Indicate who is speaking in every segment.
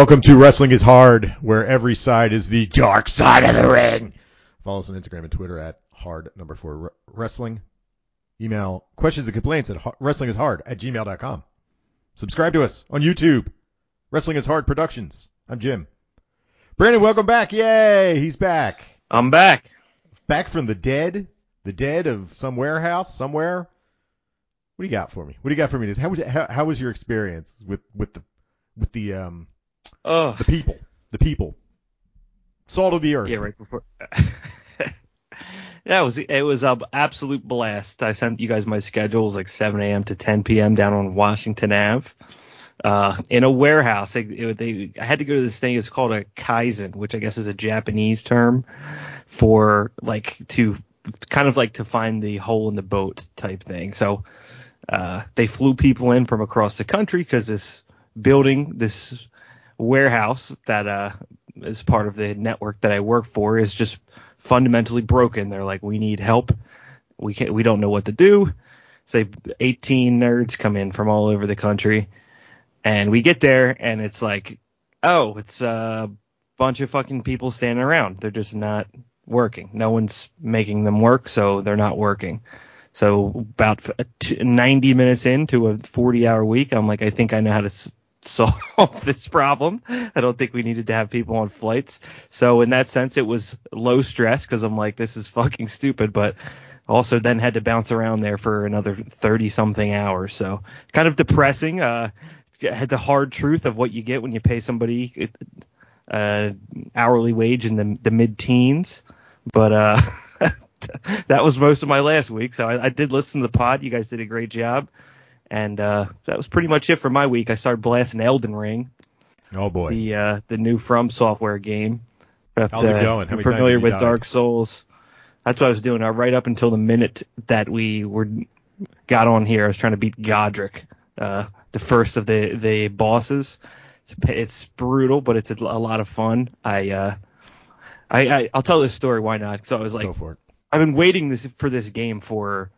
Speaker 1: Welcome to Wrestling is Hard, where every side is the dark side of the ring. Follow us on Instagram and Twitter at hard number four wrestling. Email questions and complaints at wrestlingishard at gmail.com. Subscribe to us on YouTube. Wrestling is Hard Productions. I'm Jim. Brandon, welcome back. Yay, he's back.
Speaker 2: I'm back.
Speaker 1: Back from the dead, the dead of some warehouse somewhere. What do you got for me? What do you got for me? How was how, how was your experience with with the with the um
Speaker 2: Oh,
Speaker 1: the people the people salt of the earth?
Speaker 2: yeah, right before. yeah, it was it was an absolute blast. I sent you guys my schedule. It was like 7 a.m. to 10 p.m. down on Washington Ave. Uh, in a warehouse, they, it, they, I had to go to this thing. It's called a kaizen, which I guess is a Japanese term for like to kind of like to find the hole in the boat type thing. So uh, they flew people in from across the country because this building, this warehouse that uh, is part of the network that I work for, is just fundamentally broken. They're like, we need help. We can't. We don't know what to do. Say 18 nerds come in from all over the country, and we get there, and it's like, oh, it's a bunch of fucking people standing around. They're just not working. No one's making them work, so they're not working. So about 90 minutes into a 40 hour week, I'm like, I think I know how to solve this problem. I don't think we needed to have people on flights. So in that sense, it was low stress because I'm like, this is fucking stupid, but also then had to bounce around there for another 30 something hours. So kind of depressing. Uh, had the hard truth of what you get when you pay somebody uh, hourly wage in the, the mid teens. But, uh, that was most of my last week. So I, I, did listen to the pod. You guys did a great job. And uh, that was pretty much it for my week. I started blasting Elden Ring.
Speaker 1: Oh boy.
Speaker 2: The uh, the new From Software game.
Speaker 1: How's it going? How
Speaker 2: many familiar with Dark Souls. That's what I was doing. Uh, right up until the minute that we were got on here, I was trying to beat Godrick, uh, the first of the the bosses. It's, it's brutal, but it's a, a lot of fun. I, uh, I, I will tell this story. Why not? So I was like,
Speaker 1: Go for it.
Speaker 2: I've been waiting this for this game for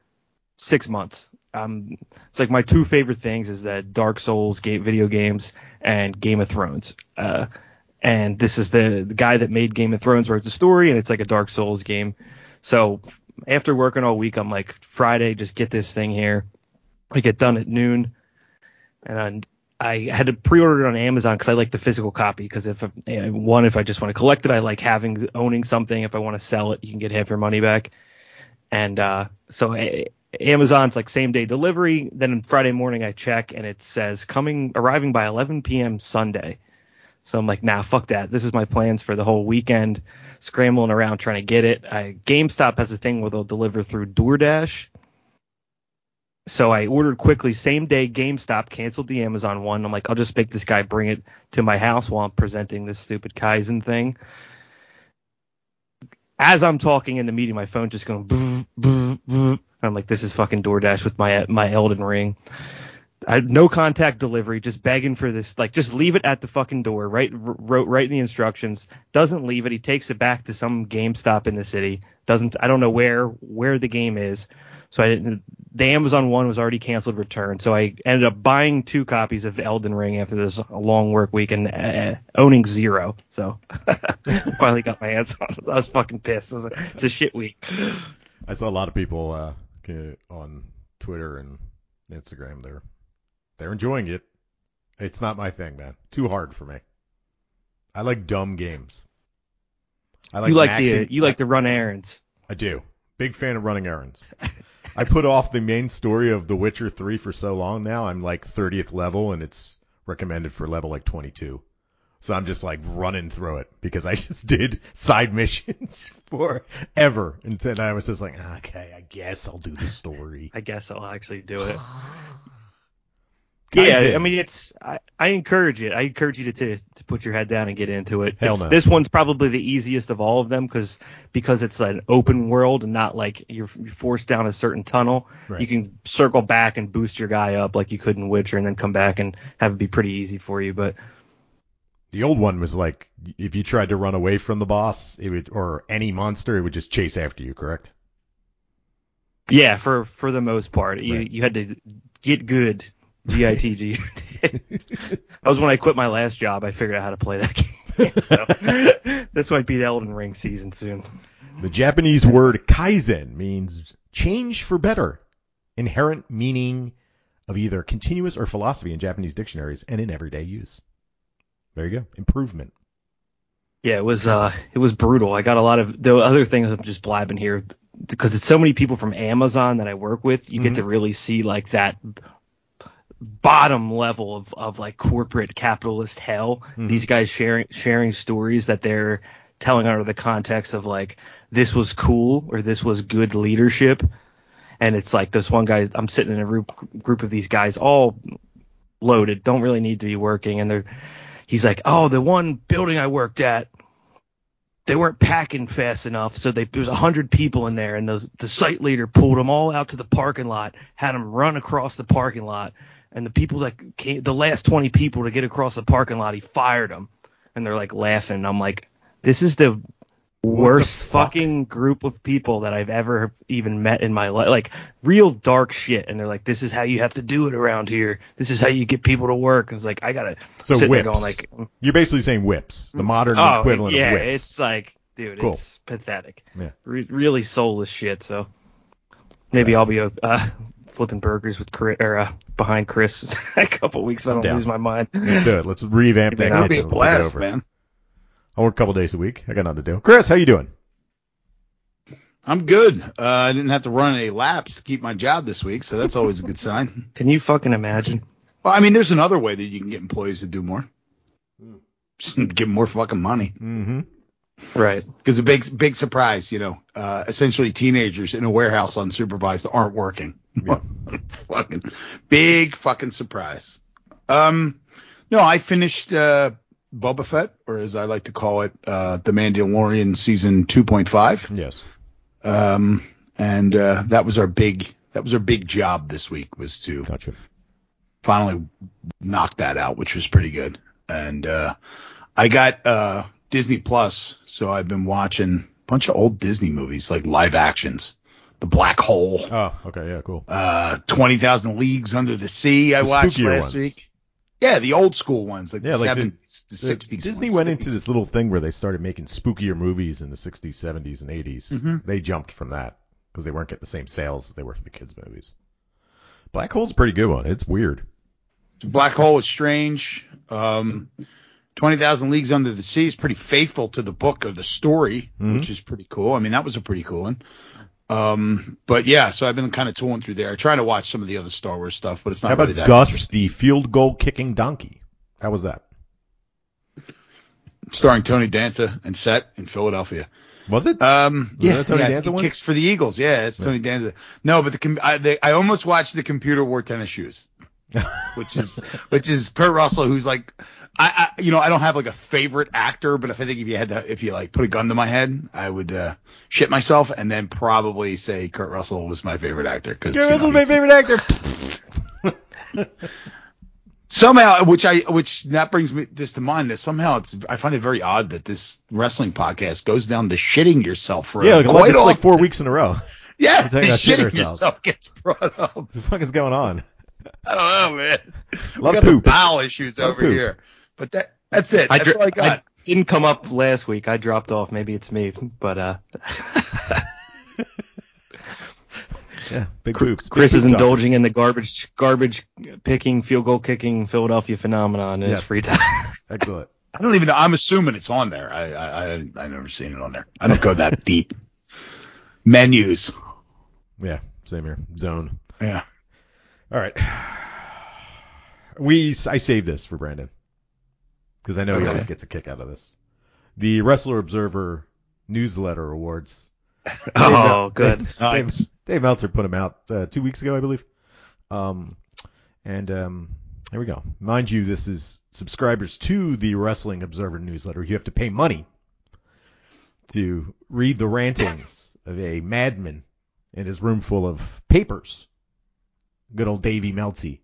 Speaker 2: six months. Um, it's like my two favorite things is that Dark Souls game, video games and Game of Thrones. Uh, and this is the, the guy that made Game of Thrones wrote the story, and it's like a Dark Souls game. So after working all week, I'm like Friday, just get this thing here. I get done at noon, and I had to pre-order it on Amazon because I like the physical copy. Because if one, if I just want to collect it, I like having owning something. If I want to sell it, you can get half your money back. And uh, so Amazon's like same day delivery. Then Friday morning I check and it says coming arriving by 11 p.m. Sunday. So I'm like, nah, fuck that. This is my plans for the whole weekend, scrambling around trying to get it. I, GameStop has a thing where they'll deliver through DoorDash. So I ordered quickly, same day. GameStop canceled the Amazon one. I'm like, I'll just make this guy bring it to my house while I'm presenting this stupid Kaizen thing. As I'm talking in the meeting, my phone just going. Boo, boo, boo. I'm like, this is fucking DoorDash with my my Elden Ring. I no contact delivery, just begging for this. Like, just leave it at the fucking door. Right, wrote right in the instructions. Doesn't leave it. He takes it back to some GameStop in the city. Doesn't. I don't know where where the game is. So I didn't. The Amazon one was already canceled return. So I ended up buying two copies of Elden Ring after this long work week and uh, owning zero. So finally got my hands on it. I was fucking pissed. It was it's a shit week.
Speaker 1: I saw a lot of people uh, Uh, on Twitter and Instagram. They're they're enjoying it. It's not my thing, man. Too hard for me. I like dumb games.
Speaker 2: I like you like maxing, the you like to run errands.
Speaker 1: I do. Big fan of running errands. I put off the main story of The Witcher 3 for so long now. I'm like 30th level and it's recommended for level like 22. So I'm just like running through it because I just did side missions forever. And then I was just like, okay, I guess I'll do the story.
Speaker 2: I guess I'll actually do it. yeah, I mean, it's I, I, encourage it. I encourage you to, to, to put your head down and get into it.
Speaker 1: Hell no.
Speaker 2: This one's probably the easiest of all of them because because it's an open world and not like you're, you're forced down a certain tunnel.
Speaker 1: Right.
Speaker 2: You can circle back and boost your guy up like you could in Witcher, and then come back and have it be pretty easy for you. But
Speaker 1: the old one was like if you tried to run away from the boss, it would or any monster, it would just chase after you. Correct?
Speaker 2: Yeah, for for the most part, you right. you had to get good G I T G. That was when I quit my last job. I figured out how to play that game. So this might be the Elden Ring season soon.
Speaker 1: The Japanese word kaizen means change for better, inherent meaning of either continuous or philosophy in Japanese dictionaries and in everyday use. There you go. Improvement.
Speaker 2: Yeah, it was uh it was brutal. I got a lot of the other things I'm just blabbing here because it's so many people from Amazon that I work with. You
Speaker 1: Mhm.
Speaker 2: get to really see like that bottom level of of like corporate capitalist hell.
Speaker 1: Mhm.
Speaker 2: These guys sharing sharing stories that they're telling out of the context of like this was cool or this was good leadership. And it's like this one guy I'm sitting in a group group of these guys all loaded, don't really need to be working and they're he's like, "Oh, the one building I worked at they weren't packing fast enough, so they, there was a hundred people in there, and the the site leader pulled them all out to the parking lot, had them run across the parking lot, and the people that came, the last twenty people to get across the parking lot, he fired them, and they're like laughing. And I'm like, this is the worst
Speaker 1: fuck?
Speaker 2: fucking group of people that I've ever even met in my life, like real dark shit. And they're like, this is how you have to do it around here. This is how you get people to work. It's like I gotta
Speaker 1: So whips.
Speaker 2: going like,
Speaker 1: You're basically saying whips, the modern
Speaker 2: oh
Speaker 1: equivalent
Speaker 2: yeah,
Speaker 1: of whips.
Speaker 2: it's like, dude,
Speaker 1: Cool.
Speaker 2: it's pathetic.
Speaker 1: Yeah.
Speaker 2: Re- really soulless shit. So maybe I'll be uh, flipping burgers with Chris, or uh, behind Chris a couple weeks if I don't
Speaker 1: down.
Speaker 2: lose my mind.
Speaker 1: Let's do it. Let's revamp that.
Speaker 3: It'll be a
Speaker 1: Let's take it
Speaker 3: blast, man.
Speaker 1: I work a couple days a week. I got nothing to do. Chris, how you doing?
Speaker 3: I'm good. Uh, I didn't have to run any laps to keep my job this week, so that's always a good sign.
Speaker 2: Can you fucking imagine?
Speaker 3: Well, I mean, there's another way that you can get employees to do more. Just give them more fucking money.
Speaker 1: Mm-hmm.
Speaker 2: Right.
Speaker 3: Because a big, big surprise, you know, uh, essentially teenagers in a warehouse unsupervised aren't working.
Speaker 1: Yeah.
Speaker 3: fucking big fucking surprise. Um, no, I finished uh, Boba Fett, or as I like to call it, uh, The Mandalorian season 2.5.
Speaker 1: Yes.
Speaker 3: Um, and uh, that was our big, that was our big job this week was to
Speaker 1: Gotcha.
Speaker 3: finally knock that out, which was pretty good. And uh, I got uh, Disney Plus, so I've been watching a bunch of old Disney movies like live actions. The Black Hole,
Speaker 1: Oh, okay. Yeah, cool.
Speaker 3: uh, Twenty Thousand Leagues Under the Sea. I
Speaker 1: The
Speaker 3: watched last
Speaker 1: ones.
Speaker 3: week. Yeah, the old school ones, like
Speaker 1: Yeah,
Speaker 3: the
Speaker 1: like
Speaker 3: seventies, the
Speaker 1: The-
Speaker 3: sixties.
Speaker 1: Disney went into this little thing where they started making spookier movies in the 60s, 70s, and 80s.
Speaker 3: Mhm.
Speaker 1: They jumped from that because they weren't getting the same sales as they were for the kids' movies. Black Hole's a pretty good one. It's weird.
Speaker 3: Black Hole is strange. Um, Twenty Thousand Leagues Under the Sea is pretty faithful to the book or the story,
Speaker 1: Mhm.
Speaker 3: which is pretty cool. I mean, that was a pretty cool one. Um, but yeah, so I've been kind of tooling through there, trying to watch some of the other Star Wars stuff, but it's not
Speaker 1: How about
Speaker 3: really that
Speaker 1: Gus, the field goal kicking donkey? How was that?
Speaker 3: Starring Tony Danza and set in Philadelphia.
Speaker 1: Was it?
Speaker 3: Um,
Speaker 1: Was
Speaker 3: yeah,
Speaker 1: Tony
Speaker 3: yeah,
Speaker 1: Danza one?
Speaker 3: kicks for the Eagles. Yeah, it's Tony Danza. No, but the com- I, they, I almost watched the computer wore tennis shoes. which is which is Kurt Russell, who's like, I, I you know I don't have like a favorite actor, but if I think if you had to if you like put a gun to my head, I would uh, shit myself and then probably say Kurt Russell was my favorite actor because
Speaker 1: Kurt Russell's my favorite actor.
Speaker 3: somehow which I which that brings me this to mind that somehow it's I find it very odd that this wrestling podcast goes down to shitting yourself road
Speaker 1: yeah, like,
Speaker 3: quite
Speaker 1: like
Speaker 3: often.
Speaker 1: four weeks in a row.
Speaker 3: yeah,
Speaker 1: shitting
Speaker 3: shitting yourself gets brought up.
Speaker 1: What the fuck is going on?
Speaker 3: I don't know, man. We
Speaker 1: Love
Speaker 3: got some
Speaker 1: poop.
Speaker 3: bowel issues
Speaker 1: Love
Speaker 3: over
Speaker 1: poop.
Speaker 3: here. But that that's it.
Speaker 2: I,
Speaker 3: That's
Speaker 2: dr-
Speaker 3: all I got.
Speaker 2: I didn't come up last week. I dropped off. Maybe it's me, but uh,
Speaker 1: Yeah, big poops. Big
Speaker 2: Chris is
Speaker 1: poop
Speaker 2: indulging in the garbage, garbage picking, field goal kicking Philadelphia phenomenon in
Speaker 1: Yes.
Speaker 2: his free time.
Speaker 1: Excellent.
Speaker 3: I don't even know. I'm assuming it's on there. I I I I never seen it on there. I don't go that deep. Menus.
Speaker 1: Yeah, same here. Zone.
Speaker 3: Yeah.
Speaker 1: All right. We I saved this for Brandon because I know he always gets a kick out of this. The Wrestler Observer newsletter awards.
Speaker 2: oh, good.
Speaker 3: Nice.
Speaker 1: Dave, Dave Meltzer put them out uh, two weeks ago, I believe. Um, and um, here we go. Mind you, this is subscribers to the Wrestling Observer newsletter. You have to pay money to read the rantings of a madman in his room full of papers. Good old Davey Melty.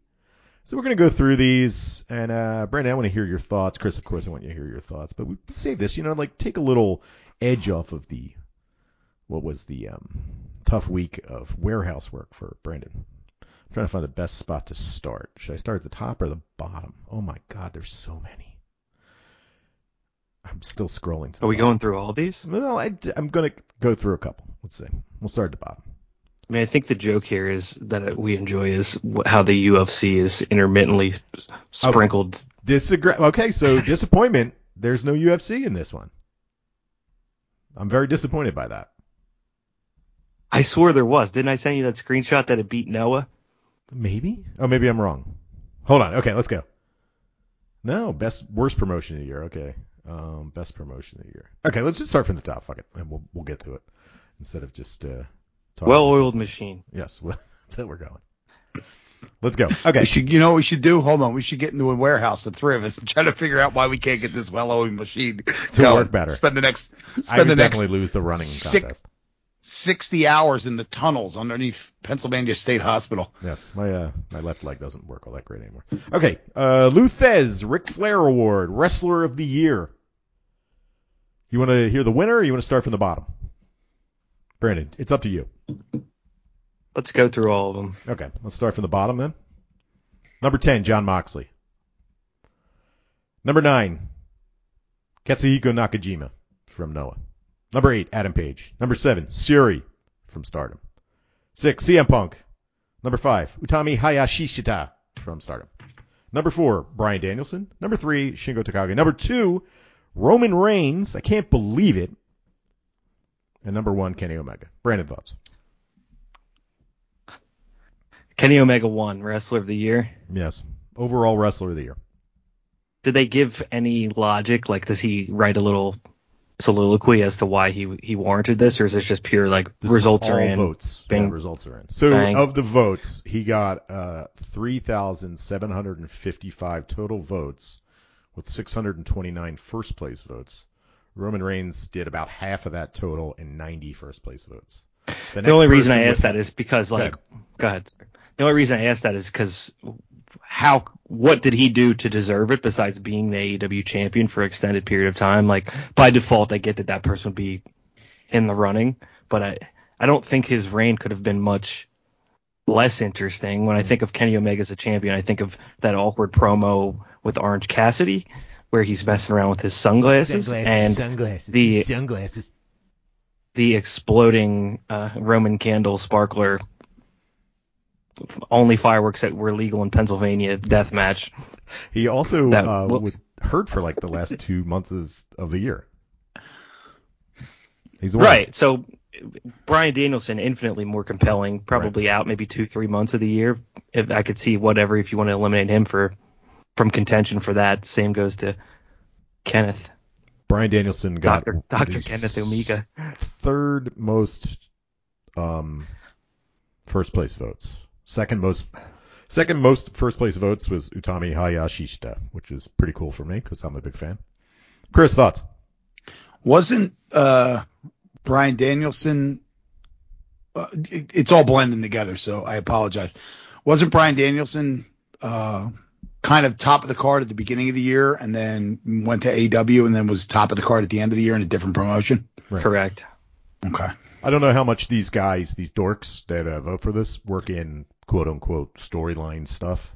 Speaker 1: So we're going to go through these, and uh, Brandon, I want to hear your thoughts. Chris, of course, I want you to hear your thoughts, but we save this, you know, like take a little edge off of the what was the um, tough week of warehouse work for Brandon. I'm trying to find the best spot to start. Should I start at the top or the bottom? Oh my God, there's so many. I'm still scrolling.
Speaker 2: Are we
Speaker 1: bottom.
Speaker 2: going through all these?
Speaker 1: Well, I, am going to go through a couple. Let's see. We'll start at the bottom.
Speaker 2: I mean, I think the joke here is that we enjoy is how the UFC is intermittently sprinkled.
Speaker 1: Disagree. Okay, so disappointment. There's no UFC in this one. I'm very disappointed by that.
Speaker 2: I swore there was. Didn't I send you that screenshot that it beat Noah?
Speaker 1: Maybe? Oh, maybe I'm wrong. Hold on. Okay, let's go. No, best worst promotion of the year. Okay. Um, best promotion of the year. Okay, let's just start from the top. Fuck it, and we'll we'll get to it instead of just uh. Talking
Speaker 2: Well-oiled machine.
Speaker 1: Yes, well, that's how we're going. Let's go. Okay.
Speaker 3: We should, you know, what we should do. Hold on, we should get into a warehouse, the three of us, and try to figure out why we can't get this well-oiled machine
Speaker 1: To
Speaker 3: going.
Speaker 1: work better.
Speaker 3: Spend the next,
Speaker 1: I
Speaker 3: spend
Speaker 1: would
Speaker 3: the next
Speaker 1: definitely lose the running
Speaker 3: six-
Speaker 1: contest.
Speaker 3: 60 hours in the tunnels underneath Pennsylvania State Hospital.
Speaker 1: Yes, my uh, my left leg doesn't work all that great anymore. Okay, uh, Lou Thesz Ric Flair Award Wrestler of the Year. You want to hear the winner, or you want to start from the bottom? Brandon, it's up to you.
Speaker 2: Let's go through all of them.
Speaker 1: Okay, let's start from the bottom then. Number ten, Jon Moxley. Number nine, Katsuhiko Nakajima from Noah. Number eight, Adam Page. Number seven, Syuri from Stardom. Six, CM Punk. Number five, Utami Hayashishita from Stardom. Number four, Bryan Danielson. Number three, Shingo Takagi. Number two, Roman Reigns. I can't believe it. And number one, Kenny Omega. Brandon thoughts?
Speaker 2: Kenny Omega won Wrestler of the Year.
Speaker 1: Yes. Overall Wrestler of the Year.
Speaker 2: Did they give any logic? Like, does he write a little soliloquy as to why he he warranted this, or is this just pure like
Speaker 1: This
Speaker 2: results are in?
Speaker 1: votes.
Speaker 2: Bing.
Speaker 1: Results are in. So
Speaker 2: Bang.
Speaker 1: of the votes, he got uh, 3,755 total votes, with 629 first place votes. Roman Reigns did about half of that total and 90 first place votes.
Speaker 2: The
Speaker 1: next
Speaker 2: only reason I asked that is because like, go ahead. sir. The only reason I asked that is because how what did he do to deserve it besides being the AEW champion for an extended period of time? Like by default, I get that that person would be in the running, but I I don't think his reign could have been much less interesting. When I think of Kenny Omega as a champion, I think of that awkward promo with Orange Cassidy where he's messing around with his sunglasses, and
Speaker 1: sunglasses,
Speaker 2: the-
Speaker 1: sunglasses.
Speaker 2: the exploding uh, Roman candle sparkler only fireworks that were legal in Pennsylvania death match.
Speaker 1: He also
Speaker 2: That-
Speaker 1: uh, was hurt for like the last two months of- the year. He's the one.
Speaker 2: Right. So Bryan Danielson infinitely more compelling, probably out maybe two, three months of the year. If I could see whatever if you want to eliminate him for from contention for that. Same goes to Kenneth.
Speaker 1: Bryan Danielson got
Speaker 2: Dr. Dr. Kenneth Omega.
Speaker 1: third most um, first place votes. Second most second most first place votes was Utami Hayashishita, which is pretty cool for me because I'm a big fan. Chris, thoughts?
Speaker 3: Wasn't uh, Bryan Danielson? Uh, it, it's all blending together, so I apologize. Wasn't Bryan Danielson uh, kind of top of the card at the beginning of the year, and then went to AW, and then was top of the card at the end of the year in a different promotion?
Speaker 1: Right.
Speaker 2: Correct.
Speaker 3: Okay.
Speaker 1: I don't know how much these guys, these dorks that uh, vote for this, work in quote unquote storyline stuff.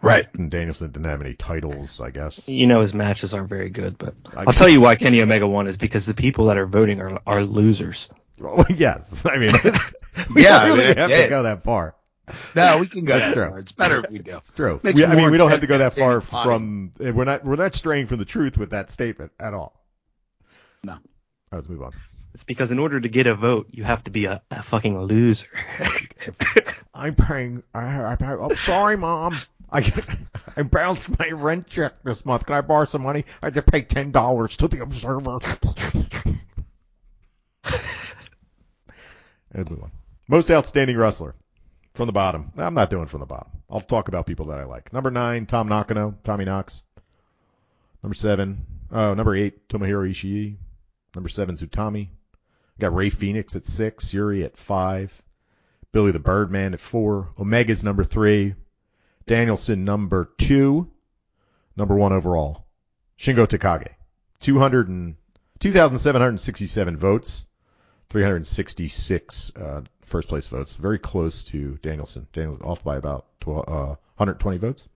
Speaker 3: Right.
Speaker 1: And Danielson didn't have any titles, I guess.
Speaker 2: You know his matches aren't very good, but
Speaker 1: I-
Speaker 2: I'll tell you why Kenny Omega won is because the people that are voting are are losers.
Speaker 1: Well, yes, I mean, we
Speaker 3: Yeah,
Speaker 1: don't
Speaker 3: I mean,
Speaker 1: really
Speaker 3: that's
Speaker 1: have to go that far.
Speaker 3: No, we can go
Speaker 1: That's
Speaker 3: that far. It's better if we do.
Speaker 1: It's true.
Speaker 3: Makes
Speaker 1: We- I mean, we don't have to go that far
Speaker 3: entertaining
Speaker 1: from. We're not. We're not straying from the truth with that statement at all.
Speaker 3: No.
Speaker 1: All right, let's move on.
Speaker 2: It's because in order to get a vote, you have to be a, a fucking loser.
Speaker 1: I'm paying. I, I'm sorry, mom. I I bounced my rent check this month. Can I borrow some money? I had to pay ten dollars to the Observer. Let's move on. Most outstanding wrestler from the bottom. I'm not doing from the bottom. I'll talk about people that I like. Number nine, Tom Nakano, Tommy Knox. Number seven, oh, number eight, Tomohiro Ishii. Number seven, Zutami. Got Rey Fénix at six, Yuri at five, Billy the Birdman at four, Omega's number three, Danielson number two, number one overall, Shingo Takagi. 200 and, 2,767 votes. 366 uh, first place votes, very close to Danielson. Danielson off by about 12, uh, 120 votes.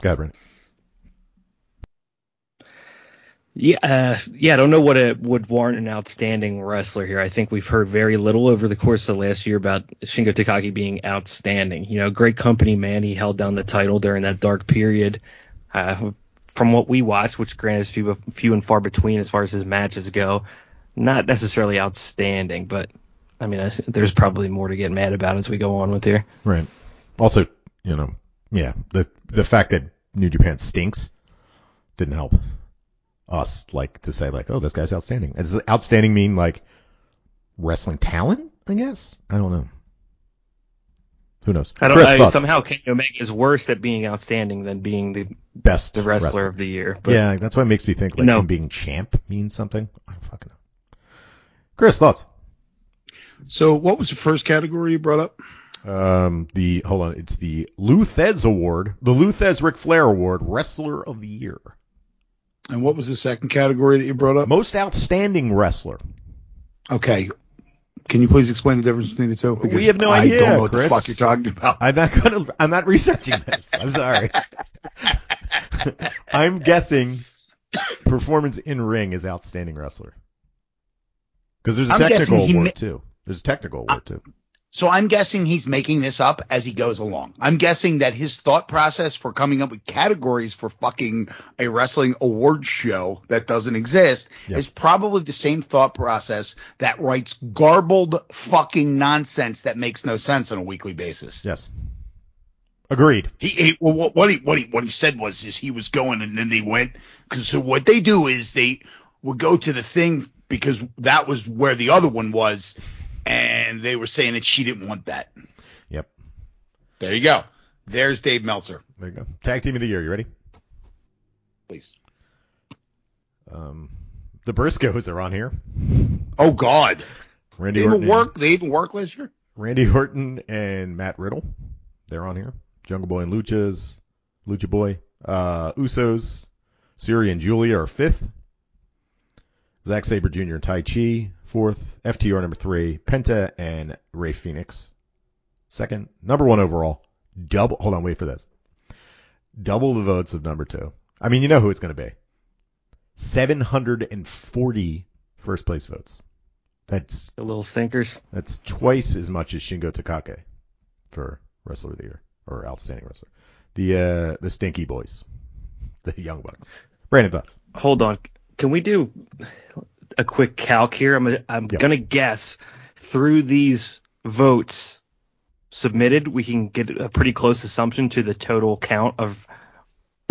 Speaker 1: Go ahead.
Speaker 2: Yeah, uh, yeah. I don't know what it would warrant an outstanding wrestler here. I think we've heard very little over the course of last year about Shingo Takagi being outstanding. You know, great company man. He held down the title during that dark period. Uh, from what we watched, which granted is few, few and far between as far as his matches go, not necessarily outstanding, but I mean, there's probably more to get mad about as we go on with here.
Speaker 1: Right. Also, you know, yeah, the the fact that New Japan stinks didn't help us like to say like, oh, this guy's outstanding. Does outstanding mean like wrestling talent? I guess I don't know. Who knows?
Speaker 2: I don't.
Speaker 1: Chris,
Speaker 2: I, somehow Kenny Omega is worse at being outstanding than being the
Speaker 1: best
Speaker 2: the wrestler, of the year. But
Speaker 1: yeah, that's what makes me think like
Speaker 2: No.
Speaker 1: him being champ means something. I don't fucking know. Chris, thoughts?
Speaker 3: So what was the first category you brought up?
Speaker 1: Um, the hold on, it's the Lou Thesz Award, the Lou Thesz Ric Flair Award, Wrestler of the Year,
Speaker 3: And what was the second category that you brought up?
Speaker 1: Most Outstanding Wrestler.
Speaker 3: Okay. Can you please explain the difference between the two? Because
Speaker 1: have no
Speaker 3: I
Speaker 1: idea,
Speaker 3: don't know what
Speaker 1: Chris.
Speaker 3: the fuck you're talking about.
Speaker 1: I'm not gonna. I'm not researching this. I'm sorry. I'm guessing performance in ring is outstanding wrestler. Because there's a
Speaker 3: I'm
Speaker 1: technical award
Speaker 3: ma-
Speaker 1: too. There's a technical award too.
Speaker 3: So I'm guessing he's making this up as he goes along. I'm guessing that his thought process for coming up with categories for fucking a wrestling award show that doesn't exist
Speaker 1: Yeah.
Speaker 3: is probably the same thought process that writes garbled fucking nonsense that makes no sense on a weekly basis.
Speaker 1: Yes. Agreed.
Speaker 3: He, he well, what, what he what he what he said was is he was going and then they went because so what they do is they would go to the thing because that was where the other one was, and they were saying that she didn't want that.
Speaker 1: Yep.
Speaker 3: There you go. There's Dave Meltzer.
Speaker 1: There you go. Tag team of the year. You ready?
Speaker 3: Please.
Speaker 1: Um, the Briscoes are on here.
Speaker 3: Oh God.
Speaker 1: Randy
Speaker 3: They even work. They even work last year.
Speaker 1: Randy Orton and Matt Riddle. They're on here. Jungle Boy and Luchas, Lucha Boy, uh, Usos, Syuri and Giulia are fifth. Zack Sabre Jr. and Taichi fourth. FTR number three. Penta and Rey Fénix second. Number one overall. Double. Hold on. Wait for this. Double the votes of number two. I mean, you know who it's going to be. 740 first place votes. That's
Speaker 2: the little stinkers.
Speaker 1: that's twice as much as Shingo Takagi for Wrestler of the Year or Outstanding Wrestler. The uh, the Stinky Boys, the Young Bucks. Brandon thoughts?
Speaker 2: Hold on. Can we do a quick calc here? I'm I'm
Speaker 1: Yeah.
Speaker 2: gonna guess through these votes submitted, we can get a pretty close assumption to the total count of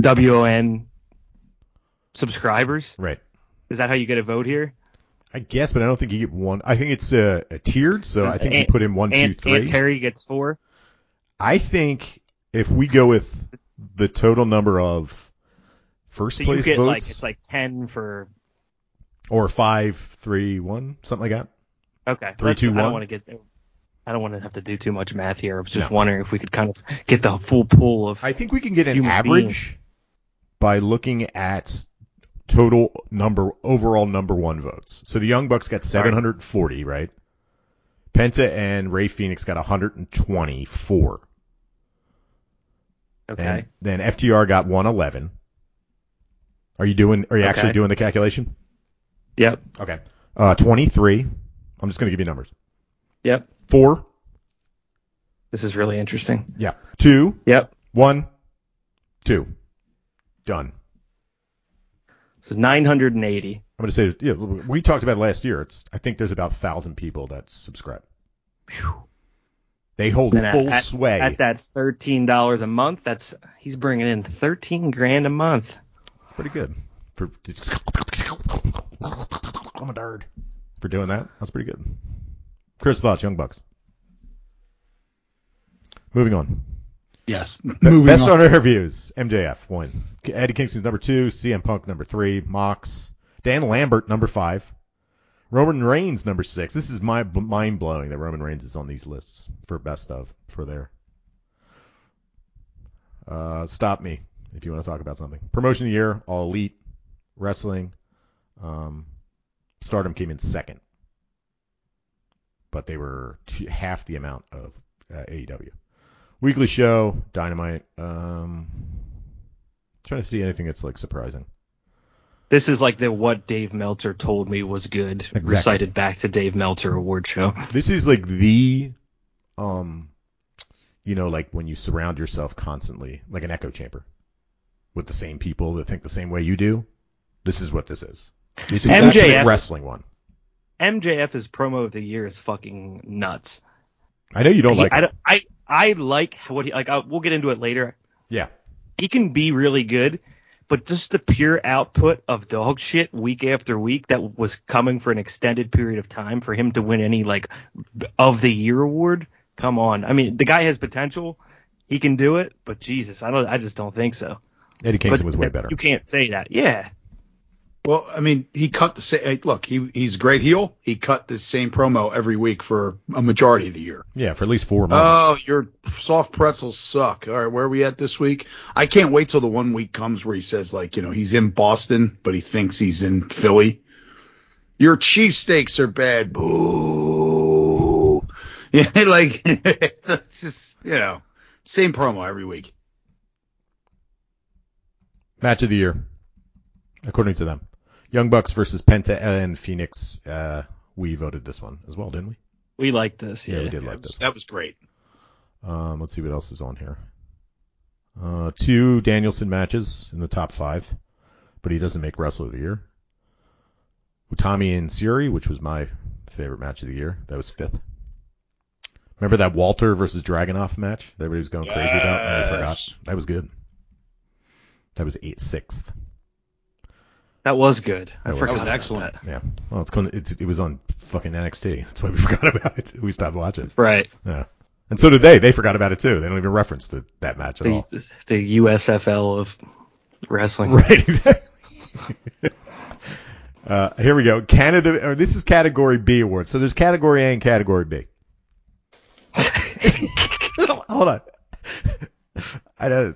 Speaker 2: WON subscribers.
Speaker 1: Right.
Speaker 2: Is that how you get a vote here?
Speaker 1: I guess, but I don't think you get one. I think it's uh, a tiered, so I think you put in one, two, three.
Speaker 2: Aunt Terry gets four.
Speaker 1: I think if we go with the total number of first
Speaker 2: So you get
Speaker 1: votes,
Speaker 2: like it's like ten for
Speaker 1: or five, three, one, something like that.
Speaker 2: okay.
Speaker 1: Three,
Speaker 2: let's-
Speaker 1: two,
Speaker 2: I don't want to get. I don't want to have to do too much math here. I was just
Speaker 1: No.
Speaker 2: wondering if we could kind of get the full pool of.
Speaker 1: I think we can get an average by looking at total number overall number one votes. So the Young Bucks got 740, right? Penta and Rey Fénix got 124.
Speaker 2: okay.
Speaker 1: And then FTR got 111. Are you doing? Are you actually doing the calculation?
Speaker 2: Yep.
Speaker 1: Okay. Uh, 23. I'm just gonna give you numbers.
Speaker 2: Yep.
Speaker 1: Four.
Speaker 2: This is really interesting.
Speaker 1: Yeah. Two.
Speaker 2: Yep.
Speaker 1: One. Two. Done.
Speaker 2: So 980.
Speaker 1: I'm going to say, yeah, we talked about it last year. It's, I think there's about thousand people that subscribe. They hold
Speaker 2: And
Speaker 1: full
Speaker 2: at,
Speaker 1: sway.
Speaker 2: At that $13 a month, that's he's bringing in 13 grand a month.
Speaker 1: It's pretty good for. I'm a nerd for doing that. That's pretty good. Chris thoughts, Young Bucks. Moving on.
Speaker 3: Yes. Moving
Speaker 1: Best
Speaker 3: on.
Speaker 1: on interviews. MJF one. Eddie Kingston's number two. CM Punk number three. Mox. Dan Lambert number five. Roman Reigns number six. This is my mind blowing that Roman Reigns is on these lists for best of for there. Uh, stop me if you want to talk about something. Promotion of the year, All Elite, Wrestling. Um, Stardom came in second. but they were two, half the amount of uh, AEW. Weekly show, Dynamite. Um, trying to see anything that's like surprising.
Speaker 2: This is like the what Dave Meltzer told me was good
Speaker 1: Exactly.
Speaker 2: recited back to Dave Meltzer award show.
Speaker 1: This is like the, um, you know, like when you surround yourself constantly, like an echo chamber, with the same people that think the same way you do. This is what this is. This is
Speaker 2: MJF
Speaker 1: wrestling one.
Speaker 2: MJF's promo of the year is fucking nuts.
Speaker 1: I know you don't
Speaker 2: He-
Speaker 1: like.
Speaker 2: I, don't- I I like what he like. i we'll get into it later.
Speaker 1: Yeah,
Speaker 2: He can be really good, but just the pure output of dog shit week after week that was coming for an extended period of time for him to win any like of the year award. Come on, I mean the guy has potential. He can do it, but Jesus, I don't. I just don't think so.
Speaker 1: Eddie Kingston
Speaker 2: but
Speaker 1: was way better.
Speaker 2: You can't say that. Yeah.
Speaker 3: Well, I mean, he cut the same. Look, he he's a great heel. He cut the same promo every week for a majority of the year.
Speaker 1: Yeah, for at least four months.
Speaker 3: Oh, your soft pretzels suck. All right, where are we at this week? I can't wait till the one week comes where he says like, you know, he's in Boston, but he thinks he's in Philly. Your cheesesteaks are bad. Boo. Yeah, like it's just you know, same promo every week.
Speaker 1: Match of the year, according to them. Young Bucks versus Penta and Fénix. Uh, we voted this one as well, didn't we?
Speaker 2: We liked this.
Speaker 1: Yeah,
Speaker 2: Yeah.
Speaker 1: we did
Speaker 3: That
Speaker 1: like
Speaker 3: was,
Speaker 1: this.
Speaker 3: that was great.
Speaker 1: Um, let's see what else is on here. Uh, two Danielson matches in the top five, but he doesn't make Wrestler of the Year. Utami and Syuri, which was my favorite match of the year. That was fifth. Remember that Walter versus Dragunov match that everybody was going crazy about and I forgot? That was good. That was eight sixth.
Speaker 2: That was good. I
Speaker 1: That was-
Speaker 2: forgot
Speaker 3: That was excellent.
Speaker 2: that.
Speaker 1: Yeah. Well, it's, going it's it was on fucking NXT. That's why we forgot about it. We stopped watching.
Speaker 2: Right.
Speaker 1: Yeah. And so did they. They forgot about it too. They don't even reference the, that match at all.
Speaker 2: The, the USFL of wrestling.
Speaker 1: Right, exactly. uh, here we go. Canada, or this is category B award. So there's category A and category B. Hold on. I know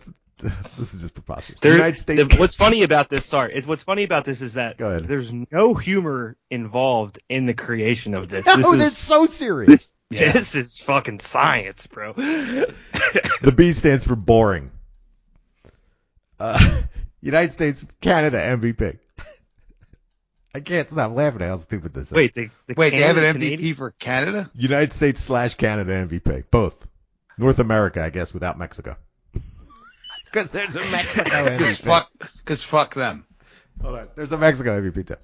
Speaker 1: this, this is just preposterous.
Speaker 2: There-
Speaker 1: United States.
Speaker 2: the- what's funny about this? Sorry, it's what's funny about this is that
Speaker 1: Go ahead.
Speaker 2: there's no humor involved in the creation of this.
Speaker 1: no,
Speaker 2: this
Speaker 1: that's
Speaker 2: is
Speaker 1: so serious.
Speaker 2: this,
Speaker 3: Yeah.
Speaker 2: this is fucking science, bro.
Speaker 1: The B stands for boring. Uh, United States, Canada MVP. I can't stop laughing at how stupid this is.
Speaker 2: Wait, the, the
Speaker 3: Wait, they have an MVP
Speaker 2: Canadian-
Speaker 3: for Canada?
Speaker 1: United States slash Canada MVP. Both. North America, I guess, without Mexico. Because there's a Mexico
Speaker 3: Because fuck, because fuck them.
Speaker 1: Hold on. There's a Mexico MVP too.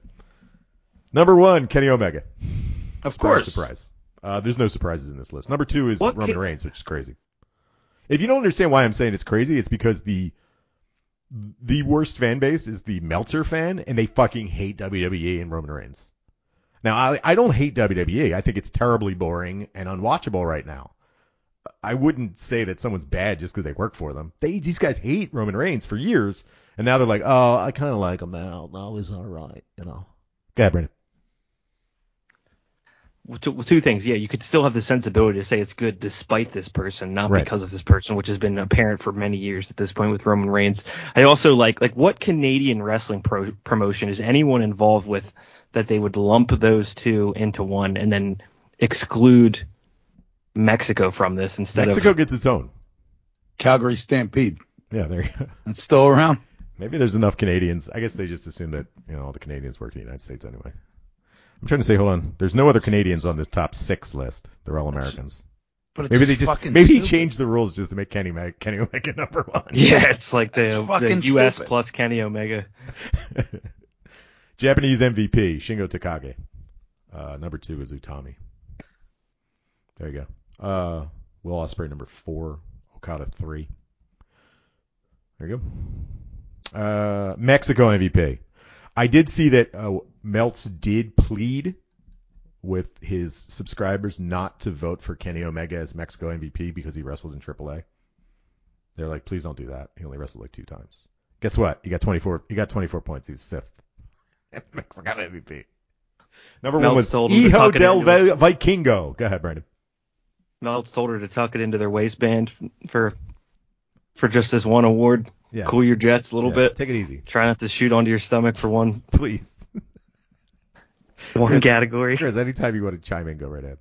Speaker 1: Number one, Kenny Omega.
Speaker 3: Of
Speaker 1: Surprise,
Speaker 3: course.
Speaker 1: Surprise. Uh, there's no surprises in this list. Number two is
Speaker 2: What
Speaker 1: Roman
Speaker 2: ca-
Speaker 1: Reigns, which is crazy. If you don't understand why I'm saying it's crazy, it's because the the worst fan base is the Meltzer fan, and they fucking hate WWE and Roman Reigns. Now, I, I don't hate WWE. I think it's terribly boring and unwatchable right now. I wouldn't say that someone's bad just because they work for them. They these guys hate Roman Reigns for years, and now they're like, oh, I kind of like him now. Now he's all right, you know. Go ahead, Brandon.
Speaker 2: Two, two things. Yeah, you could still have the sensibility to say it's good despite this person, not
Speaker 1: Right.
Speaker 2: because of this person, which has been apparent for many years at this point with Roman Reigns. I also like like what Canadian wrestling pro- promotion is anyone involved with that they would lump those two into one and then exclude Mexico from this instead
Speaker 1: Mexico
Speaker 2: of
Speaker 1: gets its own.
Speaker 3: Calgary Stampede.
Speaker 1: Yeah, there. you go.
Speaker 3: It's still around.
Speaker 1: Maybe there's enough Canadians. I guess they just assume that you know all the Canadians work in the United States anyway. I'm trying to say, hold on. There's no other Canadians on this top six list. They're all Americans.
Speaker 3: But it's
Speaker 1: Maybe they just
Speaker 3: fucking
Speaker 1: maybe he
Speaker 3: stupid.
Speaker 1: changed the rules just to make Kenny Mag- Kenny Omega number one.
Speaker 2: yeah, it's like the, the U.S.
Speaker 3: stupid.
Speaker 2: plus Kenny Omega.
Speaker 1: Japanese MVP Shingo Takagi. Uh, number two is Utami. There you go. Uh, Will Ospreay number four. Okada three. There you go. Uh, Mexico MVP. I did see that uh, Meltz did plead with his subscribers not to vote for Kenny Omega as Mexico MVP because he wrestled in AAA. They're like, please don't do that. He only wrestled like two times. Guess what? He got 24. He got 24 points. He was fifth. Mexico MVP. Number one was
Speaker 2: told him to
Speaker 1: Hijo
Speaker 2: tuck it
Speaker 1: del Vikingo. Go ahead, Brandon.
Speaker 2: Meltz told her to tuck it into their waistband for for just this one award.
Speaker 1: Yeah.
Speaker 2: Cool your jets a little
Speaker 1: Yeah,
Speaker 2: bit.
Speaker 1: Take it easy,
Speaker 2: Try not to shoot onto your stomach for one
Speaker 1: please.
Speaker 2: one
Speaker 1: Chris-
Speaker 2: category.
Speaker 1: Chris, anytime you want to chime in, go right ahead.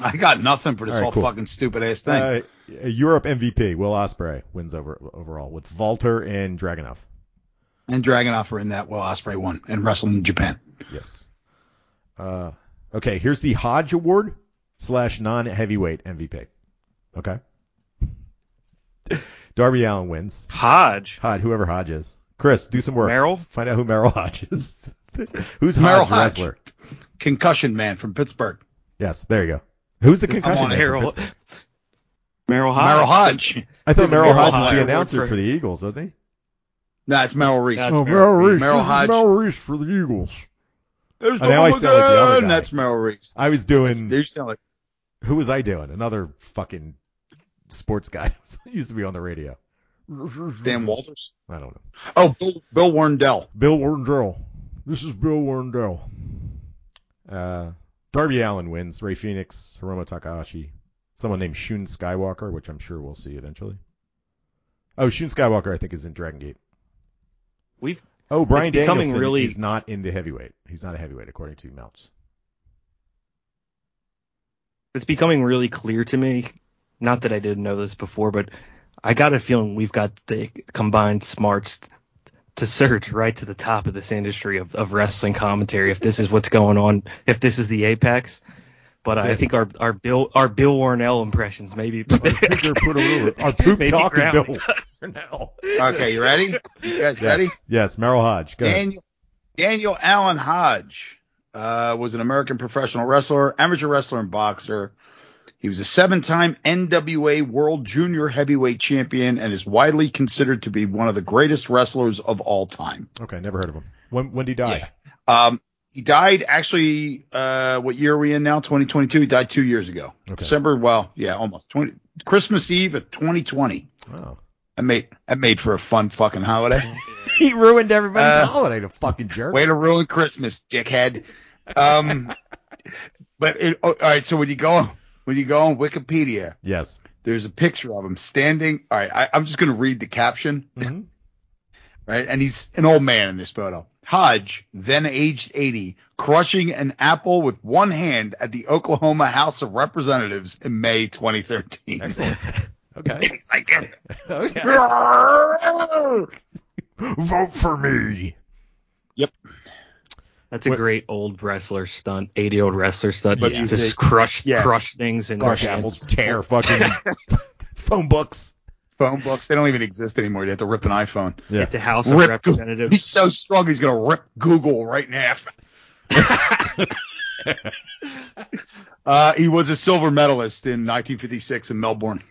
Speaker 3: I got nothing for this
Speaker 1: All right,
Speaker 3: whole
Speaker 1: cool.
Speaker 3: fucking stupid ass thing.
Speaker 1: Uh, Europe MVP Will Ospreay wins over overall with Walter and Dragunov.
Speaker 3: and Dragunov are in that. Well, Ospreay won and wrestled in Japan.
Speaker 1: Yes. Uh, okay, here's the Hodge Award slash non heavyweight MVP. Okay. Darby Allin wins.
Speaker 2: Hodge.
Speaker 1: Hodge, whoever Hodge is. Chris, do some work.
Speaker 2: Merrill?
Speaker 1: Find out who Merrill Hodge is. Who's
Speaker 3: Merrill
Speaker 1: Hodge
Speaker 3: Hodge.
Speaker 1: wrestler?
Speaker 3: Concussion man from Pittsburgh.
Speaker 1: Yes, there you go. Who's the concussion?
Speaker 3: on
Speaker 1: man?
Speaker 2: Merrill. Merrill Hodge.
Speaker 3: Merrill Hodge.
Speaker 1: I thought Merrill
Speaker 3: Merrill
Speaker 1: Hodge was the announcer
Speaker 3: for-
Speaker 1: for the Eagles, wasn't he?
Speaker 3: No, it's Merrill Reese.
Speaker 2: That's Oh, Merrill
Speaker 1: Reese.
Speaker 3: Merrill
Speaker 1: This is
Speaker 3: Hodge.
Speaker 1: Merrill Reese for the Eagles.
Speaker 3: There's
Speaker 1: Oh, now I sound like the other guy.
Speaker 3: That's Merrill Reese.
Speaker 1: I was doing.
Speaker 3: You sound like
Speaker 1: Who was I doing? Another fucking sports guy. used to be on the radio.
Speaker 3: Dan Walters.
Speaker 1: I don't know.
Speaker 3: Oh, Bill, Bill Warndell.
Speaker 1: Bill Warndell. This is Bill Warndell. Uh, Darby Allin wins. Rey Fénix, Hiromu Takahashi, someone named Shun Skywalker, which I'm sure we'll see eventually. Oh, Shun Skywalker, I think, is in Dragon Gate.
Speaker 2: We've
Speaker 1: Oh, Bryan
Speaker 2: It's
Speaker 1: Danielson
Speaker 2: really-
Speaker 1: is not in the heavyweight. He's not a heavyweight, according to Melch.
Speaker 2: It's becoming really clear to me. Not that I didn't know this before, but I got a feeling we've got the combined smarts to surge right to the top of this industry of, of wrestling commentary. If this is what's going on, if this is the apex, but
Speaker 1: That's
Speaker 2: I
Speaker 1: it.
Speaker 2: think our our Bill our Bill Warnell impressions maybe
Speaker 1: Our poop
Speaker 2: maybe
Speaker 1: talking Bill
Speaker 2: us.
Speaker 1: Warnell.
Speaker 3: Okay, you ready? You guys ready?
Speaker 1: Yes, yes, Merrill Hodge. Go ahead.
Speaker 3: Daniel, Daniel Allen Hodge uh, was an American professional wrestler, amateur wrestler, and boxer. He was a seven-time NWA World Junior Heavyweight Champion and is widely considered to be one of the greatest wrestlers of all time.
Speaker 1: Okay, never heard of him. When when did he die?
Speaker 3: Um, he died actually. Uh, what year are we in now? 2022. He died two years ago.
Speaker 1: Okay.
Speaker 3: December. Well, yeah, almost 20. Christmas Eve of 2020.
Speaker 1: Wow.
Speaker 3: That made that made for a fun fucking holiday.
Speaker 1: He ruined everybody's
Speaker 3: Uh,
Speaker 1: holiday, the fucking jerk.
Speaker 3: Way to ruin Christmas, dickhead. Um, but it, oh, all right. So when you go when you go on Wikipedia,
Speaker 1: Yes.
Speaker 3: there's a picture of him standing. All right, I, I'm just gonna read the caption.
Speaker 1: hmm
Speaker 3: Right, and he's an old man in this photo. Hodge, then aged 80, crushing an apple with one hand at the Oklahoma House of Representatives in May 2013.
Speaker 1: Excellent. Okay.
Speaker 3: Like,
Speaker 1: okay. Vote for me.
Speaker 2: That's a
Speaker 1: What-
Speaker 2: great old wrestler stunt, 80 year old wrestler stunt.
Speaker 1: But
Speaker 2: you
Speaker 1: you
Speaker 2: just crush
Speaker 1: yeah.
Speaker 2: crush things and
Speaker 1: Crush apples, tear fucking phone books.
Speaker 3: phone books, they don't even exist anymore. You have to rip an iPhone.
Speaker 1: Yeah.
Speaker 2: At the House of
Speaker 3: Rip Goo-
Speaker 2: Representatives.
Speaker 3: He's so strong, he's gonna rip Google right in half. uh, he was a silver medalist in 1956 in Melbourne.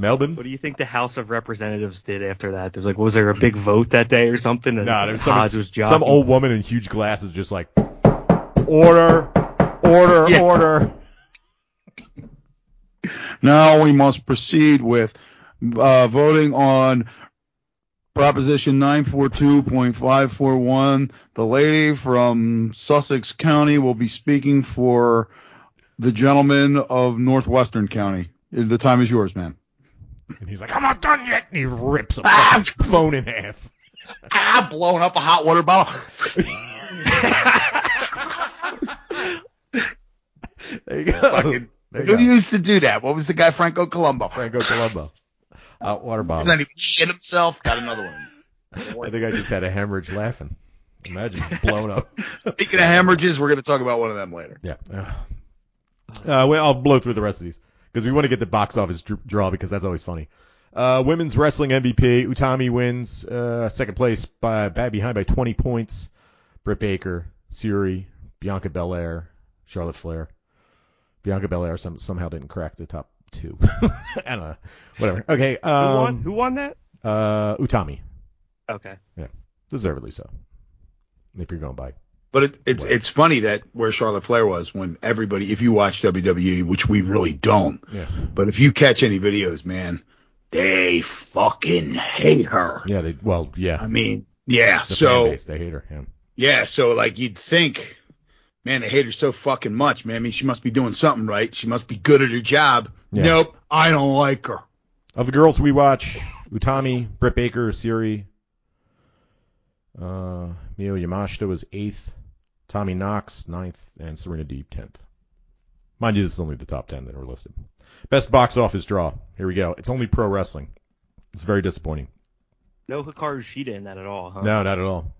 Speaker 1: Melbourne?
Speaker 2: What do you think the House of Representatives did after that? There's like, was there a big vote that day or something? And
Speaker 1: Nah, there's some,
Speaker 2: was
Speaker 1: some old woman in huge glasses just like, order, order,
Speaker 3: Yeah.
Speaker 1: order.
Speaker 3: Now we must proceed with uh, voting on Proposition 942.541. The lady from Sussex County will be speaking for the gentleman of Northwestern County. The time is yours, man.
Speaker 1: And he's like, I'm not done yet. And he rips a
Speaker 3: Ah!
Speaker 1: phone in half.
Speaker 3: Ah, blowing up a hot water bottle.
Speaker 1: There you go.
Speaker 3: Fucking-
Speaker 1: There you
Speaker 3: Who
Speaker 1: go.
Speaker 3: used to do that? What was the guy, Franco Columbu?
Speaker 1: Franco Columbu. Out water bottle.
Speaker 3: doesn't even shit himself. Got another one.
Speaker 1: I think I just had a hemorrhage laughing. Imagine blown up.
Speaker 3: Speaking of hemorrhages, we're going to talk about one of them later.
Speaker 1: Yeah. Uh, well, I'll blow through the rest of these because we want to get the box office dr- draw because that's always funny. Uh, women's wrestling MVP Utami wins uh, second place by, behind by 20 points. Britt Baker, Syuri, Bianca Belair, Charlotte Flair. Bianca Belair some, somehow didn't crack the top two. I don't know. Whatever. Okay.
Speaker 2: Who won?
Speaker 1: Um,
Speaker 2: Who won that?
Speaker 1: uh, Utami,
Speaker 2: Okay.
Speaker 1: Yeah, deservedly so. If you're going by.
Speaker 3: But it, it's it's funny that where Charlotte Flair was when everybody, if you watch WWE, which we really don't,
Speaker 1: Yeah.
Speaker 3: but if you catch any videos, man, they fucking hate her.
Speaker 1: Yeah. They. Well. Yeah.
Speaker 3: I mean, yeah.
Speaker 1: the
Speaker 3: so
Speaker 1: base, they hate her. Yeah.
Speaker 3: yeah, so like you'd think, man, they hate her so fucking much, man. I mean, she must be doing something right. She must be good at her job.
Speaker 1: Yeah.
Speaker 3: Nope, I don't like her.
Speaker 1: Of the girls we watch, Utami, Britt Baker, Syuri, uh, Miyu Yamashita was eighth, Tommy Knox ninth, and Serena Deeb tenth. Mind you, this is only the top 10 that are listed. Best box office draw. Here we go. It's only pro wrestling. It's very disappointing.
Speaker 2: No Hikaru Shida in that at all, huh?
Speaker 1: No, not at all.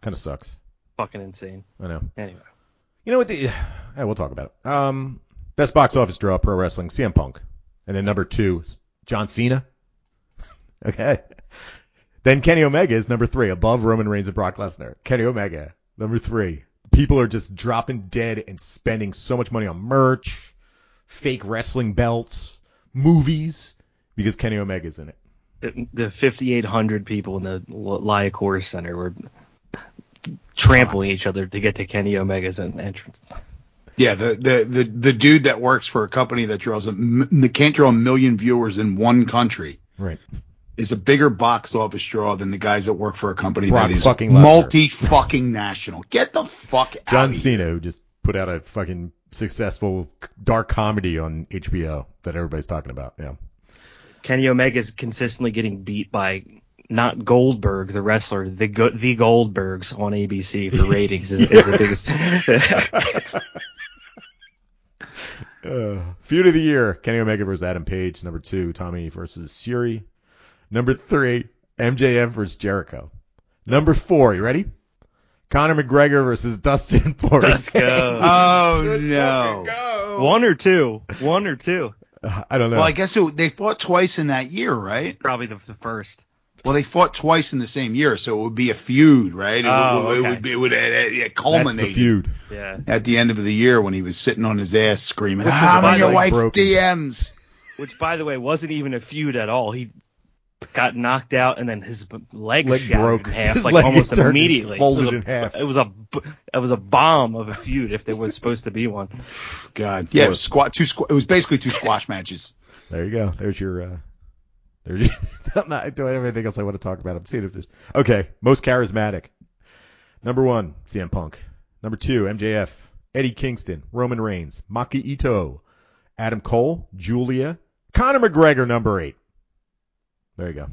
Speaker 1: Kind of sucks.
Speaker 2: Fucking insane.
Speaker 1: I know.
Speaker 2: Anyway.
Speaker 1: You know what? The, yeah, we'll talk about it. Um, best box office draw, pro wrestling, CM Punk, and then number two, John Cena. okay. Then Kenny Omega is number three, above Roman Reigns and Brock Lesnar. Kenny Omega, number three. People are just dropping dead and spending so much money on merch, fake wrestling belts, movies, because Kenny Omega's in it.
Speaker 2: The, the 5,800 people in the Liacouras Center were trampling each other to get to Kenny Omega's entrance.
Speaker 3: Yeah, the, the the the dude that works for a company that draws a that can't draw a million viewers in one country
Speaker 1: Right.
Speaker 3: Is a bigger box office draw than the guys that work for a company
Speaker 1: Brock
Speaker 3: that is
Speaker 1: fucking
Speaker 3: multi fucking national. Get the fuck out
Speaker 1: John
Speaker 3: of.
Speaker 1: Cena, who just put out a fucking successful dark comedy on HBO that everybody's talking about. Yeah.
Speaker 2: Kenny Omega is consistently getting beat by not Goldberg, the wrestler, the go- the Goldbergs on ABC for ratings is, is the biggest.
Speaker 1: Uh, feud of the year: Kenny Omega versus Adam Page. Number two, Tommy versus Syuri. Number three, MJF versus Jericho. Number four, you ready? Conor McGregor versus Dustin Poirier.
Speaker 2: Let's go.
Speaker 3: Oh no.
Speaker 1: Go.
Speaker 2: One or two. One or two.
Speaker 1: Uh, I don't know.
Speaker 3: Well, I guess it, they fought twice in that year, right?
Speaker 2: Probably the, the first.
Speaker 3: Well, they fought twice in the same year, so it would be a feud, right? It,
Speaker 2: Oh,
Speaker 3: would, it would be it would uh,
Speaker 1: That's
Speaker 3: culminate
Speaker 1: the feud.
Speaker 2: Yeah.
Speaker 3: at the end of the year when he was sitting on his ass screaming,
Speaker 2: Which was
Speaker 3: "I'm on your wife's
Speaker 1: broken.
Speaker 3: DMs."
Speaker 2: Which, by the way, wasn't even a feud at all. He got knocked out and then his leg,
Speaker 1: Leg
Speaker 2: shattered
Speaker 1: broke.
Speaker 2: in half,
Speaker 1: His
Speaker 2: like almost immediately.
Speaker 1: folded
Speaker 2: it was a,
Speaker 1: in half.
Speaker 2: It was a b- it was a bomb of a feud if there was supposed to be one.
Speaker 3: God, yeah, it was squat two. Squ- it was basically two squash matches.
Speaker 1: There you go. There's your. Uh, there's your. I'm not doing anything else I want to talk about. I'm seeing if there's. Okay, most charismatic. Number one, CM Punk. Number two, MJF. Eddie Kingston, Roman Reigns, Maki Ito, Adam Cole, Giulia, Conor McGregor. Number eight. There you go.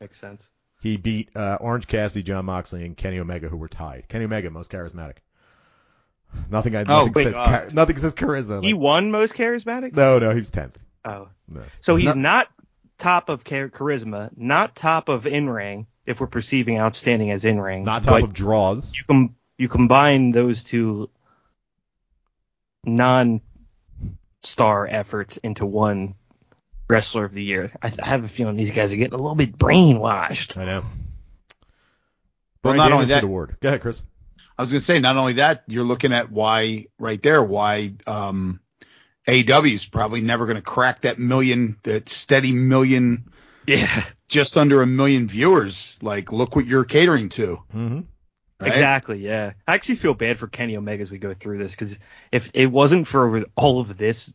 Speaker 2: Makes sense.
Speaker 1: He beat uh, Orange Cassidy, Jon Moxley, and Kenny Omega, who were tied. Kenny Omega, most charismatic. Nothing. I, nothing
Speaker 3: wait,
Speaker 1: says.
Speaker 3: uh,
Speaker 1: nothing says charisma.
Speaker 2: He won most charismatic.
Speaker 1: no, no, he was tenth.
Speaker 2: Oh,
Speaker 1: No.
Speaker 2: so he's
Speaker 1: Not-
Speaker 2: not top of char- charisma, not top of in ring. If we're perceiving outstanding as in ring,
Speaker 1: not top of draws.
Speaker 2: you com- you combine those two non-star efforts into one wrestler of the year. I, I have a feeling these guys are getting a little bit brainwashed.
Speaker 1: I know.
Speaker 3: Well,
Speaker 1: Bryan
Speaker 3: not only
Speaker 1: Danielson
Speaker 3: that-
Speaker 1: award. Go ahead, Chris.
Speaker 3: I was going to say, not only that, you're looking at why right there, why um, AEW is probably never going to crack that million, that steady million,
Speaker 2: Yeah,
Speaker 3: just under a million viewers. Like, look what you're catering to.
Speaker 1: Mm-hmm.
Speaker 3: right?
Speaker 2: exactly. Yeah, I actually feel bad for Kenny Omega as we go through this because if it wasn't for all of this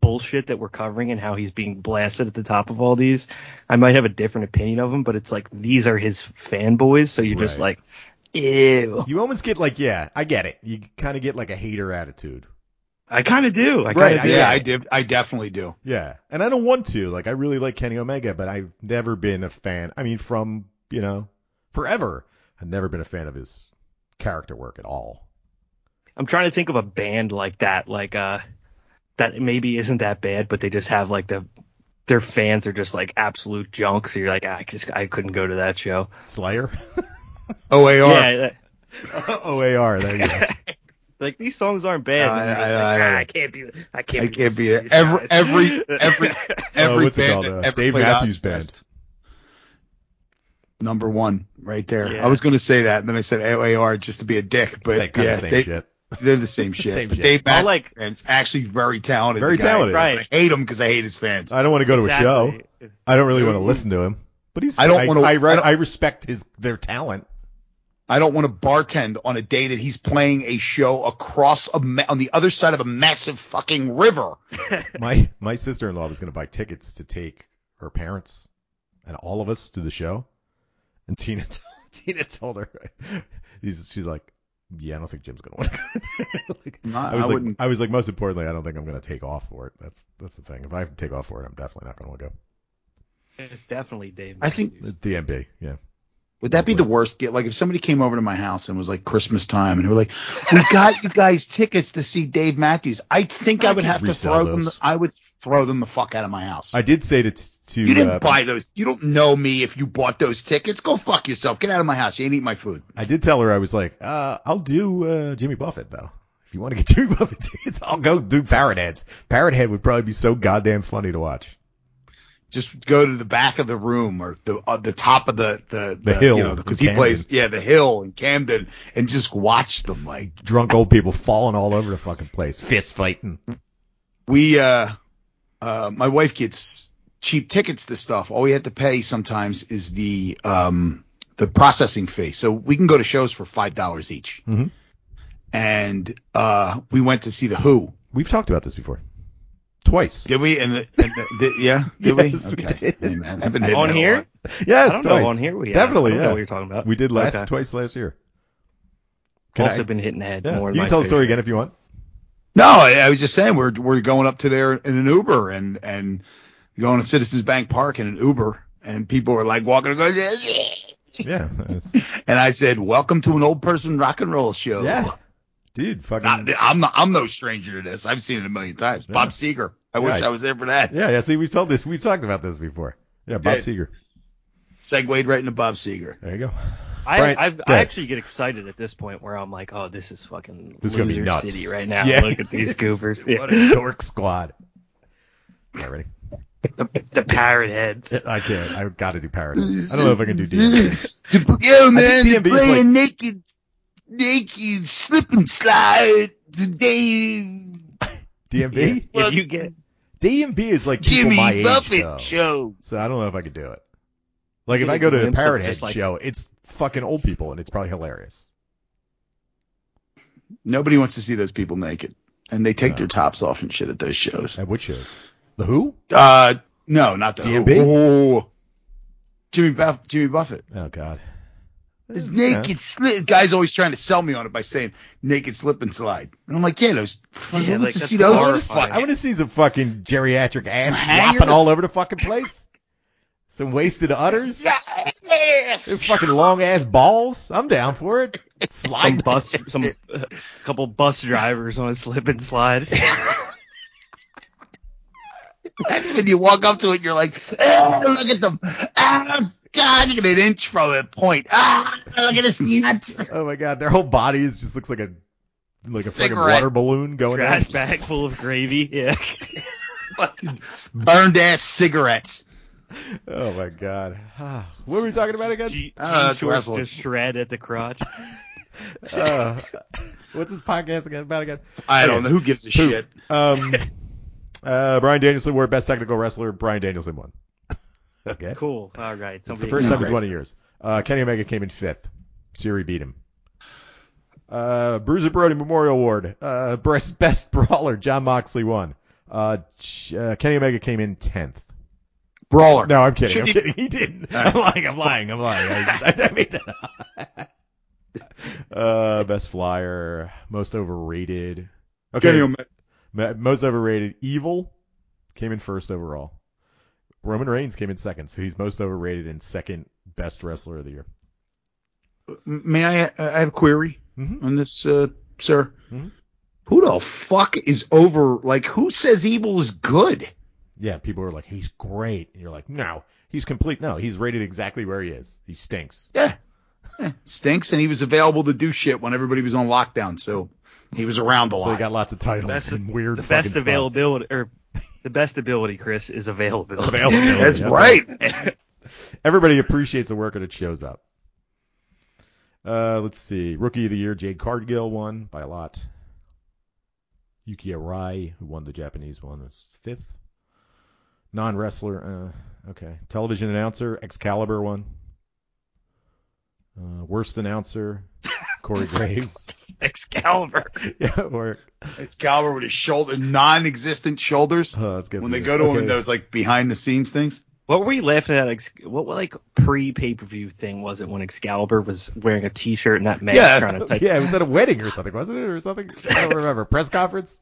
Speaker 2: bullshit that we're covering and how he's being blasted at the top of all these, I might have a different opinion of him. But it's like these are his fanboys, so you're just like, ew.
Speaker 1: You almost get like, yeah, I get it. You kind of get like a hater attitude.
Speaker 2: I kind of do. I
Speaker 1: Right,
Speaker 2: kind of
Speaker 1: I
Speaker 2: do.
Speaker 3: Yeah, I did. I definitely do.
Speaker 1: Yeah, and I don't want to. Like, I really like Kenny Omega, but I've never been a fan. I mean, from you know, forever, I've never been a fan of his character work at all.
Speaker 2: I'm trying to think of a band like that, like uh, that maybe isn't that bad, but they just have like the their fans are just like absolute junk. So you're like, ah, I just I couldn't go to that show.
Speaker 1: Slayer,
Speaker 3: OAR.
Speaker 2: Yeah, that-
Speaker 1: OAR. There you go.
Speaker 2: like these songs aren't bad.
Speaker 3: I-
Speaker 2: but you're just
Speaker 3: I-
Speaker 2: like,
Speaker 3: I-
Speaker 2: "Ah,
Speaker 3: I-
Speaker 2: I can't be. I can't.
Speaker 3: I
Speaker 2: be
Speaker 3: can't be
Speaker 2: listening
Speaker 3: it. Every, every, every, every
Speaker 1: what's it
Speaker 3: band
Speaker 1: called,
Speaker 3: that
Speaker 1: uh,
Speaker 3: ever
Speaker 1: Dave Matthews
Speaker 3: Ozfest. Number one, right there.
Speaker 2: Yeah.
Speaker 3: I was going to say that, and then I said OAR just to be a dick, but
Speaker 1: Same- kinda
Speaker 3: yeah,
Speaker 1: the same
Speaker 3: they,
Speaker 1: shit.
Speaker 3: They're the same shit.
Speaker 1: Same
Speaker 3: but
Speaker 1: shit.
Speaker 3: Dave Matthews
Speaker 2: like-
Speaker 3: fans, actually very talented.
Speaker 1: Very
Speaker 3: guy.
Speaker 1: talented.
Speaker 2: Right.
Speaker 3: I hate him because I hate his fans.
Speaker 1: I don't want to go to a show. I don't really want to listen to him. But he's.
Speaker 3: I don't wanna-
Speaker 1: I,
Speaker 3: I
Speaker 1: I respect his their talent.
Speaker 3: I don't want to bartend on a day that he's playing a show across a ma- on the other side of a massive fucking river.
Speaker 1: My my sister in law was going to buy tickets to take her parents and all of us to the show, and Tina Tina told her, he's, she's like, yeah, I don't think Jim's going to want to. like,
Speaker 3: No,
Speaker 1: I
Speaker 3: I
Speaker 1: was like,
Speaker 3: wouldn't-
Speaker 1: I was like, most importantly, I don't think I'm going to take off for it. That's that's the thing. If I have to take off for it, I'm definitely not going to go.
Speaker 2: It's definitely Dave.
Speaker 3: I think
Speaker 1: DMB, yeah.
Speaker 3: Would that be the worst gift? Like if somebody came over to my house and was like Christmas time and they were like, "We got you guys tickets to see Dave Matthews," I think I,
Speaker 1: I
Speaker 3: would have to
Speaker 1: resell
Speaker 3: throw them.
Speaker 1: those.
Speaker 3: I would throw them the fuck out of my house.
Speaker 1: I did say to to
Speaker 3: you didn't
Speaker 1: uh,
Speaker 3: buy those. You don't know me if you bought those tickets. Go fuck yourself. Get out of my house. You ain't eat my food.
Speaker 1: I did tell her I was like, uh, I'll do uh, Jimmy Buffett though. If you want to get Jimmy Buffett tickets, I'll go do Parrot Heads. Parrot Head would probably be so goddamn funny to watch.
Speaker 3: Just go to the back of the room or the uh, the top of the the,
Speaker 1: The hill
Speaker 3: you know, because he plays yeah the hill in Camden and just watch them like
Speaker 1: Drunk old people falling all over the fucking place, fist fighting.
Speaker 3: we uh uh my wife gets cheap tickets to stuff. All we have to pay sometimes is the um the processing fee. So we can go to shows for five dollars each.
Speaker 1: Mhm.
Speaker 3: And uh we went to see the Who.
Speaker 1: We've talked about this before, twice.
Speaker 3: Did we? And the, and the, the yeah, did we?
Speaker 1: Yes, we
Speaker 3: Okay.
Speaker 1: did.
Speaker 3: Hey, man, I've been
Speaker 2: On here?
Speaker 3: lot.
Speaker 1: Yes,
Speaker 2: I don't
Speaker 1: twice.
Speaker 2: know on here we have.
Speaker 1: Definitely,
Speaker 2: I don't
Speaker 1: yeah.
Speaker 2: know what you're talking about.
Speaker 1: We did last
Speaker 2: Okay.
Speaker 1: twice last year. Can
Speaker 2: also
Speaker 1: I-
Speaker 2: been hitting the head
Speaker 1: yeah.
Speaker 2: more.
Speaker 1: You
Speaker 2: than
Speaker 1: can tell the story again if you want.
Speaker 3: No, I, I was just saying we're we're going up to there in an Uber and and going to Citizens Bank Park in an Uber and people were like walking and going
Speaker 1: Yeah, that's-
Speaker 3: and I said welcome to an old person rock and roll show.
Speaker 1: yeah, dude,
Speaker 3: It's
Speaker 1: fucking.
Speaker 3: not- I'm not, I'm no stranger to this. I've seen it a million times.
Speaker 1: Yeah.
Speaker 3: Bob Seger. I wish
Speaker 1: Yeah.
Speaker 3: I was there for that.
Speaker 1: yeah, yeah. See, we've told this. We've talked about this before. Yeah, Bob
Speaker 3: Did.
Speaker 1: Seger.
Speaker 3: Segued right into Bob Seger.
Speaker 1: There you go.
Speaker 2: I,
Speaker 1: Brian,
Speaker 2: I've, I actually get excited at this point where I'm like, oh, this is fucking
Speaker 1: This is gonna be
Speaker 2: loser
Speaker 1: nuts.
Speaker 2: city right now.
Speaker 1: Yeah.
Speaker 2: Look at these goobers.
Speaker 1: What a dork squad. Yeah, ready?
Speaker 2: The, the parrot heads.
Speaker 1: I can't. I got to do parrot. Heads. I don't know if I can do DMV.
Speaker 3: Yo, man,
Speaker 1: DMV
Speaker 3: they're playing
Speaker 1: like-
Speaker 3: naked, naked slip and slide today.
Speaker 1: DMV?
Speaker 2: If you get
Speaker 1: DMV is like
Speaker 3: Jimmy
Speaker 1: my age,
Speaker 3: Buffett
Speaker 1: though.
Speaker 3: show.
Speaker 1: So I don't know if I could do it. Like if I go to a Parrot Head
Speaker 2: like-
Speaker 1: show, it's fucking old people and it's probably hilarious.
Speaker 3: Nobody wants to see those people naked, and they take
Speaker 1: No.
Speaker 3: their tops off and shit at those shows.
Speaker 1: At which shows? The Who?
Speaker 3: Uh, no, not the
Speaker 1: DMB?
Speaker 3: Oh, Jimmy Buff, Jimmy Buffett.
Speaker 1: Oh God.
Speaker 3: His
Speaker 1: Yeah.
Speaker 3: naked slip. Guy's always trying to sell me on it by saying naked slip and slide, and I'm like, yeah, those.
Speaker 2: Yeah,
Speaker 3: who wants
Speaker 2: like,
Speaker 3: to see those?
Speaker 2: horrifying.
Speaker 1: I want to see some fucking geriatric ass
Speaker 3: Some
Speaker 1: flopping
Speaker 3: hangers?
Speaker 1: all over the fucking place. Some wasted udders.
Speaker 3: Yes.
Speaker 1: Some fucking long ass balls. I'm down for it.
Speaker 2: Slide some
Speaker 1: Slide.
Speaker 2: bus, some uh, couple bus drivers on a slip and slide.
Speaker 3: That's when you walk up to it and you're like, ah, look at them. Ah, God, you get an inch from it. Point. Ah, look at his nuts.
Speaker 1: Oh my god, their whole body is just looks like a like a fucking water balloon going
Speaker 2: Trash
Speaker 1: down.
Speaker 2: bag full of gravy. Yeah.
Speaker 3: Fucking burned ass cigarettes.
Speaker 1: Oh my god. What were we talking about again?
Speaker 2: G-
Speaker 3: Uh,
Speaker 2: jean
Speaker 3: it's
Speaker 2: shorts
Speaker 3: wrestling.
Speaker 2: just shred at the crotch.
Speaker 1: Uh, what's this podcast again about again?
Speaker 3: I
Speaker 1: Okay.
Speaker 3: don't know who gives a shit.
Speaker 1: Um, uh, Bryan Danielson wore best technical wrestler. Bryan Danielson won. okay.
Speaker 2: Cool. All right.
Speaker 1: It's the first time he's
Speaker 3: great.
Speaker 1: won in years. Uh, Kenny Omega came in fifth. Syuri beat him. Uh, Bruiser Brody Memorial Award. Uh, best, best brawler. Jon Moxley won. Uh, uh, Kenny Omega came in tenth.
Speaker 3: Brawler.
Speaker 1: No, I'm kidding. I'm
Speaker 3: he-
Speaker 1: kidding. He didn't.
Speaker 3: All right.
Speaker 1: I'm lying. I'm lying. I'm lying. I, just, I, I made that up. uh, best flyer. Most overrated. Okay.
Speaker 3: Kenny Omega.
Speaker 1: Most overrated. Evil came in first overall. Roman Reigns came in second, so he's most overrated and second best wrestler of the year.
Speaker 3: May I, I have a query
Speaker 1: Mm-hmm.
Speaker 3: on this, uh, sir?
Speaker 1: Mhm.
Speaker 3: Who the fuck is over? Like, who says evil is good?
Speaker 1: Yeah, people are like, he's great. And you're like, no, he's complete. No, he's rated exactly where he is. He stinks.
Speaker 3: Yeah. Stinks, and he was available to do shit when everybody was on lockdown, so he was around a lot.
Speaker 1: So he got lots of titles
Speaker 2: That's
Speaker 1: and weird
Speaker 2: the
Speaker 1: fucking
Speaker 2: best
Speaker 1: spots.
Speaker 2: availability or the best ability, Chris, is availability.
Speaker 1: Availability.
Speaker 3: That's
Speaker 1: That's
Speaker 3: right.
Speaker 1: Everybody appreciates the work and it shows up. Uh, let's see. Rookie of the Year, Jade Cargill won by a lot. Yuki Arai, who won the Japanese one, was fifth. Non-wrestler, uh, okay. Television announcer, Excalibur won. Uh, worst announcer, Corey Graves.
Speaker 2: Excalibur.
Speaker 1: yeah, or
Speaker 3: Excalibur with his shoulder, non-existent shoulders.
Speaker 1: uh, let's get
Speaker 3: when they
Speaker 1: this.
Speaker 3: go to him
Speaker 1: Okay.
Speaker 3: in those like behind the scenes things.
Speaker 2: What were we laughing at? Ex- What like pre pay per view thing was it when Excalibur was wearing a t shirt and that mask
Speaker 3: Yeah.
Speaker 2: trying to type?
Speaker 1: yeah, it was at a wedding or something, wasn't it, or something? I don't remember. Press conference.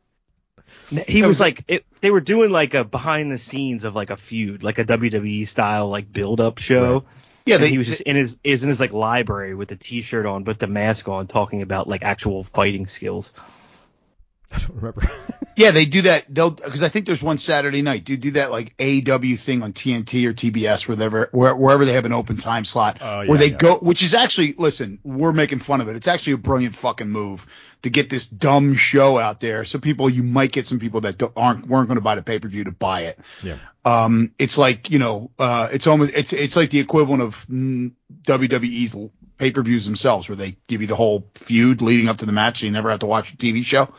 Speaker 2: He was like, it, they were doing like a behind the scenes of like a feud, like a WWE style like build up show.
Speaker 3: Yeah,
Speaker 2: And
Speaker 3: they,
Speaker 2: he was just in his is in his like library with the t-shirt on, but the mask on, talking about like actual fighting skills.
Speaker 1: I don't remember.
Speaker 3: yeah, they do that. They'll because I think there's one Saturday night. Do do that like AW thing on TNT or TBS, wherever where, wherever they have an open time slot,
Speaker 1: Oh, yeah,
Speaker 3: where they
Speaker 1: yeah.
Speaker 3: go. Which is actually, listen, we're making fun of it. It's actually a brilliant fucking move to get this dumb show out there, so people you might get some people that don't, aren't weren't going to buy the pay per view to buy it.
Speaker 1: yeah.
Speaker 3: Um, it's like you know, uh, it's almost it's it's like the equivalent of WWE's pay per views themselves, where they give you the whole feud leading up to the match, so you never have to watch a TV show.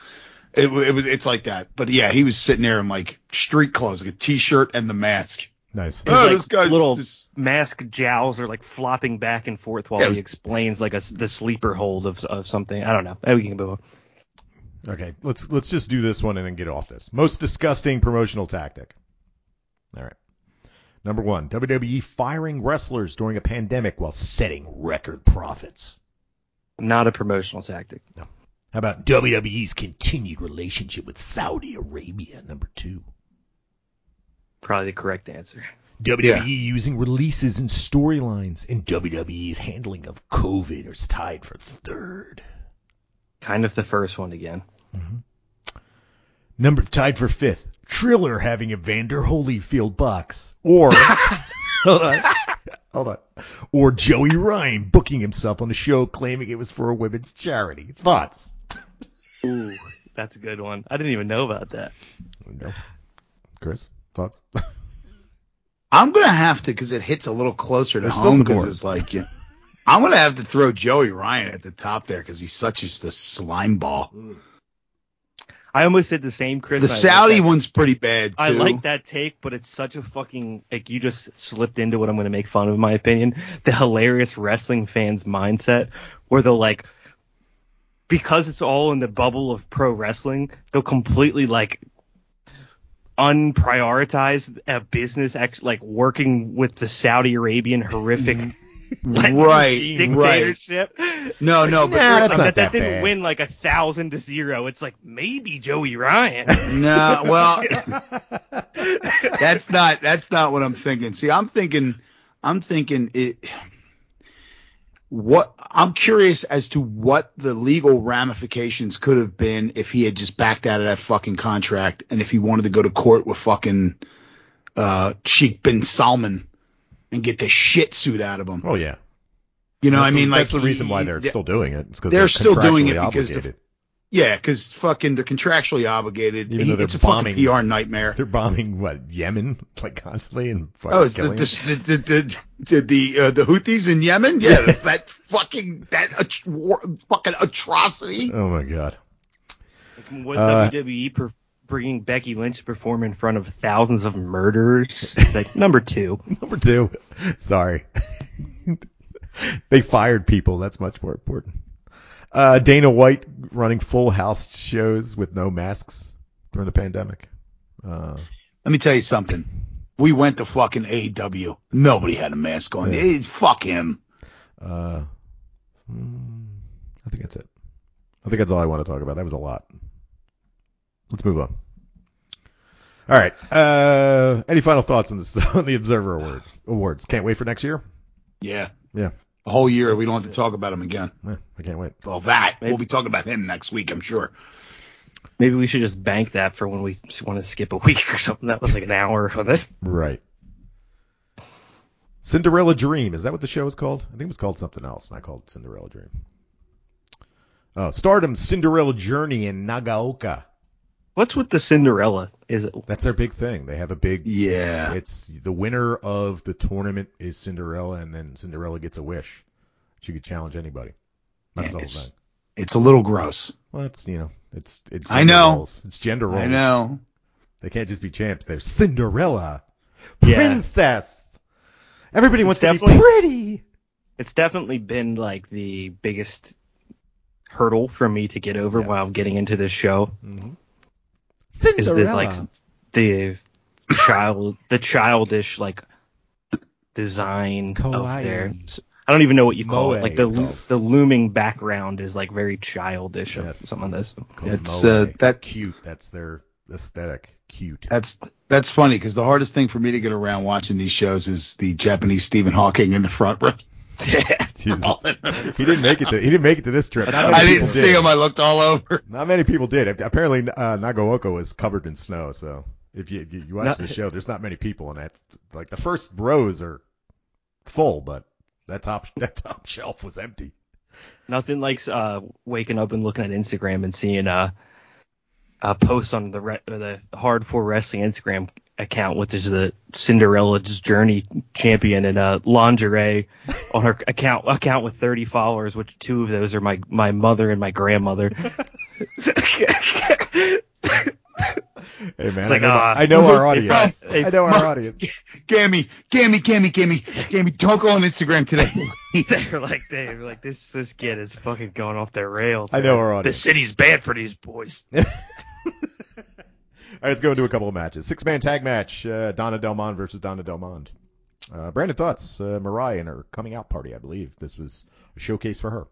Speaker 3: It, it was it's like that, but yeah, he was sitting there in like street clothes, like a t-shirt and the mask.
Speaker 1: Nice.
Speaker 2: His,
Speaker 3: Oh,
Speaker 2: like,
Speaker 3: this guy's
Speaker 2: little
Speaker 3: just-
Speaker 2: mask jowls are like flopping back and forth while
Speaker 3: Yeah, it
Speaker 2: he explains like a s- the sleeper hold of of something. I don't know. We can move on.
Speaker 1: Okay, let's let's just do this one and then get off this. Most disgusting promotional tactic. All right. Number one, WWE firing wrestlers during a pandemic while setting record profits.
Speaker 2: Not a promotional tactic.
Speaker 1: How about WWE's continued relationship with Saudi Arabia? Number two.
Speaker 2: Probably the correct answer.
Speaker 1: WWE
Speaker 3: Yeah.
Speaker 1: using releases and storylines, and WWE's handling of COVID is tied for third.
Speaker 2: Kind of the first one again. Mm-hmm.
Speaker 1: Number tied for fifth. Triller having a Vander Holyfield box, or hold on, hold on, or Joey Ryan booking himself on the show claiming it was for a women's charity. Thoughts?
Speaker 2: Ooh, that's a good one. I didn't even know about that.
Speaker 1: No. Chris, thoughts?
Speaker 3: I'm gonna have to because it hits a little closer to
Speaker 1: There's
Speaker 3: home because it's like yeah, I'm gonna have to throw Joey Ryan at the top there because he's such as the slime ball.
Speaker 2: I almost did the same, Chris.
Speaker 3: The
Speaker 2: and I like
Speaker 3: Saudi
Speaker 2: that-
Speaker 3: one's pretty bad too.
Speaker 2: I like that take, but it's such a fucking like you just slipped into what I'm going to make fun of, in my opinion. The hilarious wrestling fans mindset where they'll like because it's all in the bubble of pro wrestling, they'll completely like unprioritize a business actually like working with the Saudi Arabian horrific like,
Speaker 3: Right,
Speaker 2: dictatorship.
Speaker 3: No, no, but
Speaker 1: Nah, that's
Speaker 2: that,
Speaker 1: not
Speaker 2: that
Speaker 1: that
Speaker 2: didn't
Speaker 1: bad.
Speaker 2: win like a thousand to zero. It's like maybe Joey Ryan.
Speaker 3: no, well, that's not that's not what I'm thinking. See, I'm thinking, I'm thinking it. What I'm curious as to what the legal ramifications could have been if he had just backed out of that fucking contract and if he wanted to go to court with fucking uh, Sheikh bin Salman and get the shit suit out of him.
Speaker 1: Oh yeah.
Speaker 3: You know,
Speaker 1: That's
Speaker 3: I mean,
Speaker 1: the,
Speaker 3: like
Speaker 1: that's the reason why they're still doing it. It's because
Speaker 3: they're
Speaker 1: they're,
Speaker 3: still doing it because the-. Yeah, because fucking they're contractually obligated.
Speaker 1: Even though
Speaker 3: He-
Speaker 1: they're
Speaker 3: it's a fucking PR nightmare.
Speaker 1: They're bombing what Yemen like constantly and fucking
Speaker 3: Oh, it's the
Speaker 1: killing
Speaker 3: the
Speaker 1: them?
Speaker 3: the the the, the, uh, the Houthis in Yemen? Yeah, that fucking that at- war, fucking atrocity.
Speaker 1: Oh my god.
Speaker 2: What
Speaker 1: Uh,
Speaker 2: WWE per- bringing Becky Lynch to perform in front of thousands of murderers, like number two.
Speaker 1: Number two. Sorry. they fired people. That's much more important. Uh, Dana White running full house shows with no masks during the pandemic. Uh,
Speaker 3: Let me tell you something. We went to fucking AW. Nobody had a mask on.
Speaker 1: Yeah.
Speaker 3: Eh, fuck him.
Speaker 1: uh, mm, I think that's it. I think that's all I want to talk about. That was a lot. Let's move on. All right. Uh, any final thoughts on this on the Observer Awards? Awards. Can't wait for next year.
Speaker 3: Yeah,
Speaker 1: Yeah.
Speaker 3: A whole year we don't have to talk about him again.
Speaker 1: I can't wait.
Speaker 3: Well, that
Speaker 2: Maybe-
Speaker 3: we'll be talking about him next week, I'm sure.
Speaker 2: Maybe we should just bank that for when we want to skip a week or something. That was like an hour for this.
Speaker 1: Right. Cinderella Dream. Is that what the show is called? I think it was called something else, and I called it Cinderella Dream. Oh, Stardom Cinderella Journey in Nagaoka.
Speaker 2: What's with the Cinderella? Is it?
Speaker 1: That's their big thing. They have a big.
Speaker 3: Yeah.
Speaker 1: It's the winner of the tournament is Cinderella, and then Cinderella gets a wish. She could challenge anybody. That's the whole
Speaker 3: It's,
Speaker 1: thing.
Speaker 3: it's a little gross.
Speaker 1: Well, it's you know, it's it's.
Speaker 3: I know.
Speaker 1: Roles. It's gender roles.
Speaker 3: I know.
Speaker 1: They can't just be champs. They're Cinderella,
Speaker 2: Yeah.
Speaker 1: princess. Everybody wants to be pretty.
Speaker 2: It's definitely been like the biggest hurdle for me to get over
Speaker 1: Yes.
Speaker 2: while getting into this show.
Speaker 1: Mm-hmm.
Speaker 2: Is the like the child, the childish like design of
Speaker 1: Kawaii.
Speaker 2: their. I don't even know what you call
Speaker 1: Moe
Speaker 2: it. Like the
Speaker 1: it's
Speaker 2: the looming background is like very childish of
Speaker 1: Yes,
Speaker 2: some of this.
Speaker 3: It's,
Speaker 1: moe.
Speaker 3: uh, that-
Speaker 1: cute. That's their aesthetic cute.
Speaker 3: That's that's funny because the hardest thing for me to get around watching these shows is the Japanese Stephen Hawking in the front row.
Speaker 1: Jesus. he didn't make it. To, he didn't make it to this trip.
Speaker 3: I didn't see
Speaker 1: did.
Speaker 3: him. I looked all over.
Speaker 1: Not many people did. Apparently, uh, Nagaoka was covered in snow. So if you you, you watch
Speaker 2: Not-
Speaker 1: the show, there's not many people in that. Like the first rows are full, but that top that top shelf was empty.
Speaker 2: Nothing like uh, waking up and looking at Instagram and seeing uh, a post on the re- the Hardcore Wrestling Instagram account, which is the Cinderella's Journey champion in uh, lingerie on her account account with 30 followers, which two of those are my my mother and my grandmother.
Speaker 1: Hey man,
Speaker 2: It's
Speaker 1: I
Speaker 2: like,
Speaker 1: know,
Speaker 2: uh,
Speaker 1: I know our audience.
Speaker 2: hey,
Speaker 1: I know our
Speaker 3: Mom.
Speaker 1: audience.
Speaker 3: Gammy, Gammy, Gammy, Gammy, Gammy, don't go on Instagram today.
Speaker 2: they're like they're like this this kid is fucking going off their rails.
Speaker 1: I know
Speaker 2: man.
Speaker 1: our
Speaker 2: The
Speaker 1: audience.
Speaker 2: city's bad for these boys.
Speaker 1: Right, let's go into a couple of matches. Six man tag match: uh, Donna Del Mondo versus Donna Del Mondo. Uh, Brandon thoughts? Uh, Mariah and her coming out party, I believe. This was a showcase for her.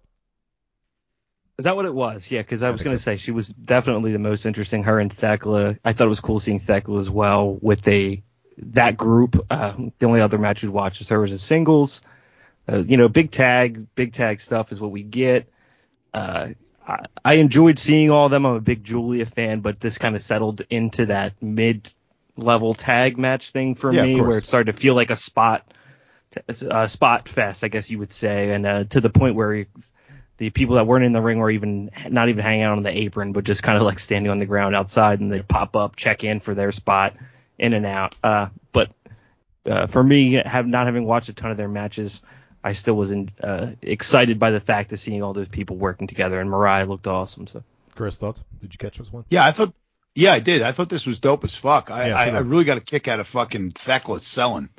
Speaker 2: Is that what it was? Yeah, because I
Speaker 1: I
Speaker 2: was going to
Speaker 1: so.
Speaker 2: say she was definitely the most interesting. Her and Thekla. I thought it was cool seeing Thekla as well with a that group. Uh, the only other match we'd watch was her was a singles. Uh, you know, big tag, big tag stuff is what we get. Uh, I, I enjoyed seeing all of them. I'm a big Giulia fan, but this kind of settled into that mid level tag match thing for
Speaker 1: Yeah,
Speaker 2: me, where it started to feel like a spot uh, spot fest, I guess you would say, and uh, to the point where the people that weren't in the ring were even not even hanging out on the apron, but just kind of like standing on the ground outside, and they pop up, check in for their spot, in and out. Uh, but uh, for me, have not having watched a ton of their matches, I still was in, uh, excited by the fact of seeing all those people working together, and Mariah looked awesome. So
Speaker 1: Chris, thoughts? Did you catch this one?
Speaker 3: yeah, I thought. Yeah, I did. I thought this was dope as fuck. I,
Speaker 1: Yeah,
Speaker 3: I,
Speaker 1: did
Speaker 3: I
Speaker 1: I.
Speaker 3: really got a kick out of fucking Thekla selling.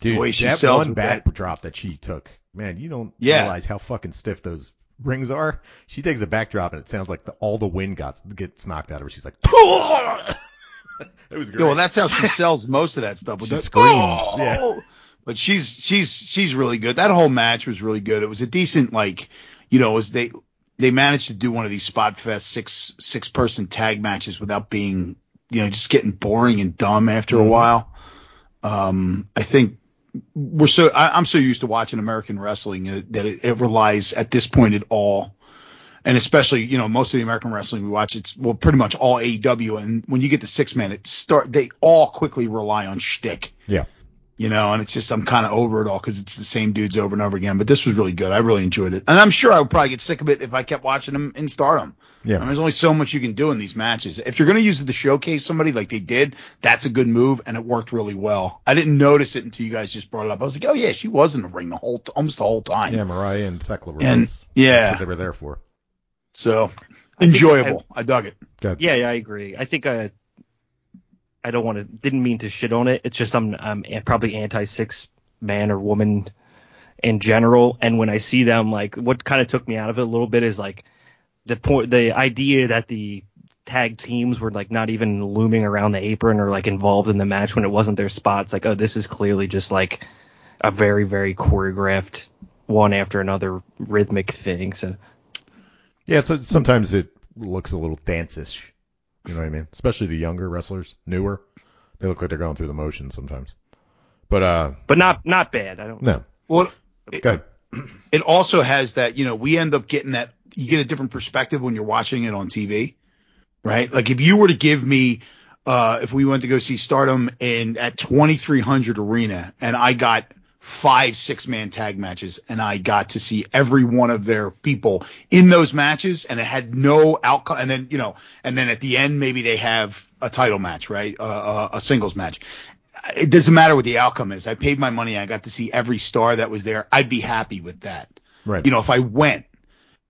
Speaker 1: Dude,
Speaker 3: way she
Speaker 1: that
Speaker 3: sells
Speaker 1: one
Speaker 3: with
Speaker 1: back
Speaker 3: that-
Speaker 1: drop that she took, man, you don't
Speaker 3: Yeah.
Speaker 1: realize how fucking stiff those rings are. She takes a backdrop and it sounds like the, all the wind got gets knocked out of her. She's like, it was great.
Speaker 3: Yeah, well, that's how she sells most of that stuff. With
Speaker 1: She
Speaker 3: the,
Speaker 1: screams,
Speaker 3: "Oh!"
Speaker 1: yeah.
Speaker 3: But she's she's she's really good. That whole match was really good. It was a decent like, you know, as they they managed to do one of these spot fest six six person tag matches without being, you know, just getting boring and dumb after
Speaker 1: Mhm.
Speaker 3: a while. Um, I think we're so I, I'm so used to watching American wrestling uh, that it, it relies at this point at all and especially you know most of the American wrestling we watch it's well pretty much all AEW and when you get to six man it start they all quickly rely on shtick
Speaker 1: yeah.
Speaker 3: You know and it's just I'm kind of over it all because it's the same dudes over and over again but this was really good I really enjoyed it and I'm sure I would probably get sick of it if I kept watching them in Stardom
Speaker 1: Yeah.
Speaker 3: I mean, there's only so much you can do in these matches if you're gonna use it to showcase somebody like they did that's a good move and it worked really well I didn't notice it until you guys just brought it up I was like oh yeah she was in the ring the whole almost the whole time
Speaker 1: Yeah, Mariah and Thekla were
Speaker 3: And-
Speaker 1: both.
Speaker 3: yeah.
Speaker 1: That's what they were there for.
Speaker 3: so
Speaker 2: think
Speaker 3: enjoyable I dug it.
Speaker 1: Good.
Speaker 2: yeah, yeah, I agree. I think I I don't want to didn't mean to shit on it. It's just I'm I'm probably anti six man or woman in general. And when I see them, like what kind of took me out of it a little bit is like the point, the idea that the tag teams were like not even looming around the apron or like involved in the match when it wasn't their spots. Like, oh, this is clearly just like a very very choreographed one after another rhythmic thing. So
Speaker 1: Yeah, so sometimes it looks a little dance-ish. You know what I mean? Especially the younger wrestlers, newer. They look like they're going through the motions sometimes. But uh,
Speaker 2: but not not bad. I don't.
Speaker 1: no.
Speaker 3: Well,
Speaker 1: Go ahead.
Speaker 3: it also has that, you know, we end up getting that, you get a different perspective when you're watching it on TV, right? Like if you were to give me, uh, if we went to go see Stardom in at 2300 Arena and I got five six man tag matches and I got to see every one of their people in those matches and it had no outcome. And then, you know, and then at the end, maybe they have a title match, right? Uh, a singles match. It doesn't matter what the outcome is. I paid my money. I got to see every star that was there. I'd be happy with that
Speaker 1: Right.
Speaker 3: you know, if I went,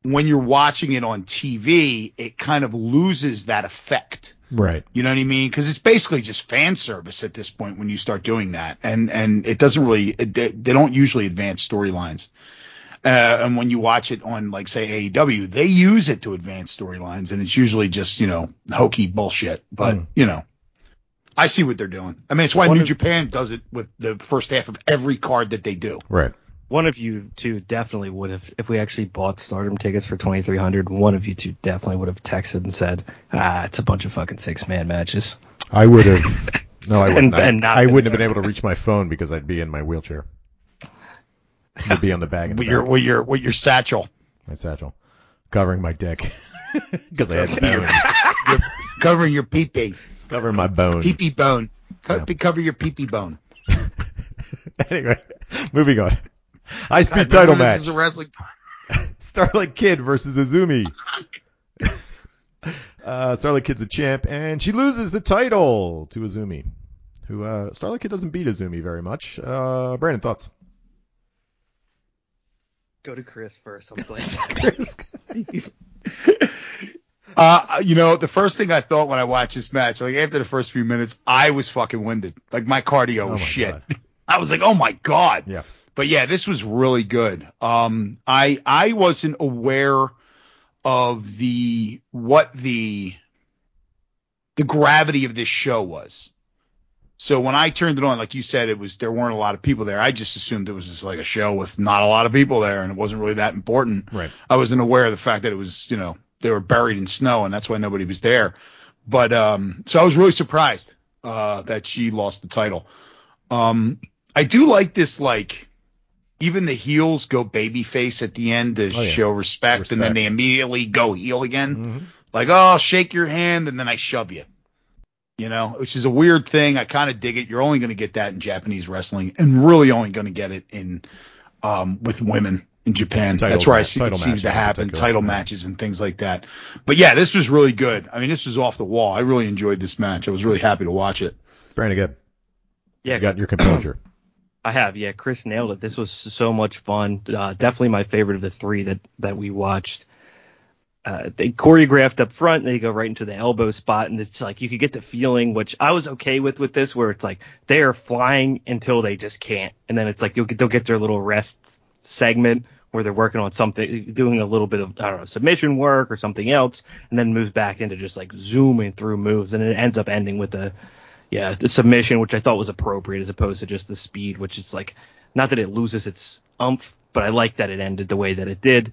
Speaker 3: when you're watching it on TV, it kind of loses that effect.
Speaker 1: Right.
Speaker 3: You know what I mean? Because it's basically just fan service at this point when you start doing that, and and it doesn't really it, they, they don't usually advance storylines. Uh, and when you watch it on like say AEW, they use it to advance storylines, and it's usually just you know hokey bullshit. But
Speaker 1: Mm.
Speaker 3: you know, I see what they're doing. I mean, it's why New Japan does it with the first half of every card that they do.
Speaker 1: Right.
Speaker 2: One of you two definitely would have, if we actually bought Stardom tickets for 2300 one of you two definitely would have texted and said, ah, it's a bunch of fucking six man matches.
Speaker 1: I would have. No, I wouldn't.
Speaker 2: And- and not
Speaker 1: I wouldn't have been able to reach my phone because I'd be in my wheelchair. I'd be on the bag
Speaker 3: With your with your with your satchel,
Speaker 1: my satchel, covering my dick because I had bones,
Speaker 3: covering your pee pee,
Speaker 1: covering my bone.
Speaker 3: pee pee bone. Co-
Speaker 1: Yeah.
Speaker 3: Cover your pee pee bone.
Speaker 1: anyway, moving on. High speed title
Speaker 3: remember
Speaker 1: match.
Speaker 3: This is a wrestling.
Speaker 1: Starlight Kid versus Azumi. uh, Starlight Kid's a champ, and she loses the title to Azumi. Who uh, Starlight Kid doesn't beat Azumi very much. Uh, Brandon, thoughts?
Speaker 2: Go to Chris first. I'm playing.
Speaker 3: Uh, you know, the first thing I thought when I watched this match, like after the first few minutes, I was fucking winded. Like my cardio
Speaker 1: Oh
Speaker 3: was
Speaker 1: my
Speaker 3: shit.
Speaker 1: God.
Speaker 3: I was like, oh my god.
Speaker 1: Yeah.
Speaker 3: But yeah, this was really good. Um, I I wasn't aware of the what the the gravity of this show was. So when I turned it on, like you said, it was there weren't a lot of people there. I just assumed it was just like a show with not a lot of people there, and it wasn't really that important.
Speaker 1: Right.
Speaker 3: I wasn't aware of the fact that it was, you know, they were buried in snow, and that's why nobody was there. But um, so I was really surprised uh, that she lost the title. Um, I do like this, like even the heels go babyface at the end to
Speaker 1: Oh, yeah.
Speaker 3: show respect, and then they immediately go heel again.
Speaker 1: Mhm.
Speaker 3: Like, oh, I'll shake your hand, and then I shove you. You know, which is a weird thing. I kind of dig it. You're only going to get that in Japanese wrestling, and really only going to get it in um, with women in Japan.
Speaker 1: Title
Speaker 3: That's where I see it
Speaker 1: title
Speaker 3: seems to happen. Title
Speaker 1: Yeah.
Speaker 3: matches and things like that. But yeah, this was really good. I mean, this was off the wall. I really enjoyed this match. I was really happy to watch it.
Speaker 1: Brandon, good.
Speaker 2: yeah,
Speaker 1: You got your composure.
Speaker 2: I have. Yeah, Chris nailed it. This was so much fun. Uh, definitely my favorite of the three that that we watched. Uh, they choreographed up front. They go right into the elbow spot, and it's like you could get the feeling, which I was okay with with this, where it's like they are flying until they just can't, and then it's like you'll get they'll get their little rest segment where they're working on something, doing a little bit of I don't know submission work or something else, and then moves back into just like zooming through moves, and it ends up ending with a yeah, the submission, which I thought was appropriate as opposed to just the speed, which is like, not that it loses its umph, but I like that it ended the way that it did.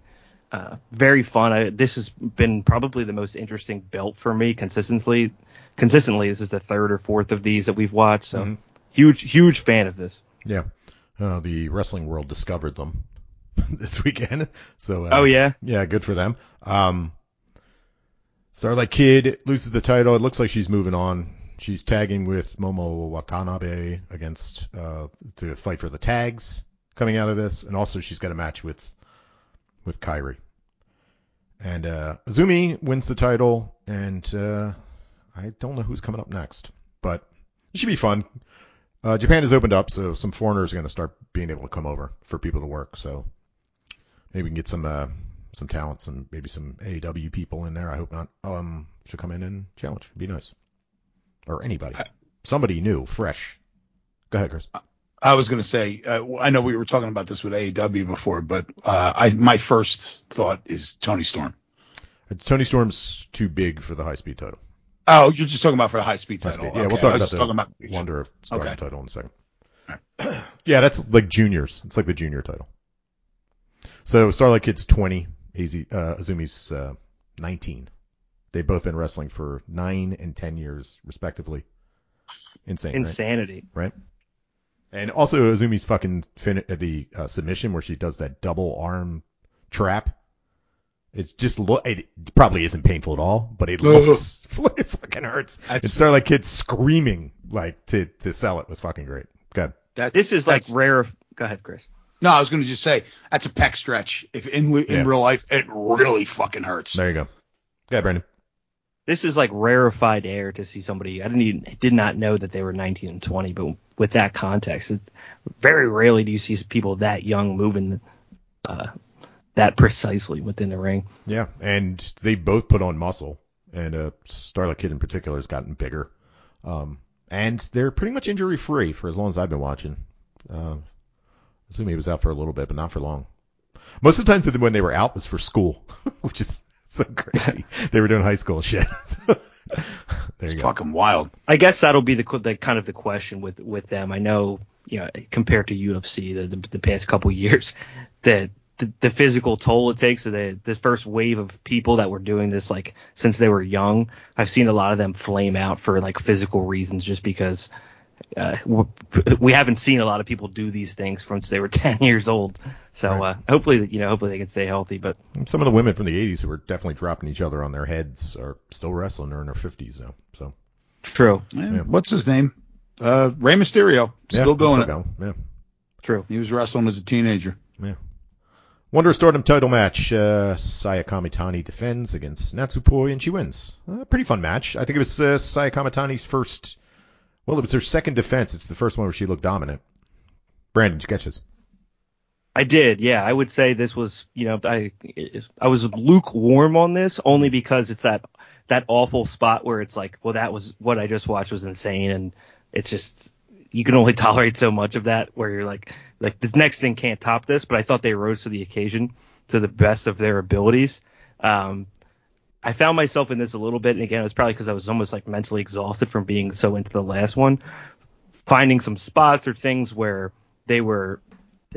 Speaker 2: Uh, very fun. I, this has been probably the most interesting belt for me consistently. Consistently, this is the third or fourth of these that we've watched. So
Speaker 1: Mhm.
Speaker 2: huge, huge fan of this.
Speaker 1: Yeah. Uh, the wrestling world discovered them this weekend. So. Uh,
Speaker 2: Oh yeah,
Speaker 1: Yeah, good for them. Um, Starlight Kid loses the title. It looks like she's moving on. She's tagging with Momo Watanabe against uh, to fight for the tags coming out of this, and also she's got a match with with Kyrie. And uh, Azumi wins the title, and uh, I don't know who's coming up next, but it should be fun. Uh, Japan has opened up, so some foreigners are going to start being able to come over for people to work. So maybe we can get some uh, some talents and maybe some AEW people in there. I hope not. Um, should come in and challenge. It'd be nice. Or anybody,
Speaker 3: I-
Speaker 1: somebody new, fresh. Go ahead, Chris.
Speaker 3: I was going to say, uh, I know we were talking about this with AEW before, but uh, I my first thought is Toni Storm.
Speaker 1: Toni Storm's too big for the high speed title.
Speaker 3: Oh, you're just talking about for the high speed
Speaker 1: High
Speaker 3: title.
Speaker 1: speed. Yeah,
Speaker 3: Okay,
Speaker 1: we'll talk about
Speaker 3: just
Speaker 1: the
Speaker 3: talking about
Speaker 1: Wonder of Stardom
Speaker 3: Okay.
Speaker 1: title in a second. yeah, that's like juniors. It's like the junior title. So Starlight Kid's 20. AZ, uh, Azumi's uh, 19. They've both been wrestling for nine and 10 years, respectively. Insane.
Speaker 2: insanity.
Speaker 1: right? And also Azumi's fucking fin- uh, the uh, submission where she does that double arm trap. It's just lo- it probably isn't painful at all, but it looks it fucking hurts. And
Speaker 3: That's-
Speaker 1: Starlight Kid screaming like to to sell it was fucking great. Good.
Speaker 3: That's,
Speaker 2: This is like rare. Go ahead, Chris.
Speaker 3: No, I was going to just say that's a pec stretch. If in in
Speaker 1: Yeah.
Speaker 3: real life, it really fucking hurts.
Speaker 1: There you go. Yeah, Brandon.
Speaker 2: This is like rarefied air to see somebody. I didn't even did not know that they were 19 and 20, but with that context, very rarely do you see people that young moving uh, that precisely within the ring.
Speaker 1: Yeah, and they both put on muscle, and uh, Starlight Kid in particular has gotten bigger. Um, and they're pretty much injury free for as long as I've been watching. Uh, he was out for a little bit, but not for long. Most of the times when they were out was for school, which is so crazy. they were doing high school shit. there
Speaker 3: It's
Speaker 1: you go.
Speaker 3: fucking wild.
Speaker 2: I guess that'll be the, the kind of the question with with them. I know you know, compared to UFC the the, the past couple years, that the, the physical toll it takes the the first wave of people that were doing this like since they were young i've seen a lot of them flame out for like physical reasons just because uh, we haven't seen a lot of people do these things since they were 10 years old so
Speaker 1: Right.
Speaker 2: uh, hopefully you know hopefully they can stay healthy but
Speaker 1: Some of the women from the 80s who were definitely dropping each other on their heads are still wrestling. They're in their 50s now. So
Speaker 2: true
Speaker 3: Yeah,
Speaker 1: Yeah.
Speaker 3: What's his name? Uh, Rey Mysterio.
Speaker 1: yeah,
Speaker 3: Still it.
Speaker 1: going. Yeah.
Speaker 2: true
Speaker 3: He was wrestling as a teenager.
Speaker 1: Yeah. Wonder Stardom title match. Uh, Saya Kamitani defends against Natsupoi and she wins. Uh, pretty fun match. I think it was uh, Saya Kamitani's first. Well, it was her second defense. It's the first one where she looked dominant. Brandon, did you catch this?
Speaker 2: I did, yeah. I would say this was, you know, I I was lukewarm on this only because it's that that awful spot where it's like, well, that was what I just watched was insane, and it's just you can only tolerate so much of that where you're like, like this next thing can't top this. But I thought they rose to the occasion to the best of their abilities. Um, I found myself in this a little bit, and again, it was probably because I was almost like mentally exhausted from being so into the last one, finding some spots or things where they were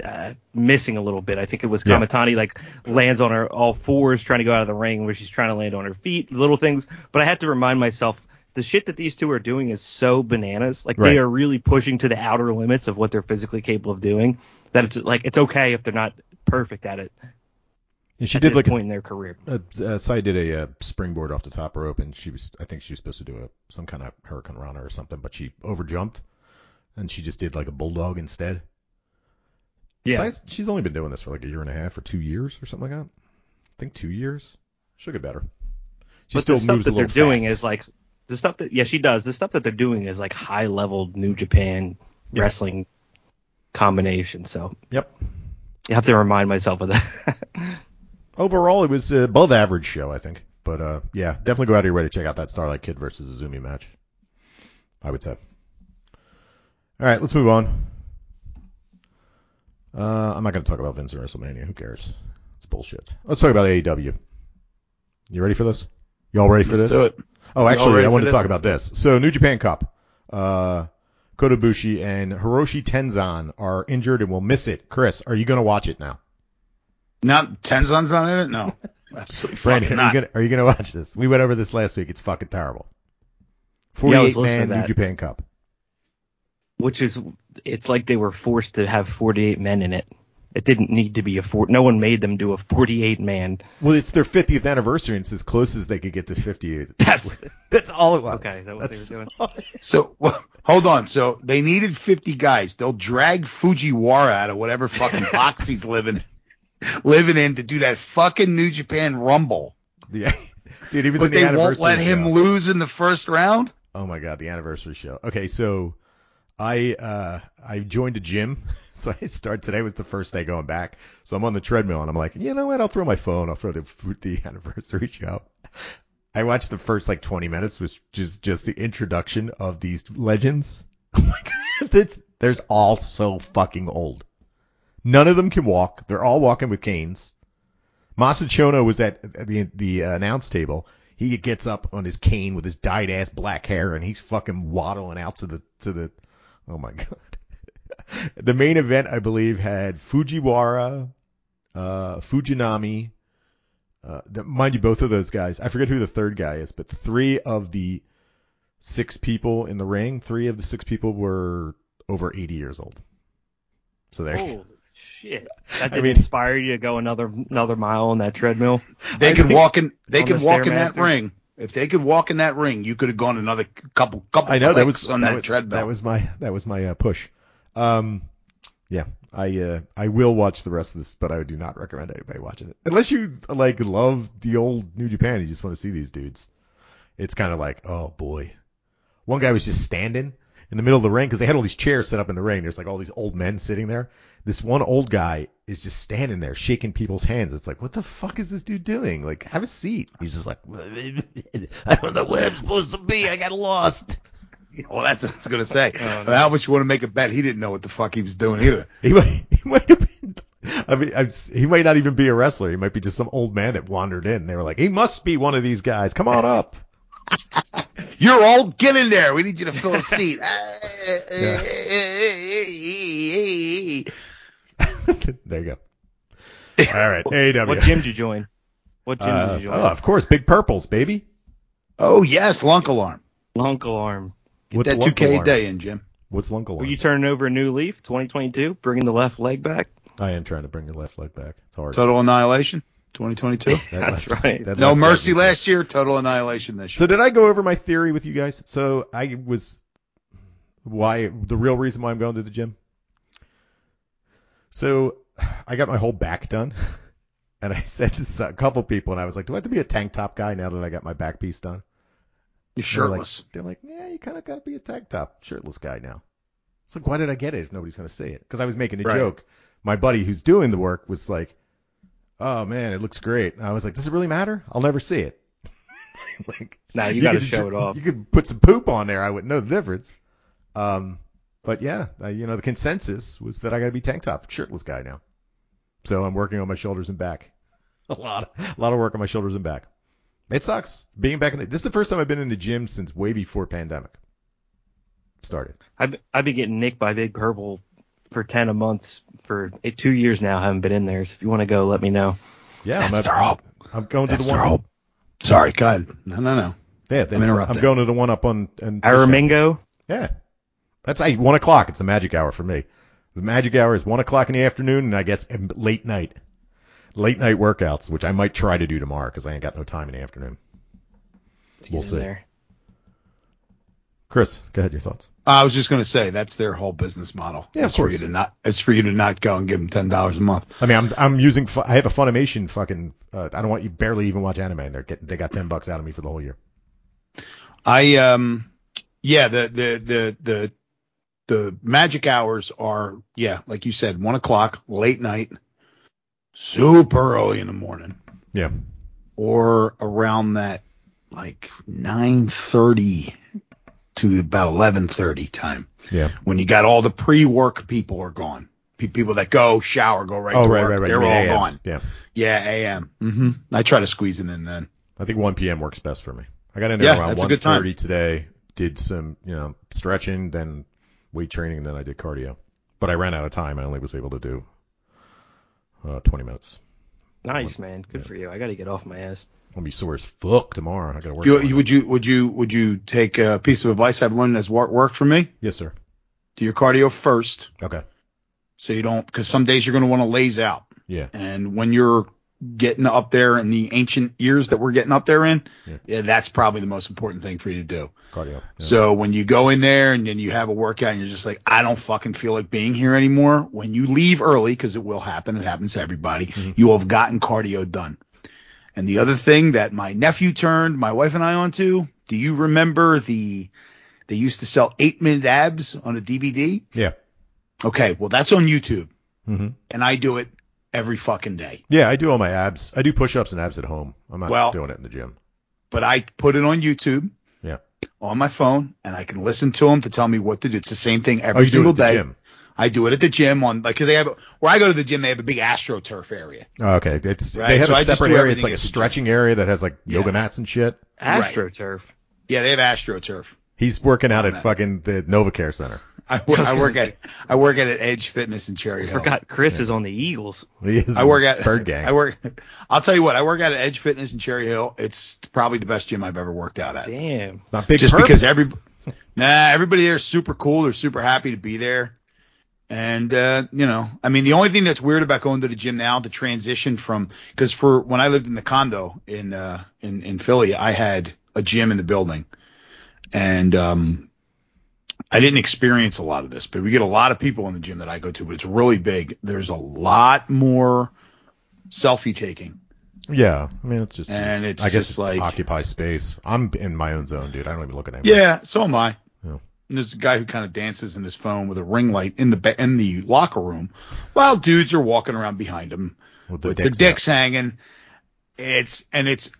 Speaker 2: uh, missing a little bit. I think it was
Speaker 1: Yeah.
Speaker 2: Kamitani like lands on her all fours trying to go out of the ring where she's trying to land on her feet, little things. But I had to remind myself the shit that these two are doing is so bananas. Like
Speaker 1: Right.
Speaker 2: they are really pushing to the outer limits of what they're physically capable of doing. That it's like it's okay if they're not perfect at it
Speaker 1: And she
Speaker 2: at
Speaker 1: did
Speaker 2: this
Speaker 1: like
Speaker 2: point in their career.
Speaker 1: a, uh, uh, Saya did a uh, springboard off the top rope, and she was. I think she was supposed to do a some kind of hurricane runner or something, but she overjumped, and she just did like a bulldog instead.
Speaker 2: Yeah.
Speaker 1: She's only been doing this for like a year and a half or two years or something like that. I think two years. She'll get better. She
Speaker 2: but
Speaker 1: still
Speaker 2: the stuff
Speaker 1: moves
Speaker 2: that
Speaker 1: a
Speaker 2: they're
Speaker 1: little
Speaker 2: doing is like the stuff that yeah she does the stuff that they're doing is like high level New Japan
Speaker 1: Yeah.
Speaker 2: wrestling combination. So
Speaker 1: Yep.
Speaker 2: you have to remind myself of that.
Speaker 1: Overall, it was above average show, I think. But uh, yeah, definitely go out of your way to check out that Starlight Kid versus Azumi match. I would say. All right, let's move on. Uh, I'm not going to talk about Vince and WrestleMania. Who cares? It's bullshit. Let's talk about AEW. You ready for this? You all ready for
Speaker 3: Let's
Speaker 1: this?
Speaker 3: do it.
Speaker 1: Oh, actually, I wanted to talk about this. So, New Japan Cup. Uh, Kota Ibushi and Hiroshi Tenzan are injured and will miss it. Chris, are you going to watch it now?
Speaker 3: Not Tenzan's not in it. No, absolutely
Speaker 1: Brandon,
Speaker 3: fucking
Speaker 1: are you,
Speaker 3: not.
Speaker 1: gonna, are you gonna watch this? We went over this last week. It's fucking terrible.
Speaker 2: Yeah, I was
Speaker 1: 48
Speaker 2: listening
Speaker 1: man
Speaker 2: to
Speaker 1: New
Speaker 2: that.
Speaker 1: Japan Cup.
Speaker 2: Which is it's like they were forced to have 48 men in it. It didn't need to be a four. No one made them do a 48 man.
Speaker 1: Well, it's their 50th anniversary, and it's as close as they could get to 58.
Speaker 2: That's
Speaker 1: that's all it was.
Speaker 2: Okay, is that what they
Speaker 1: That's
Speaker 2: were doing?
Speaker 3: So well, hold on. So they needed 50 guys. They'll drag Fujiwara out of whatever fucking box he's living living in to do that fucking New Japan Rumble.
Speaker 1: Yeah. Dude, he was
Speaker 3: But
Speaker 1: in the
Speaker 3: they won't let him
Speaker 1: show.
Speaker 3: lose in the first round.
Speaker 1: Oh my god, the anniversary show. Okay, so I uh I joined a gym. So I start today was the first day going back. So I'm on the treadmill and I'm like, you know what? I'll throw my phone. I'll throw the the anniversary show. I watched the first like 20 minutes, which is just the introduction of these legends. Oh my god, there's all so fucking old. None of them can walk. They're all walking with canes. Masa Chono was at the the uh, announce table. He gets up on his cane with his dyed ass black hair, and he's fucking waddling out to the to the. Oh my god. the main event, I believe, had Fujiwara, uh, Fujinami. Uh, the, mind you, both of those guys. I forget who the third guy is, but three of the six people in the ring, three of the six people were over 80 years old. So there.
Speaker 2: Holy shit! That
Speaker 1: I
Speaker 2: didn't
Speaker 1: mean-
Speaker 2: inspire you to go another another mile on that treadmill.
Speaker 3: They
Speaker 1: I
Speaker 3: could walk in. They could
Speaker 2: the
Speaker 3: walk in that ring. If they could walk in that ring, you could have gone another couple couple
Speaker 1: I know that was
Speaker 3: on
Speaker 1: that,
Speaker 3: that,
Speaker 1: was,
Speaker 3: treadmill.
Speaker 1: That was my that was my uh, push. Um, yeah, I uh, I will watch the rest of this, but I do not recommend anybody watching it unless you like love the old New Japan. You just want to see these dudes. It's kind of like, oh boy, one guy was just standing in the middle of the ring because they had all these chairs set up in the ring. There's like all these old men sitting there. This one old guy is just standing there shaking people's hands. It's like, what the fuck is this dude doing? Like, have a seat. He's just like, I don't know where I'm supposed to be. I got lost.
Speaker 3: well, that's what I was gonna say.
Speaker 2: Oh, no.
Speaker 3: How much you want to make a bet? He didn't know what the fuck he was doing either.
Speaker 1: He might, he might have been. I mean, I'm, he might not even be a wrestler. He might be just some old man that wandered in. They were like, he must be one of these guys. Come on up.
Speaker 3: You're all get in there. We need you to fill a seat.
Speaker 1: there you go. All right, AEW.
Speaker 2: What gym did you join? What gym
Speaker 1: Uh,
Speaker 2: did you join?
Speaker 1: oh, of course, Big Purples, baby.
Speaker 3: oh yes, lunk alarm.
Speaker 2: Lunk Alarm.
Speaker 3: Get
Speaker 1: What's
Speaker 3: that 2K
Speaker 1: alarm?
Speaker 3: day in, Jim.
Speaker 1: What's Lunk Alarm?
Speaker 2: Are you turning over a new leaf, 2022, bringing the left leg back?
Speaker 1: I am trying to bring the left leg back. It's hard.
Speaker 3: Total annihilation, 2022.
Speaker 1: That
Speaker 2: That's
Speaker 1: left-
Speaker 2: right.
Speaker 1: that
Speaker 3: no
Speaker 1: left
Speaker 3: mercy
Speaker 1: is-
Speaker 3: last year. Total annihilation this year.
Speaker 1: So did I go over my theory with you guys? So I was why the real reason why I'm going to the gym. So I got my whole back done, and I said to a couple people, and I was like, "Do I have to be a tank top guy now that I got my back piece done?"
Speaker 3: You're
Speaker 1: They're like-
Speaker 3: shirtless.
Speaker 1: They're like, "Yeah, you kind of got to be a tank top shirtless guy now." It's like, why did I get it if nobody's gonna see it? Because I was making a
Speaker 2: Right.
Speaker 1: joke. My buddy who's doing the work was like, "Oh man, it looks great." I was like, "Does it really matter? I'll never see it." like,
Speaker 2: No, you, got to show it off.
Speaker 1: You could put some poop on there. I wouldn't know the difference. Um, but yeah, uh, you know, the consensus was that I got to be tank top, shirtless guy now. So I'm working on my shoulders and back. A lot, a lot of work on my shoulders and back. It sucks being back in. The, this is the first time I've been in the gym since way before pandemic started.
Speaker 2: I've, I've been getting nicked by Big Purple for 10 a month for eh, two years now. I haven't been in there. So if you want to go, let me know.
Speaker 1: Yeah,
Speaker 3: That's
Speaker 1: I'm,
Speaker 3: their hope.
Speaker 1: I'm going
Speaker 3: That's
Speaker 1: to the
Speaker 3: their
Speaker 1: one.
Speaker 3: hope. Sorry, go ahead. No, no, no.
Speaker 1: Yeah, that's,
Speaker 3: interrupting.
Speaker 1: I'm going to the one up on. on
Speaker 2: Aramingo.
Speaker 1: Yeah. That's like one o'clock. It's the magic hour for me. The magic hour is one o'clock in the afternoon, and I guess um, late night, late night workouts, which I might try to do tomorrow because I ain't got no time in the afternoon.
Speaker 2: Let's
Speaker 1: We'll see.
Speaker 2: There.
Speaker 1: Chris, go ahead. Your thoughts?
Speaker 3: I was just going to say that's their whole business model.
Speaker 1: Yeah, of
Speaker 3: it's for you to not. It's for you to not go and give them ten dollars a month.
Speaker 1: I mean, I'm I'm using. I have a Funimation fucking. Uh, I don't want you barely even watch anime, and they're getting they got ten bucks out of me for the whole year.
Speaker 3: I um, yeah, the the the the the magic hours are yeah, like you said, one o'clock, late night, super early in the morning,
Speaker 1: Yeah.
Speaker 3: or around that like nine thirty to about eleven thirty time
Speaker 1: Yeah.
Speaker 3: when you got all the pre-work people are gone. Pe- People that go shower, go right
Speaker 1: oh
Speaker 3: to
Speaker 1: right,
Speaker 3: work,
Speaker 1: right, right.
Speaker 3: they're
Speaker 1: You
Speaker 3: all
Speaker 1: mean AM.
Speaker 3: gone.
Speaker 1: Yeah.
Speaker 3: Yeah, AM. hmm I try to squeeze it in then.
Speaker 1: I think 1 p.m. works best for me. I got in there
Speaker 3: Yeah,
Speaker 1: around
Speaker 3: that's a good time.
Speaker 1: 1:30 today. Did some, you know, stretching, then weight training, and then I did cardio. But I ran out of time. I only was able to do uh, 20 minutes.
Speaker 2: Nice, man. Good for you. I got to get off my ass.
Speaker 1: I'll be sore as fuck tomorrow. I got to work.
Speaker 3: You, you, would you would you would you take a piece of advice I've learned that's wor- worked for me?
Speaker 1: Yes, sir.
Speaker 3: Do your cardio first,
Speaker 1: Okay.
Speaker 3: so you don't because some days you're going to want to laze out,
Speaker 1: Yeah.
Speaker 3: and when you're getting up there in the ancient years that we're getting up there in,
Speaker 1: Yeah.
Speaker 3: yeah, that's probably the most important thing for you to do.
Speaker 1: Cardio. Yeah.
Speaker 3: So when you go in there and then you have a workout and you're just like, I don't fucking feel like being here anymore. When you leave early, because it will happen, it happens to everybody,
Speaker 1: Mhm.
Speaker 3: you will have gotten cardio done. And the other thing that my nephew turned my wife and I onto, do you remember the they used to sell eight minute abs on a DVD?
Speaker 1: yeah.
Speaker 3: Okay, well that's on YouTube,
Speaker 1: Mm-hmm.
Speaker 3: and I do it every fucking day.
Speaker 1: Yeah. I do all my abs. I do push-ups and abs at home. I'm not
Speaker 3: Well-
Speaker 1: doing it in the gym.
Speaker 3: But I put it on YouTube.
Speaker 1: Yeah.
Speaker 3: On my phone, and I can listen to them to tell me what to do. It's the same thing
Speaker 1: Oh,
Speaker 3: every
Speaker 1: it
Speaker 3: single
Speaker 1: at the
Speaker 3: day.
Speaker 1: Gym.
Speaker 3: I do it at the gym on like because they have where I go to the gym they have a big astroturf area.
Speaker 1: Oh, okay. It's
Speaker 3: Right,
Speaker 1: they have
Speaker 3: so
Speaker 1: a
Speaker 3: I just
Speaker 1: separate area. It's like a
Speaker 3: at gym.
Speaker 1: stretching area that has like
Speaker 3: Yeah.
Speaker 1: yoga mats and shit.
Speaker 3: Right.
Speaker 2: AstroTurf.
Speaker 3: Yeah, they have astroturf.
Speaker 1: He's working out at
Speaker 3: man.
Speaker 1: fucking the NovaCare Center.
Speaker 3: I, wo- I work at I work at Edge Fitness in Cherry
Speaker 2: I
Speaker 3: Hill.
Speaker 2: forgot Chris is on the Eagles.
Speaker 1: He is
Speaker 3: I work at
Speaker 1: Bird Gang.
Speaker 3: I work. I'll tell you what. I work at Edge Fitness in Cherry Hill. It's probably the best gym I've ever worked out at.
Speaker 2: Damn.
Speaker 1: Not big
Speaker 3: Just
Speaker 1: Perp?
Speaker 3: because every nah everybody there is super cool. They're super happy to be there. And uh, you know, I mean, the only thing that's weird about going to the gym now, the transition from because for when I lived in the condo in uh, in in Philly, I had a gym in the building, and um, I didn't experience a lot of this, but we get a lot of people in the gym that I go to, but it's really big. There's a lot more selfie taking.
Speaker 1: Yeah, I mean it's just
Speaker 3: And it's
Speaker 1: I guess
Speaker 3: like-
Speaker 1: occupy space. I'm in my own zone, dude. I don't even look at anyone.
Speaker 3: Yeah, so am I. And there's a guy who kind of dances in his phone with a ring light in the ba- in the locker room, while dudes are walking around behind him
Speaker 1: with the
Speaker 3: with their
Speaker 1: dicks
Speaker 3: dicks hanging. It's and it's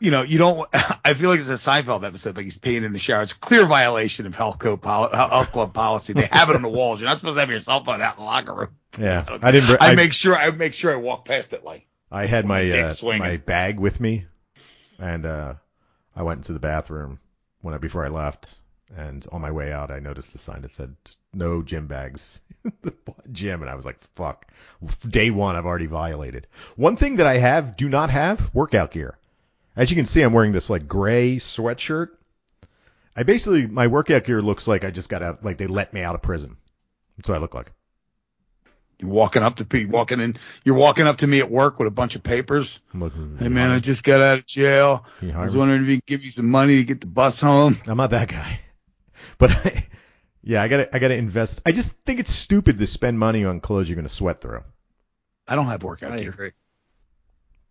Speaker 3: you know you don't. I feel like it's a Seinfeld episode, like he's peeing in the shower. It's a clear violation of health code poli- health club policy. They have it on the walls. You're not supposed to have your cell phone out in the locker room.
Speaker 1: Yeah, I didn't. br-
Speaker 3: I,
Speaker 1: I,
Speaker 3: make sure I make sure I walk past it like
Speaker 1: I had my uh, my bag with me, and uh, I went into the bathroom, when I before I left, and on my way out, I noticed the sign that said "No gym bags." in the gym, and I was like, "Fuck!" Day one, I've already violated. One thing that I have, do not have, workout gear. As you can see, I'm wearing this like gray sweatshirt. I basically my workout gear looks like I just got out, like they let me out of prison. That's what I look like.
Speaker 3: You're walking up to people, walking in. You're walking up to me at work with a bunch of papers.
Speaker 1: Looking,
Speaker 3: Hey man, I just got out of jail. I was wondering if you could give me some money to get the bus home.
Speaker 1: I'm not that guy. But I, yeah, I gotta I gotta invest. I just think it's stupid to spend money on clothes you're gonna sweat through.
Speaker 3: I don't have workout
Speaker 2: I
Speaker 3: gear.
Speaker 2: agree.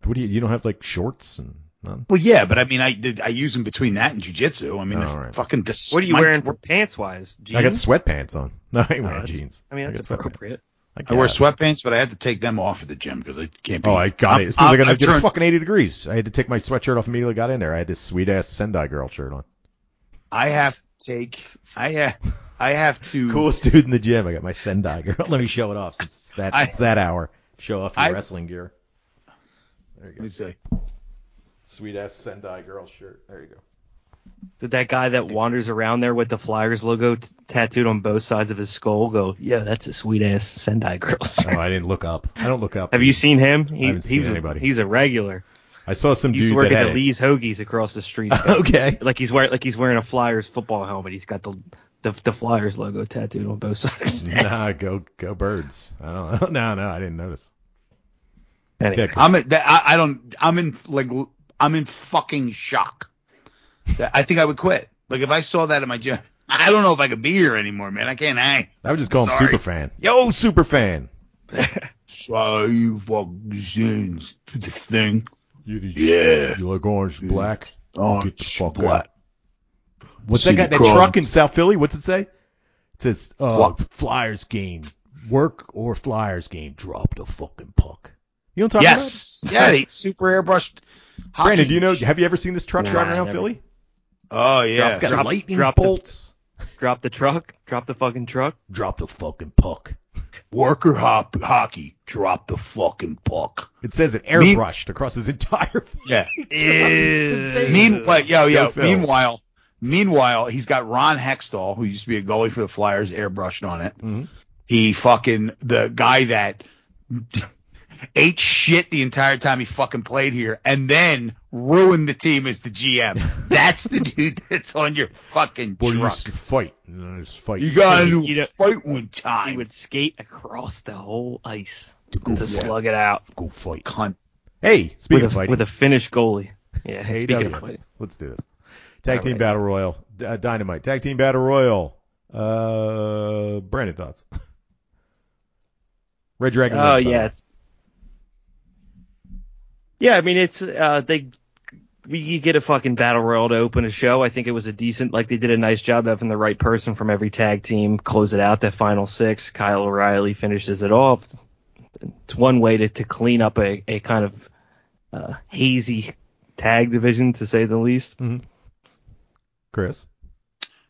Speaker 1: What do you? You don't have like shorts and none?
Speaker 3: Well, yeah, but I mean, I did. I use them between that and jujitsu. I mean,
Speaker 1: Oh,
Speaker 3: they're
Speaker 1: all right.
Speaker 3: fucking. Dis-
Speaker 2: What are you
Speaker 3: my-
Speaker 2: wearing for pants wise?
Speaker 1: I got sweatpants on. No, I ain't
Speaker 2: Oh,
Speaker 1: wearing
Speaker 2: that's-
Speaker 1: jeans.
Speaker 2: I mean,
Speaker 1: I got sweatpants.
Speaker 2: appropriate.
Speaker 3: I wear sweatpants, but I had to take them off at the gym because I can't be.
Speaker 1: Oh, I got
Speaker 3: I'm-
Speaker 1: it. As soon as I
Speaker 3: I'm-
Speaker 1: got
Speaker 3: I've turned-
Speaker 1: fucking 80 degrees. I had to take my sweatshirt off immediately. Got in there. I had this sweet ass Sendai girl shirt on.
Speaker 3: I have to take. I have. I have to.
Speaker 1: Coolest dude in the gym. I got my Sendai girl. Let me show it off since it's that
Speaker 3: I-
Speaker 1: it's that hour. Show off your
Speaker 3: I-
Speaker 1: wrestling gear. There you go.
Speaker 3: Let
Speaker 1: go.
Speaker 3: me see.
Speaker 1: Sweet ass Sendai girl shirt. There you go.
Speaker 2: Did that guy that wanders around there with the Flyers logo t- tattooed on both sides of his skull go, yeah, that's a sweet ass Sendai girl.
Speaker 1: Oh, shirt. Oh, I didn't look up. I don't look up.
Speaker 2: Have you seen him? He,
Speaker 1: haven't seen
Speaker 2: he's,
Speaker 1: anybody.
Speaker 2: he's a regular.
Speaker 1: I saw some
Speaker 2: He used
Speaker 1: dude
Speaker 2: to work
Speaker 1: that
Speaker 2: at
Speaker 1: had
Speaker 2: the. Lee's Hoagies across the street.
Speaker 1: Okay.
Speaker 2: like he's wearing like he's wearing a Flyers football helmet. He's got the the, the Flyers logo tattooed on both sides.
Speaker 1: nah, go go birds. I don't know. No, no, I didn't notice.
Speaker 2: Anyway,
Speaker 1: Okay,
Speaker 3: I'm. In, that, I, I don't. I'm in like. I'm in fucking shock. I think I would quit. Like if I saw that in my gym, I don't know if I could be here anymore, man. I can't hang.
Speaker 1: I would just call him
Speaker 3: Sorry.
Speaker 1: Superfan. Yo, Superfan.
Speaker 3: So you fucking sins to the thing.
Speaker 1: You, the-
Speaker 3: Yeah.
Speaker 1: You like orange and black?
Speaker 3: Oh,
Speaker 1: Get the fuck
Speaker 3: black.
Speaker 1: out. What's
Speaker 3: See
Speaker 1: that guy? That
Speaker 3: crowd.
Speaker 1: truck in South Philly? What's it say? It says uh,
Speaker 3: Fly-
Speaker 1: Flyers game. Work or Flyers game. Drop the fucking puck. You know what I'm talking
Speaker 3: Yes. Yeah. They super airbrushed. hockey
Speaker 1: Brandon, do you know? Have you ever seen this truck
Speaker 2: Nah,
Speaker 1: driving around
Speaker 2: never.
Speaker 1: Philly?
Speaker 3: Oh yeah.
Speaker 1: It's got
Speaker 2: Drop-
Speaker 1: lightning
Speaker 2: drop the-
Speaker 1: bolts.
Speaker 2: drop the truck. Drop the fucking truck.
Speaker 1: Drop the fucking puck.
Speaker 3: Worker hop hockey. Drop the fucking puck.
Speaker 1: It says it airbrushed across his entire.
Speaker 3: Yeah. Meanwhile, yo, yo.
Speaker 1: Phil.
Speaker 3: Meanwhile, meanwhile, he's got Ron Hextall, who used to be a goalie for the Flyers, airbrushed on it.
Speaker 1: Mhm.
Speaker 3: He fucking the guy that ate shit the entire time he fucking played here, and then ruined the team as the GM. That's the dude that's on your fucking
Speaker 1: Boy, you
Speaker 3: truck.
Speaker 1: used to fight. You, know, just fight.
Speaker 3: You got
Speaker 2: You
Speaker 3: into
Speaker 2: know-
Speaker 3: fight one time.
Speaker 2: He would skate across the whole ice
Speaker 1: go,
Speaker 2: to slug it out
Speaker 1: go fight.
Speaker 3: cunt.
Speaker 1: Hey, speaking
Speaker 2: with
Speaker 1: of
Speaker 2: a,
Speaker 1: fighting,
Speaker 2: with a Finnish goalie. Yeah, speaking
Speaker 1: AEW.
Speaker 2: of fighting.
Speaker 1: Let's do this. Tag
Speaker 2: All
Speaker 1: team
Speaker 2: right.
Speaker 1: battle royal, D- uh, dynamite. Tag team battle royal. Uh, Brandon thoughts. Red Dragon.
Speaker 2: Oh
Speaker 1: wins,
Speaker 2: yeah, it's, yeah. I mean, it's uh, they we you get a fucking battle royal to open a show. I think it was a decent, like they did a nice job having the right person from every tag team close it out. That final six, Kyle O'Reilly finishes it off. It's one way to to clean up a a kind of uh, hazy tag division to say the least.
Speaker 1: Chris.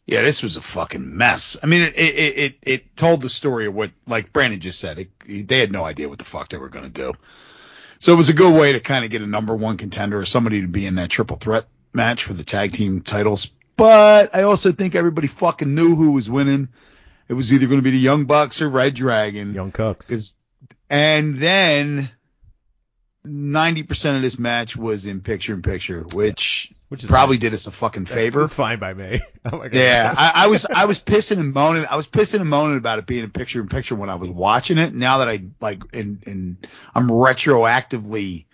Speaker 3: Yeah, this was a fucking mess. I mean, it it it, it told the story of what, like Brandon just said, it, they had no idea what the fuck they were gonna do. So it was a good way to kind of get a number one contender or somebody to be in that triple threat match for the tag team titles. But I also think everybody fucking knew who was winning. It was either going to be the Young Bucks or Red Dragon.
Speaker 1: Young Cucks.
Speaker 3: and then 90% of this match was in picture in picture, which
Speaker 1: Which is
Speaker 3: probably did us a fucking favor.
Speaker 1: It's fine by me. Oh my God.
Speaker 3: Yeah, I, I was I was pissing and moaning. I was pissing and moaning about it being a picture in picture when I was watching it. Now that I like and and I'm retroactively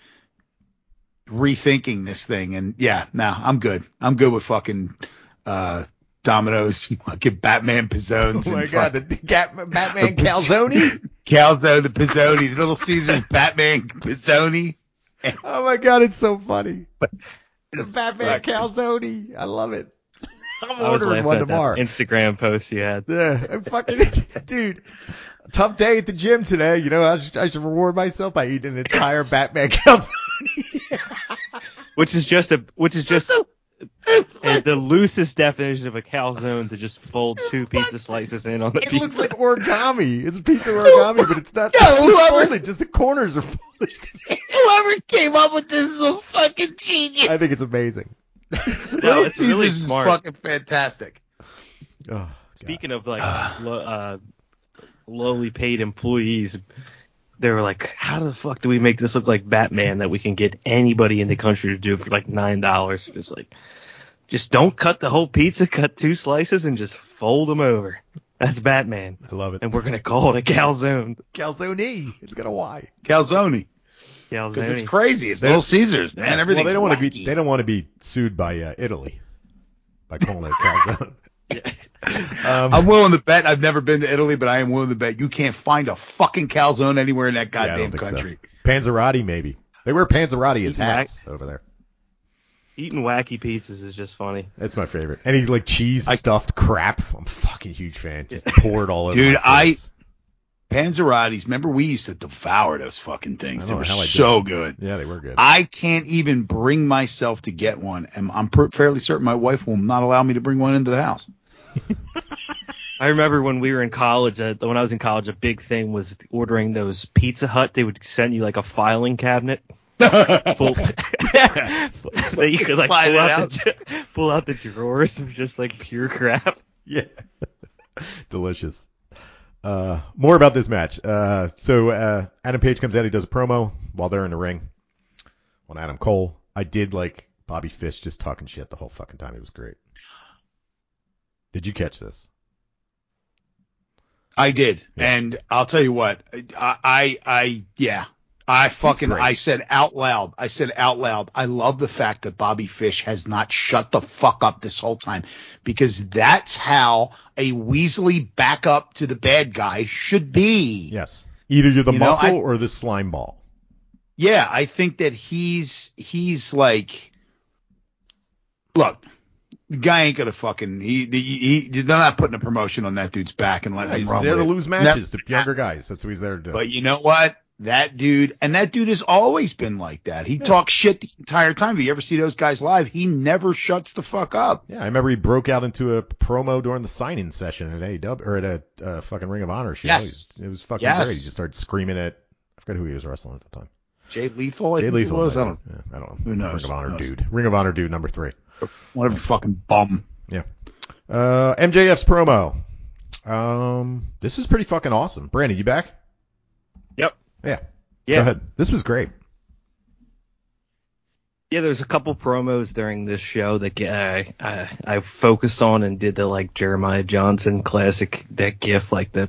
Speaker 3: rethinking this thing, and yeah, now I'm good. I'm good with fucking uh Domino's, fucking Batman Pizzones,
Speaker 1: Oh my God, the, the Batman Calzone.
Speaker 3: Calzo, the Pizzoni, the Little Caesars Batman Pizzoni.
Speaker 1: oh my God, it's so funny. The Batman
Speaker 3: fucking-
Speaker 1: Calzone. I love it. I'm
Speaker 2: I
Speaker 1: ordering one tomorrow.
Speaker 2: Instagram post you had.
Speaker 1: Yeah, I'm fucking dude. Tough day at the gym today. You know, I should, I should reward myself by eating an entire Batman calzone.
Speaker 2: which is just a which is just a, the loosest definition of a calzone to just fold two pizza slices in on the
Speaker 1: It
Speaker 2: pizza.
Speaker 1: It looks like origami. It's a piece origami, but it's not.
Speaker 3: Yo,
Speaker 1: it's
Speaker 3: whoever-
Speaker 1: folded, just the corners are folded.
Speaker 3: Whoever came up with this is a fucking genius.
Speaker 1: I think it's amazing.
Speaker 2: No,
Speaker 3: Little
Speaker 2: it's really
Speaker 3: Caesars is
Speaker 2: smart.
Speaker 3: fucking fantastic.
Speaker 1: Oh,
Speaker 2: Speaking of like lo- uh, lowly paid employees, they were like, "How the fuck do we make this look like Batman that we can get anybody in the country to do for like nine dollars?" Just like, just don't cut the whole pizza, cut two slices, and just fold them over. That's Batman,
Speaker 1: I love it.
Speaker 2: and we're gonna call it a calzone.
Speaker 1: Calzone. It's got a Y.
Speaker 3: Calzone. Because it's crazy. It's
Speaker 1: They
Speaker 3: Little Caesars, man. Everything.
Speaker 1: Well, they don't want to be. They don't want to be sued by uh, Italy by calling it a calzone. um,
Speaker 3: I'm willing to bet. I've never been to Italy, but I am willing to bet you can't find a fucking calzone anywhere in that goddamn
Speaker 1: don't think so.
Speaker 3: country.
Speaker 1: Panzerotti, maybe. They wear Panzerotti as
Speaker 2: Eating
Speaker 1: hats over there.
Speaker 2: Eating wacky pizzas is just funny.
Speaker 1: That's my favorite. Any like cheese
Speaker 3: I-
Speaker 1: stuffed crap. I'm a fucking huge fan. Just pour it all over.
Speaker 3: Dude,
Speaker 1: my
Speaker 3: I-
Speaker 1: face.
Speaker 3: Panzerottis. Remember, we used to devour those fucking things. They were
Speaker 1: know how I did
Speaker 3: so good.
Speaker 1: Yeah, they were good.
Speaker 3: I can't even bring myself to get one, and I'm pr- fairly certain my wife will not allow me to bring one into the house.
Speaker 2: I remember when we were in college. Uh, when I was in college, a big thing was ordering those Pizza Hut. They would send you like a filing cabinet full that you could like
Speaker 3: Slide
Speaker 2: pull
Speaker 3: it
Speaker 2: out,
Speaker 3: out.
Speaker 2: The, pull out the drawers of just like pure crap.
Speaker 1: Yeah. Delicious. Uh, more about this match. Uh, so uh, Adam Page comes out. He does a promo while they're in the ring on Adam Cole. I did like Bobby Fish just talking shit the whole fucking time. It was great. Did you catch this?
Speaker 3: I did,
Speaker 1: Yeah.
Speaker 3: and I'll tell you what, I, I, I yeah, I fucking. I said out loud, I said out loud, I love the fact that Bobby Fish has not shut the fuck up this whole time, because that's how a Weasley backup to the bad guy should be.
Speaker 1: Yes. Either you're the
Speaker 3: You know,
Speaker 1: muscle
Speaker 3: I-
Speaker 1: or the slime ball.
Speaker 3: Yeah, I think that he's he's like, look, the guy ain't gonna fucking he, he, he they're not putting a promotion on that dude's back and letting him
Speaker 1: He's there to
Speaker 3: it.
Speaker 1: lose matches to younger guys. That's what he's there to do.
Speaker 3: But you know what? That dude, and that dude has always been like that. He talks shit the entire time. If you ever see those guys live, he never shuts the fuck up.
Speaker 1: yeah, I remember he broke out into a promo during the signing session at AEW or at a uh, fucking Ring of Honor show.
Speaker 3: Yes.
Speaker 1: It was fucking
Speaker 3: Yes.
Speaker 1: great. He just started screaming at I forgot who he was wrestling at the time.
Speaker 3: Jay Lethal, I
Speaker 1: Jay Lethal.
Speaker 3: was. I don't
Speaker 1: Yeah, I don't know.
Speaker 3: Who knows?
Speaker 1: Ring of Honor
Speaker 3: knows?
Speaker 1: dude. Ring of Honor dude number three.
Speaker 3: Whatever fucking bum.
Speaker 1: Yeah. Uh, MJF's promo. Um, this is pretty fucking awesome. Brandon, you back?
Speaker 2: Yep.
Speaker 1: Yeah.
Speaker 2: Yeah.
Speaker 1: Go ahead. This was great.
Speaker 2: Yeah, there's a couple promos during this show that uh, I I focused on and did the like Jeremiah Johnson classic that gif like the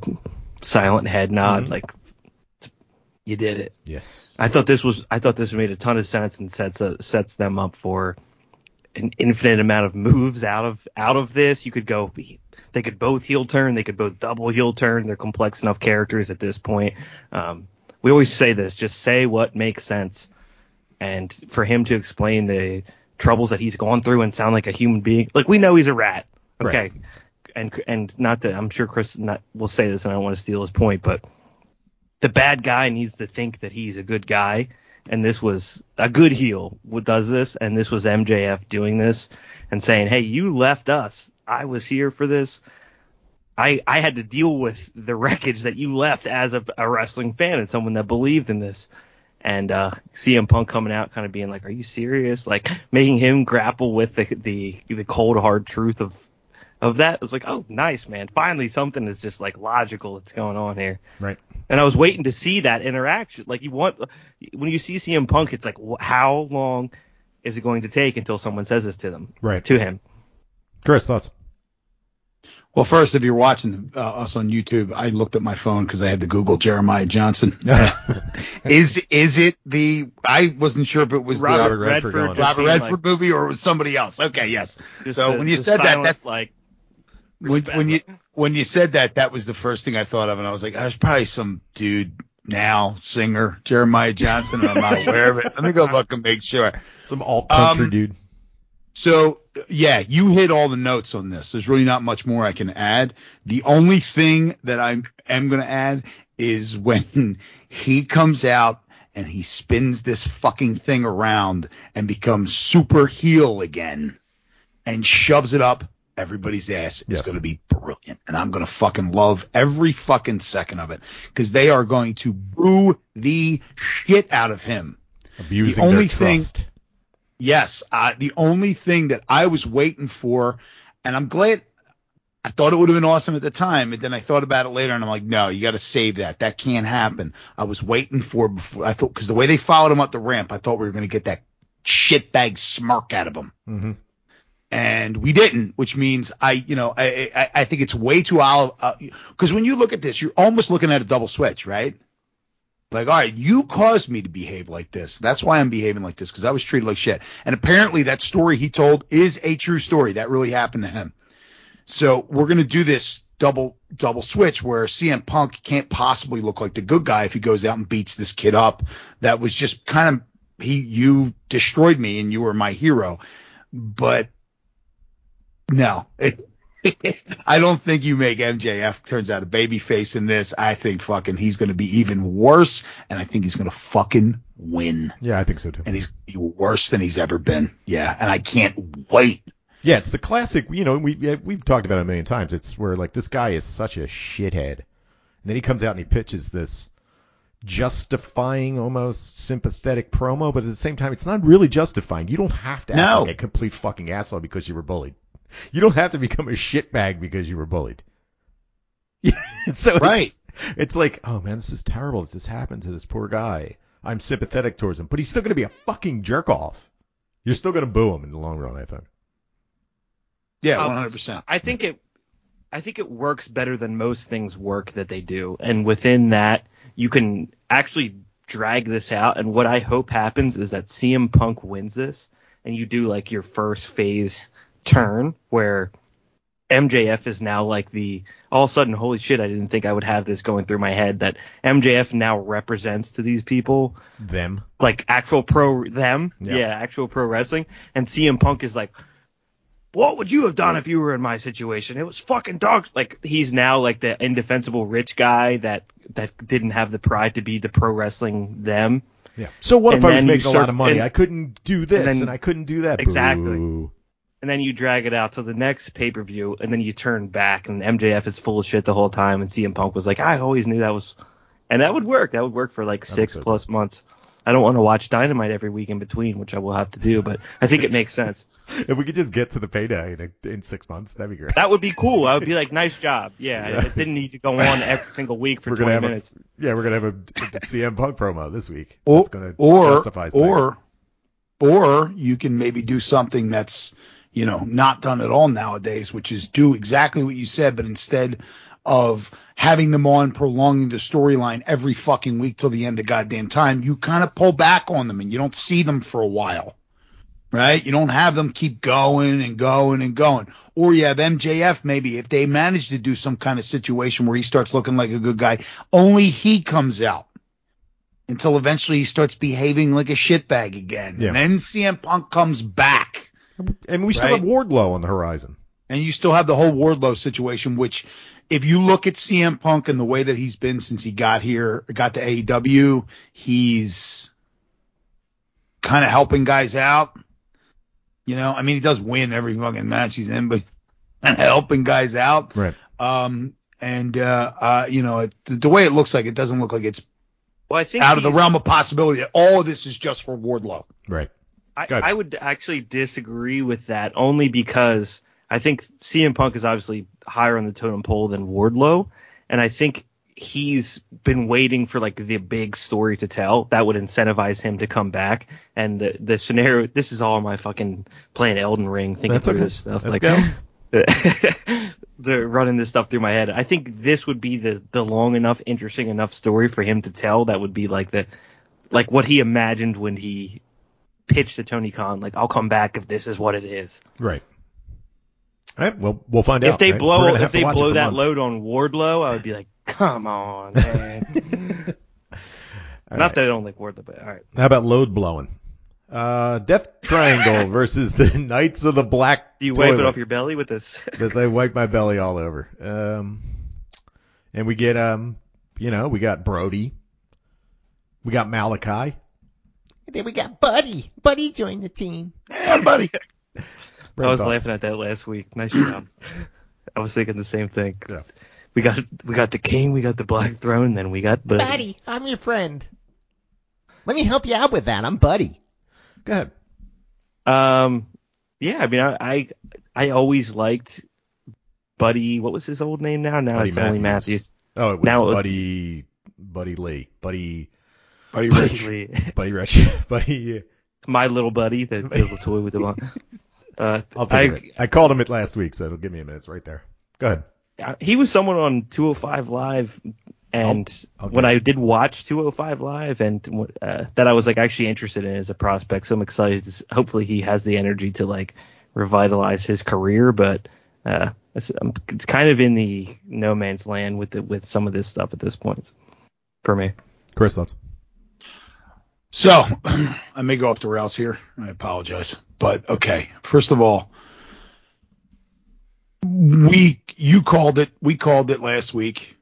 Speaker 2: silent head nod
Speaker 1: Mhm.
Speaker 2: like you did it.
Speaker 1: Yes.
Speaker 2: I thought this was I thought this made a ton of sense and sets uh, sets them up for an infinite amount of moves out of out of this. You could go they could both heel turn, they could both double heel turn. They're complex enough characters at this point. Um, we always say this, just say what makes sense. And for him to explain the troubles that he's gone through and sound like a human being, like we know he's a rat, okay?
Speaker 1: Right.
Speaker 2: And and not that I'm sure Chris not will say this, and I don't want to steal his point, but the bad guy needs to think that he's a good guy, and this was a good heel does this, and this was MJF doing this and saying, "Hey, you left us. I was here for this. I I had to deal with the wreckage that you left as a, a wrestling fan and someone that believed in this." And uh, CM Punk coming out, kind of being like, "Are you serious?" Like making him grapple with the the the cold hard truth of of that. It was like, "Oh, nice, man. Finally, something is just like logical that's going on here."
Speaker 1: Right.
Speaker 2: And I was waiting to see that interaction. Like you want when you see CM Punk, it's like wh- how long is it going to take until someone says this to them
Speaker 1: Right.
Speaker 2: to him?
Speaker 1: Chris, thoughts?
Speaker 3: Well, first, if you're watching uh, us on YouTube, I looked at my phone because I had to Google Jeremiah Johnson. is is it the? I wasn't sure if it was
Speaker 2: Robert,
Speaker 3: the
Speaker 1: Redford
Speaker 2: Redford,
Speaker 3: Robert Redford
Speaker 2: like-
Speaker 3: movie or it was somebody else. Okay, yes. So
Speaker 2: the-
Speaker 3: when you
Speaker 2: the
Speaker 3: said that, that's
Speaker 2: like
Speaker 3: when, when you when you said that, that was the first thing I thought of, and I was like, there's probably some dude now singer Jeremiah Johnson, and I'm not aware of it. Let me go look and make sure.
Speaker 1: Some alt country
Speaker 3: Um,
Speaker 1: dude.
Speaker 3: So yeah, you hit all the notes on this. There's really not much more I can add. The only thing that I am going to add is when he comes out and he spins this fucking thing around and becomes super heel again and shoves it up everybody's ass is
Speaker 1: Yes.
Speaker 3: going to be brilliant and I'm going to fucking love every fucking second of it because they are going to boo the shit out of him.
Speaker 1: Abusing
Speaker 3: only
Speaker 1: their
Speaker 3: thing-
Speaker 1: trust.
Speaker 3: Yes, uh, the only thing that I was waiting for, and I'm glad. I thought it would have been awesome at the time, and then I thought about it later, and I'm like, no, you got to save that. That can't happen. I was waiting for before I thought because the way they followed him up the ramp, I thought we were going to get that shitbag smirk out of him,
Speaker 1: Mm-hmm.
Speaker 3: And we didn't. Which means I, you know, I I, I think it's way too out uh, because when you look at this, you're almost looking at a double switch, right? Like, all right, you caused me to behave like this. That's why I'm behaving like this because I was treated like shit. And apparently, that story he told is a true story. That really happened to him. So we're gonna do this double double switch where CM Punk can't possibly look like the good guy if he goes out and beats this kid up. That was just kind of he you destroyed me and you were my hero. But no, I don't think you make MJF turns out a baby face in this. I think fucking he's going to be even worse, and I think he's going to fucking win.
Speaker 1: Yeah, I think so too.
Speaker 3: And he's be worse than he's ever been. Yeah, and I can't wait.
Speaker 1: Yeah, it's the classic. You know, we we've talked about it a million times. It's where like this guy is such a shithead, and then he comes out and he pitches this justifying, almost sympathetic promo, but at the same time, it's not really justifying. You don't have to act
Speaker 3: No.
Speaker 1: like a complete fucking asshole because you were bullied. You don't have to become a shitbag because you were bullied. so
Speaker 3: Right.
Speaker 1: it's, it's like, oh man, this is terrible that this happened to this poor guy. I'm sympathetic towards him, but he's still gonna be a fucking jerk off. You're still gonna boo him in the long run, I think.
Speaker 3: Yeah,
Speaker 2: Uh,
Speaker 3: one hundred percent.
Speaker 2: I think it I think it works better than most things work that they do. And within that, you can actually drag this out. And what I hope happens is that CM Punk wins this and you do like your first phase turn where MJF is now like the all of a sudden, holy shit, I didn't think I would have this going through my head that MJF now represents to these people
Speaker 1: Them.
Speaker 2: like actual pro them,
Speaker 1: Yeah.
Speaker 2: yeah. actual pro wrestling. And CM Punk is like, what would you have done if you were in my situation? It was fucking dog. Like he's now like the indefensible rich guy that that didn't have the pride to be the pro wrestling them.
Speaker 1: Yeah. So what if I was making a lot of money?
Speaker 2: and-
Speaker 1: I couldn't do this and,
Speaker 2: then-
Speaker 1: I couldn't do that.
Speaker 2: Exactly.
Speaker 1: Boo.
Speaker 2: And then you drag it out to the next pay per view, and then you turn back, and MJF is full of shit the whole time, and CM Punk was like, I always knew that was, and that would work. That would work for like six
Speaker 1: so, too.
Speaker 2: plus months. I don't want to watch Dynamite every week in between, which I will have to do, but I think it makes sense.
Speaker 1: If we could just get to the payday in, a, in six months, that'd be great.
Speaker 2: That would be cool. I would be like, nice job. Yeah,
Speaker 1: Yeah.
Speaker 2: it didn't need to go on every single week for
Speaker 1: We're gonna
Speaker 2: 20
Speaker 1: have
Speaker 2: minutes.
Speaker 1: a yeah, we're gonna have a, a CM Punk promo this week.
Speaker 3: Or
Speaker 1: That's gonna
Speaker 3: or
Speaker 1: justify
Speaker 3: or or you can maybe do something that's you know not done at all nowadays, which is do exactly what you said, but instead of having them on prolonging the storyline every fucking week till the end of goddamn time, you kind of pull back on them and you don't see them for a while. Right? You don't have them keep going and going and going. Or you have MJF maybe if they manage to do some kind of situation where he starts looking like a good guy, only he comes out until eventually he starts behaving like a shitbag again.
Speaker 1: Yeah.
Speaker 3: And then CM Punk comes back.
Speaker 1: And we still
Speaker 3: Right.
Speaker 1: have Wardlow on the horizon.
Speaker 3: And you still have the whole Wardlow situation, which if you look at CM Punk and the way that he's been since he got here, got to AEW, he's kind of helping guys out. You know, I mean, he does win every fucking match he's in, but helping guys out.
Speaker 1: Right.
Speaker 3: Um, and, uh, uh, you know, it, the way it looks like, it doesn't look like it's
Speaker 2: Well, I think
Speaker 3: out of the realm of possibility that all of this is just for Wardlow.
Speaker 1: Right.
Speaker 2: I, I would actually disagree with that only because I think CM Punk is obviously higher on the totem pole than Wardlow, and I think he's been waiting for like the big story to tell that would incentivize him to come back. And the the scenario, this is all my fucking playing Elden Ring, thinking
Speaker 1: That's
Speaker 2: through
Speaker 1: okay.
Speaker 2: this stuff.
Speaker 1: Let's
Speaker 2: like
Speaker 1: go.
Speaker 2: they're running this stuff through my head. I think this would be the the long enough, interesting enough story for him to tell. That would be like the like what he imagined when he pitched to Tony Khan. Like I'll come back if this is what it is.
Speaker 1: Right. All right. Well, we'll find out.
Speaker 2: if they
Speaker 1: right?
Speaker 2: Blow if they blow that
Speaker 1: months.
Speaker 2: load on Wardlow, I would be like, come on, man. Not
Speaker 1: right.
Speaker 2: that I don't like Wardlow, but all right.
Speaker 1: How about load blowing? Uh, Death Triangle versus the Knights of the Black.
Speaker 2: Do you wipe it off your belly with this?
Speaker 1: Because I wipe my belly all over. Um, and we get um, you know, we got Brody, we got Malakai.
Speaker 4: And then we got Buddy. Buddy joined the team.
Speaker 3: Yeah, buddy.
Speaker 2: I was
Speaker 1: Thoughts?
Speaker 2: laughing at that last week. Nice job. I was thinking the same thing.
Speaker 1: Yeah.
Speaker 2: We got we got the king, we got the black throne, then we got Buddy.
Speaker 4: Buddy, I'm your friend. Let me help you out with that. I'm Buddy.
Speaker 1: Go ahead.
Speaker 2: Um, yeah, I mean, I, I, I always liked Buddy. What was his old name now? Now
Speaker 1: Buddy
Speaker 2: it's only
Speaker 1: Matthews.
Speaker 2: Matthews.
Speaker 1: Oh, it was
Speaker 2: Now it was-
Speaker 1: Buddy Buddy Lee. Buddy
Speaker 3: Buddy Rich.
Speaker 1: Buddy Rich. Buddy
Speaker 2: My little buddy, the a toy with the ball. Uh,
Speaker 1: I'll
Speaker 2: I,
Speaker 1: it. I called him it last week, so it'll give me a minute. It's right there. Go ahead.
Speaker 2: He was someone on 205 Live, and
Speaker 1: I'll
Speaker 2: when
Speaker 1: get
Speaker 2: I did watch 205 Live, and uh, that I was like actually interested in as a prospect. So I'm excited. Hopefully, he has the energy to like revitalize his career, but. Uh, it's, um, it's kind of in the no man's land with the, with some of this stuff at this point for me.
Speaker 1: Chris, thoughts?
Speaker 3: So, I may go off the rails here. I apologize. But okay, first of all, we you called it. We called it last week.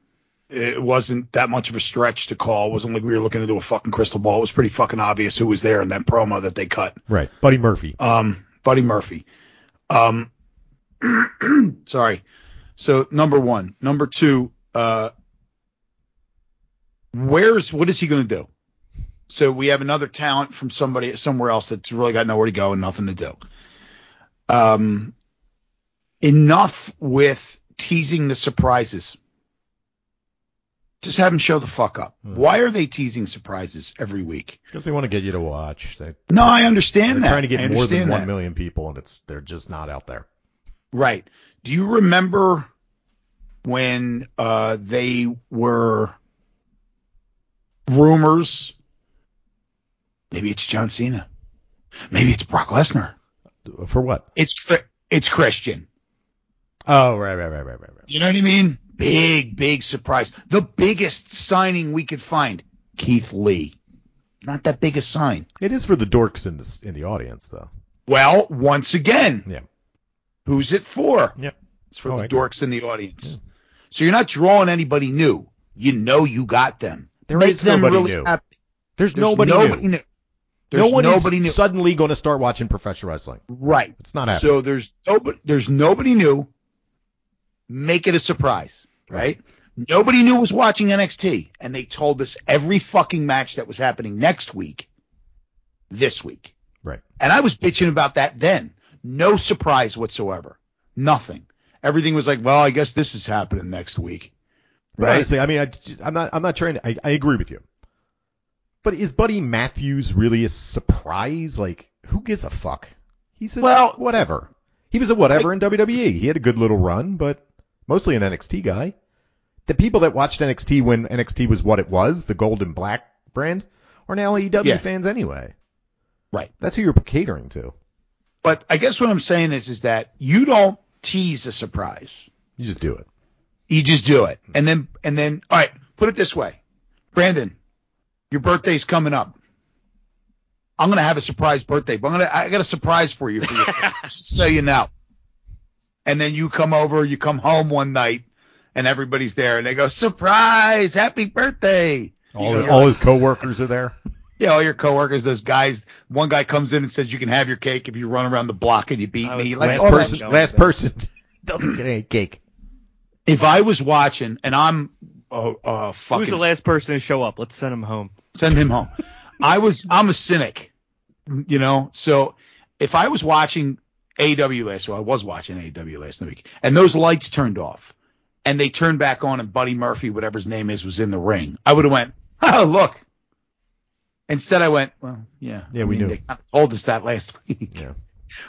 Speaker 3: It wasn't that much of a stretch to call. It wasn't like we were looking into a fucking crystal ball. It was pretty fucking obvious who was there in that promo that they cut.
Speaker 1: Right. Buddy Murphy.
Speaker 3: Um, Buddy Murphy. Um, sorry. So number one, number two. Uh, where's what is he going to do? So we have another talent from somebody somewhere else that's really got nowhere to go and nothing to do. Um, enough with teasing the surprises. Just have them show the fuck up.
Speaker 1: Hmm.
Speaker 3: Why are they teasing surprises every week?
Speaker 1: Because they want to get you to watch. They,
Speaker 3: No, I understand
Speaker 1: they're
Speaker 3: that.
Speaker 1: trying to get more than
Speaker 3: that.
Speaker 1: million people, and it's they're just not out there.
Speaker 3: Right. Do you remember when uh, they were rumors? Maybe it's John Cena. Maybe it's Brock Lesnar.
Speaker 1: For what?
Speaker 3: It's it's Christian.
Speaker 1: Oh, right, right, right, right, right, right.
Speaker 3: You know what I mean? Big, big surprise. The biggest signing we could find, Keith Lee. Not that big a sign.
Speaker 1: It is for the dorks in the in the audience, though.
Speaker 3: Well, once again,
Speaker 1: Yeah.
Speaker 3: who's it for?
Speaker 1: Yeah.
Speaker 3: It's for
Speaker 1: Oh,
Speaker 3: the
Speaker 1: I agree.
Speaker 3: dorks in the audience. So you're not drawing anybody new. You know you got them.
Speaker 1: There
Speaker 3: Make
Speaker 1: is nobody
Speaker 3: really
Speaker 1: new.
Speaker 3: happy.
Speaker 1: There's,
Speaker 3: There's
Speaker 1: nobody,
Speaker 3: nobody
Speaker 1: new.
Speaker 3: new. There's
Speaker 1: no one
Speaker 3: nobody
Speaker 1: is
Speaker 3: new.
Speaker 1: suddenly going to start watching professional wrestling.
Speaker 3: Right.
Speaker 1: It's not happening.
Speaker 3: So there's nobody, there's nobody new. Make it a surprise, right? Nobody knew was watching NXT, and they told us every fucking match that was happening next week, this week.
Speaker 1: right.
Speaker 3: And I was bitching about that then. No surprise whatsoever. Nothing. Everything was like, well, I guess this is happening next week. Right?
Speaker 1: honestly, I mean, I, I'm not. I'm not trying to. I, I agree with you. But is Buddy Matthews really a surprise? Like, who gives a fuck? He's a
Speaker 3: Well-
Speaker 1: whatever. He was a whatever in WWE. He had a good little run, but mostly an NXT guy. The people that watched NXT when NXT was what it was, the gold and black brand, are now AEW
Speaker 3: Yeah.
Speaker 1: fans anyway.
Speaker 3: Right.
Speaker 1: That's who you're catering to.
Speaker 3: But I guess what I'm saying is, is that you don't tease a surprise.
Speaker 1: You just do it.
Speaker 3: You just do it. And then, and then, all right, put it this way. Brandon, your birthday's coming up. I'm going to have a surprise birthday, but I'm going to, I got a surprise for you, for you just so you know. And then you come over, you come home one night and everybody's there and they go, surprise, happy birthday.
Speaker 1: All,
Speaker 3: You know,
Speaker 1: all his coworkers are there.
Speaker 3: Yeah, all your coworkers, those guys. One guy comes in and says you can have your cake if you run around the block and you beat me. Like,
Speaker 2: last
Speaker 3: all that
Speaker 1: person, last person doesn't get any cake.
Speaker 3: if I was watching and I'm uh, uh fucking
Speaker 2: Who's the last person to show up? Let's send him home.
Speaker 3: send him home. I was I'm a cynic, you know. So if I was watching AW last, well, I was watching AW last week, and those lights turned off, and they turned back on, and Buddy Murphy, whatever his name is, was in the ring, I would have went, oh look. Instead, I went, well, yeah,
Speaker 1: Yeah,
Speaker 3: I
Speaker 1: we
Speaker 3: mean,
Speaker 1: knew.
Speaker 3: They kind of told us that last week.
Speaker 1: Yeah.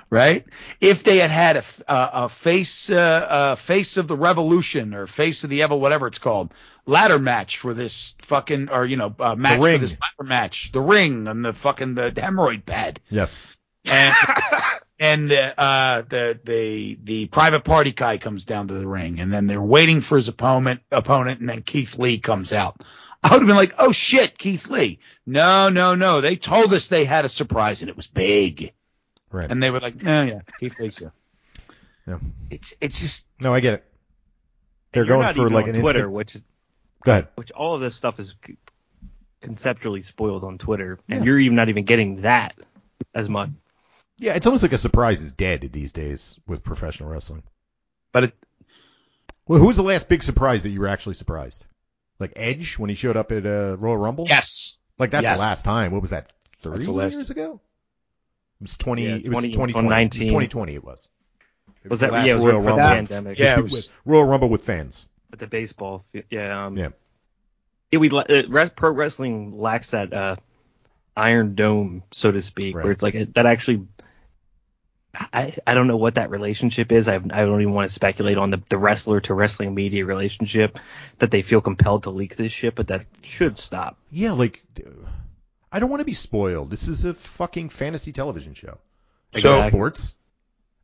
Speaker 3: right? If they had had a a face, uh, uh, face of the revolution or face of the evil, whatever it's called, ladder match for this fucking, or you know, uh, match for this ladder match, the ring and the fucking the hemorrhoid pad,
Speaker 1: Yes.
Speaker 3: and and uh, uh, the the the private party guy comes down to the ring, and then they're waiting for his opponent opponent, and then Keith Lee comes out. I would have been like, oh shit, Keith Lee. No, no, no. They told us they had a surprise and it was big.
Speaker 1: Right.
Speaker 3: And they were like, no, yeah, Keith Lee's here.
Speaker 1: Yeah.
Speaker 3: It's it's just
Speaker 1: No, I get it. They're going for like an
Speaker 2: Twitter,
Speaker 1: instant.
Speaker 2: which is
Speaker 1: Go ahead.
Speaker 2: which all of this stuff is conceptually spoiled on Twitter, and
Speaker 1: Yeah.
Speaker 2: you're even not even getting that as much.
Speaker 1: Yeah, it's almost like a surprise is dead these days with professional wrestling.
Speaker 3: but it,
Speaker 1: Well, who was the last big surprise that you were actually surprised? Like Edge when he showed up at uh, Royal Rumble?
Speaker 3: yes.
Speaker 1: Like that's
Speaker 3: Yes.
Speaker 1: the last time. What was that? Three
Speaker 3: That's the last-
Speaker 1: years ago? was 20.
Speaker 2: Yeah,
Speaker 1: it was
Speaker 2: 20
Speaker 1: 2020. It was
Speaker 2: 2019.
Speaker 1: 2020. It was. It
Speaker 2: Was
Speaker 1: the
Speaker 2: that-
Speaker 1: last
Speaker 2: yeah,
Speaker 1: Royal Rumble?
Speaker 2: the pandemic.
Speaker 3: Yeah, it was-
Speaker 1: Royal Rumble with fans.
Speaker 2: At the baseball, yeah, um,
Speaker 1: Yeah.
Speaker 2: yeah, we uh, pro wrestling lacks that uh, iron dome, so to speak,
Speaker 1: Right.
Speaker 2: where it's like it, that actually. I, I don't know what that relationship is. I, have, I don't even want to speculate on the, the wrestler to wrestling media relationship that they feel compelled to leak this shit, but that should stop.
Speaker 1: Yeah, like I don't want to be spoiled. This is a fucking fantasy television show.
Speaker 3: So-
Speaker 1: not sports.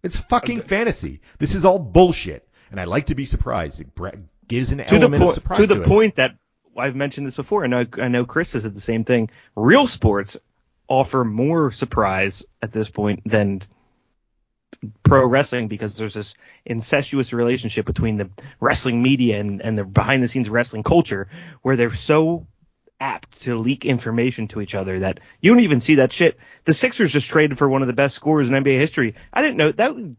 Speaker 1: It's fucking fantasy. This is all bullshit, and I like to be surprised. It gives an
Speaker 2: to
Speaker 1: element of
Speaker 2: point
Speaker 1: surprise
Speaker 2: to the
Speaker 1: it.
Speaker 2: point that I've mentioned this before, and I, I know Chris has said the same thing. Real sports offer more surprise at this point than pro wrestling because there's this incestuous relationship between the wrestling media and, and the behind the scenes wrestling culture where they're so apt to leak information to each other that you don't even see that shit. The Sixers just traded for one of the best scorers in NBA history. I didn't know that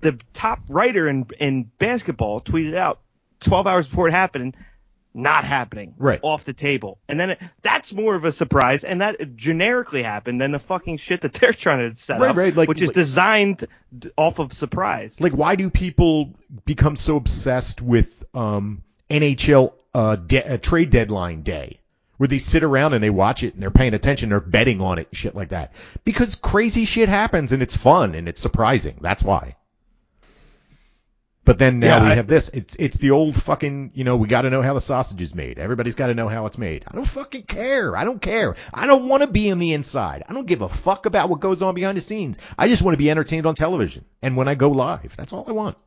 Speaker 2: the top writer in, in basketball tweeted out 12 hours before it happened, not happening,
Speaker 1: Right.
Speaker 2: off the table. And then it, that's more of a surprise, and that generically happened than the fucking shit that they're trying to set
Speaker 1: Right,
Speaker 2: up,
Speaker 1: right, like-
Speaker 2: which is
Speaker 1: like-
Speaker 2: designed off of surprise.
Speaker 1: Like, why do people become so obsessed with um, NHL uh, de- uh, trade deadline day, where they sit around and they watch it and they're paying attention, they're betting on it, and shit like that? Because crazy shit happens and it's fun and it's surprising. That's why. But then now
Speaker 3: Yeah,
Speaker 1: we
Speaker 3: I-
Speaker 1: have this. It's it's the old fucking you know we got to know how the sausage is made. Everybody's got to know how it's made. I don't fucking care. I don't care. I don't want to be on the inside. I don't give a fuck about what goes on behind the scenes. I just want to be entertained on television and when I go live. That's all I want.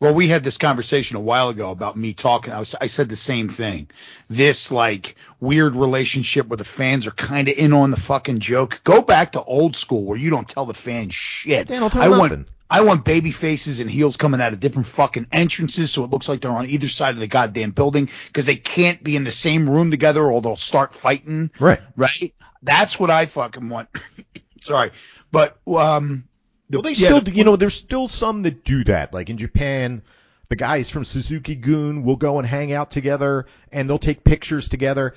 Speaker 3: Well, we had this conversation a while ago about me talking. I was, I said the same thing. This like weird relationship where the fans are kind of in on the fucking joke. Go back to old school where you don't tell the fans shit.
Speaker 1: Yeah, don't tell
Speaker 3: I
Speaker 1: them
Speaker 3: want
Speaker 1: nothing.
Speaker 3: I want baby faces and heels coming out of different fucking entrances so it looks like they're on either side of the goddamn building because they can't be in the same room together or they'll start fighting.
Speaker 1: Right.
Speaker 3: Right. That's what I fucking want. Sorry, but um. the-
Speaker 1: Well, they
Speaker 3: yeah,
Speaker 1: still,
Speaker 3: the-
Speaker 1: you know, there's still some that do that. Like in Japan, the guys from Suzuki-gun will go and hang out together, and they'll take pictures together.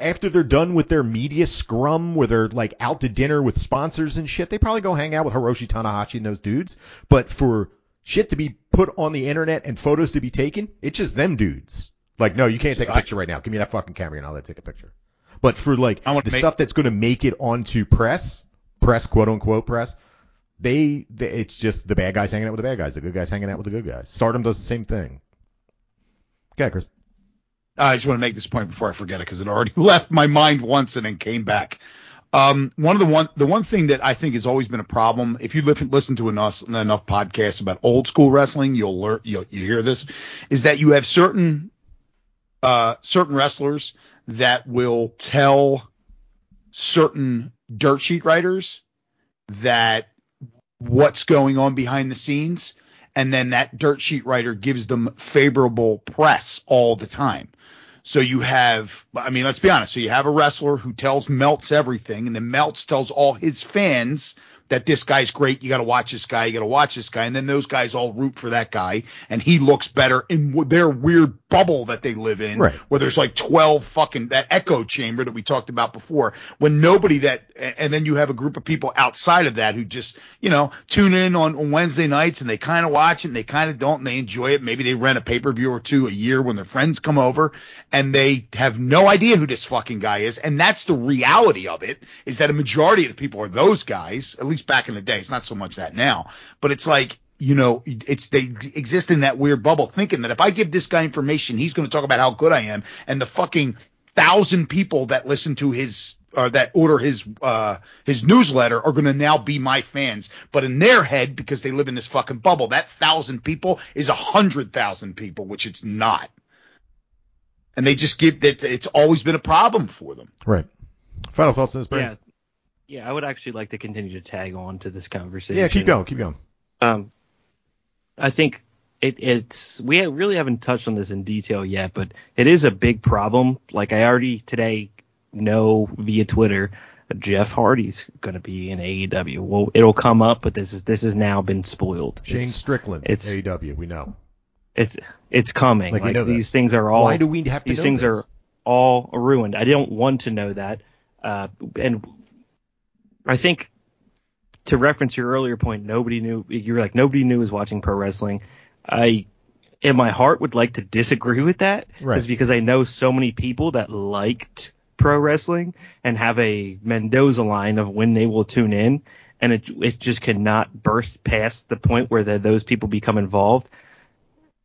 Speaker 1: After they're done with their media scrum, where they're like out to dinner with sponsors and shit, they probably go hang out with Hiroshi Tanahashi and those dudes. But for shit to be put on the internet and photos to be taken, it's just them dudes. Like, no, you can't take a picture right now. Give me that fucking camera and I'll let take a picture. But for like the
Speaker 3: make-
Speaker 1: stuff that's going to make it onto press, press quote unquote press, they, they it's just the bad guys hanging out with the bad guys, the good guys hanging out with the good guys. Stardom does the same thing. Okay, Chris.
Speaker 3: I just want to make this point before I forget it because it already left my mind once and then came back. Um, one of the one the one thing that I think has always been a problem, if you listen listen to enough enough podcasts about old school wrestling, you'll learn you'll you hear this, is that you have certain uh certain wrestlers that will tell certain dirt sheet writers that what's going on behind the scenes and then that dirt sheet writer gives them favorable press all the time. So you have, I mean, let's be honest. So you have a wrestler who tells Melts everything, and then Melts tells all his fans that this guy's great. You got to watch this guy. You got to watch this guy. And then those guys all root for that guy, and he looks better in their weird bubble that they live in,
Speaker 1: Right.
Speaker 3: where there's like 12 fucking that echo chamber that we talked about before. When nobody that, and then you have a group of people outside of that who just, you know, tune in on, on Wednesday nights and they kind of watch it and they kind of don't and they enjoy it. Maybe they rent a pay per view or two a year when their friends come over and they have no idea who this fucking guy is. And that's the reality of it is that a majority of the people are those guys, at least back in the day. It's not so much that now, but it's like, you know, it's they exist in that weird bubble thinking that if I give this guy information, he's going to talk about how good I am. And the fucking thousand people that listen to his or that order his uh his newsletter are going to now be my fans. But in their head, because they live in this fucking bubble, that thousand people is a hundred thousand people, which it's not. And they just give that it's always been a problem for them.
Speaker 1: Right. Final thoughts on this,
Speaker 2: Yeah,
Speaker 1: Brandon?
Speaker 2: yeah. I would actually like to continue to tag on to this conversation.
Speaker 1: Yeah, keep going, keep going.
Speaker 2: Um, I think it, it's we really haven't touched on this in detail yet, but it is a big problem. Like I already today know via Twitter, Jeff Hardy's going to be in AEW. Well, it'll come up, but this is this has now been spoiled.
Speaker 1: Shane
Speaker 2: It's,
Speaker 1: Strickland,
Speaker 2: it's-
Speaker 1: AEW, we know.
Speaker 2: it's it's coming.
Speaker 1: Like,
Speaker 2: Like, these things are all.
Speaker 1: Why do we have to
Speaker 2: these things
Speaker 1: this?
Speaker 2: are all ruined. I don't want to know that. Uh, and I think to reference your earlier point, nobody knew. You were like nobody knew was watching pro wrestling. I, in my heart, would like to disagree with that.
Speaker 1: Right.
Speaker 2: Is because I know so many people that liked pro wrestling and have a Mendoza line of when they will tune in, and it it just cannot burst past the point where the, those people become involved.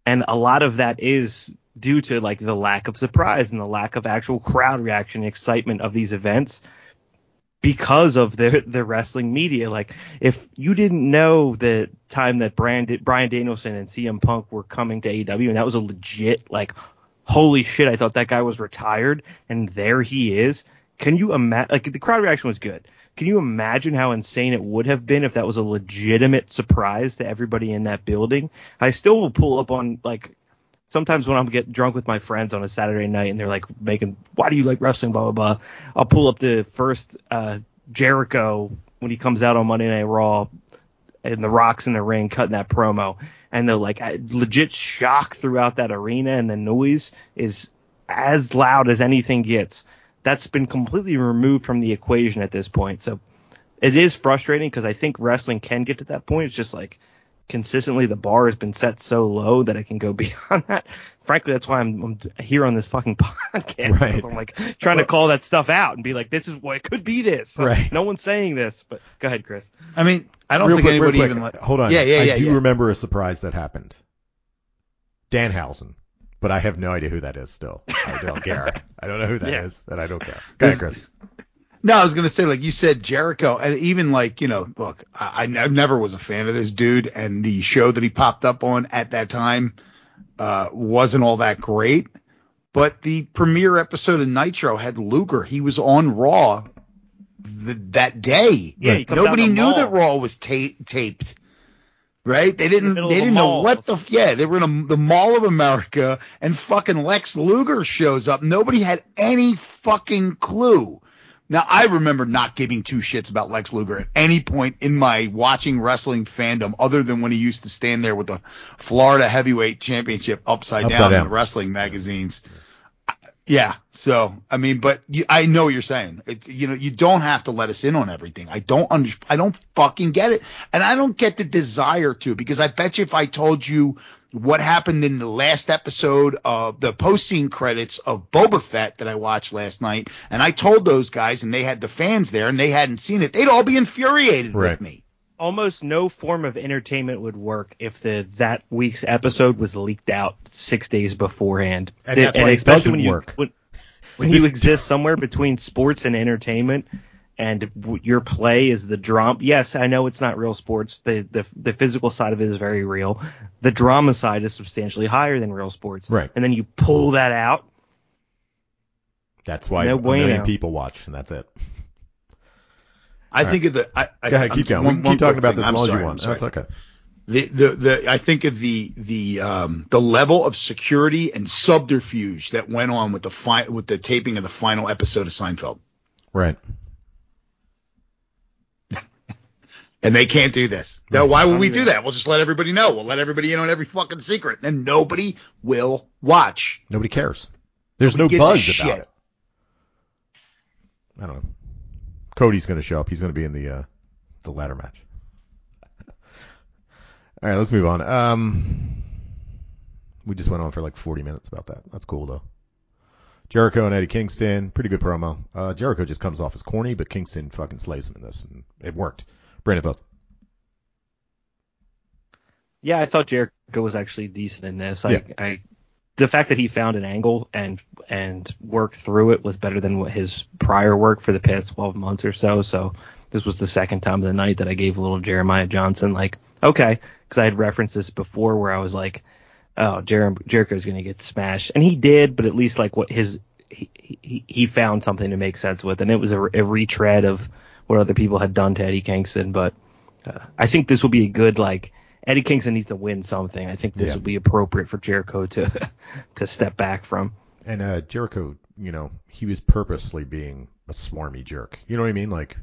Speaker 2: And a lot of that is due to like the lack of surprise and the lack of actual crowd reaction, excitement of these events because of the the wrestling media. Like if you didn't know the time that Bryan Bryan Danielson and CM Punk were coming to AEW and that was a legit like holy shit, I thought that guy was retired and there he is. Can you imagine like the crowd reaction was good. Can you imagine how insane it would have been if that was a legitimate surprise to everybody in that building? I still will pull up on like sometimes when I'm get drunk with my friends on a Saturday night and they're like making, why do you like wrestling, blah, blah, blah. I'll pull up the first uh, Jericho when he comes out on Monday Night Raw and the rocks in the ring cutting that promo. And the like legit shock throughout that arena and the noise is as loud as anything gets. That's been completely removed from the equation at this point. So it is frustrating because I think wrestling can get to that point. It's just like, consistently the bar has been set so low that it can go beyond that. Frankly, that's why I'm, I'm here on this fucking podcast.
Speaker 1: Right.
Speaker 2: I'm like trying to call that stuff out and be like, this is what it could be. This.
Speaker 1: Right.
Speaker 2: No one's saying this, but go ahead, Chris.
Speaker 3: I mean, I don't
Speaker 1: real
Speaker 3: think
Speaker 1: quick,
Speaker 3: anybody even. Like,
Speaker 1: Hold on.
Speaker 3: Yeah, yeah, yeah.
Speaker 1: I do
Speaker 3: yeah.
Speaker 1: remember a surprise that happened. Danhausen, but I have no idea who that is. Still, I don't care. I don't know who that is,
Speaker 2: Yeah.
Speaker 1: and I don't care. Go ahead, Chris.
Speaker 3: No, I was gonna say like you said Jericho, and even like you know, look, I, I never was a fan of this dude, and the show that he popped up on at that time uh, wasn't all that great. But the premiere episode of Nitro had Luger. He was on Raw th- that day.
Speaker 2: Yeah,
Speaker 3: Nobody knew
Speaker 2: mall.
Speaker 3: that Raw was ta- taped. Right? They didn't.
Speaker 2: middle
Speaker 3: They didn't know what the. Yeah, they were in a, the Mall of America, and fucking Lex Luger shows up. Nobody had any fucking clue. Now I remember not giving two shits about Lex Luger at any point in my watching wrestling fandom, other than when he used to stand there with the Florida Heavyweight Championship upside,
Speaker 1: Upside
Speaker 3: down,
Speaker 1: down.
Speaker 3: in the wrestling magazines. Yeah. So I mean, but you, I know what you're saying. It, you know, you don't have to let us in on everything. I don't under, I don't fucking get it, and I don't get the desire to because I bet you if I told you what happened in the last episode of the post scene credits of Boba Fett that I watched last night, and I told those guys and they had the fans there and they hadn't seen it, they'd all be infuriated
Speaker 1: Right.
Speaker 3: with me.
Speaker 2: Almost no form of entertainment would work if the that week's episode was leaked out six days beforehand.
Speaker 1: And that's why it
Speaker 2: especially
Speaker 1: doesn't
Speaker 2: when you,
Speaker 1: work.
Speaker 2: When, when you exist somewhere between sports and entertainment, and your play is the drama. Yes, I know it's not real sports. The, the the physical side of it is very real. The drama side is substantially higher than real sports.
Speaker 1: Right.
Speaker 2: And then you pull that out.
Speaker 1: That's why
Speaker 2: No
Speaker 1: a million people watch, and that's it.
Speaker 3: I think of the. I, I,
Speaker 1: Go ahead, keep
Speaker 3: I'm-
Speaker 1: going.
Speaker 3: one-
Speaker 1: we can
Speaker 3: one
Speaker 1: keep talking about
Speaker 3: thing.
Speaker 1: this as
Speaker 3: I'm
Speaker 1: long as you want.
Speaker 3: sorry.
Speaker 1: That's okay.
Speaker 3: the, the, the I think of the the um the level of security and subterfuge that went on with the fi- with the taping of the final episode of Seinfeld,
Speaker 1: Right.
Speaker 3: And they can't do this. Now, why would we do that? We'll just let everybody know. We'll let everybody in on every fucking secret, and nobody will watch.
Speaker 1: Nobody cares. There's
Speaker 3: Nobody
Speaker 1: no buzz about it. I don't know. Cody's going to show up. He's going to be in the uh, the ladder match. All right, let's move on. Um, we just went on for like 40 minutes about that. That's cool though. Jericho and Eddie Kingston, pretty good promo. Uh, Jericho just comes off as corny, but Kingston fucking slays him in this, and it worked. Brandon thoughts?
Speaker 2: Yeah, I thought Jericho was actually decent in this. I,
Speaker 1: Yeah.
Speaker 2: I the fact that he found an angle and and worked through it was better than what his prior work for the past 12 months or so. So this was the second time of the night that I gave a little Jeremiah Johnson like okay because I had referenced this before where I was like oh Jer- Jericho's gonna get smashed and he did but at least like what his he, he, he found something to make sense with and it was a, a retread of what other people had done to Eddie Kingston but uh, I think this will be a good like Eddie Kingston needs to win something. I think this
Speaker 1: Yeah.
Speaker 2: would be appropriate for Jericho to to step back from.
Speaker 1: And uh, Jericho, you know, he was purposely being a smarmy jerk. You know what I mean? Like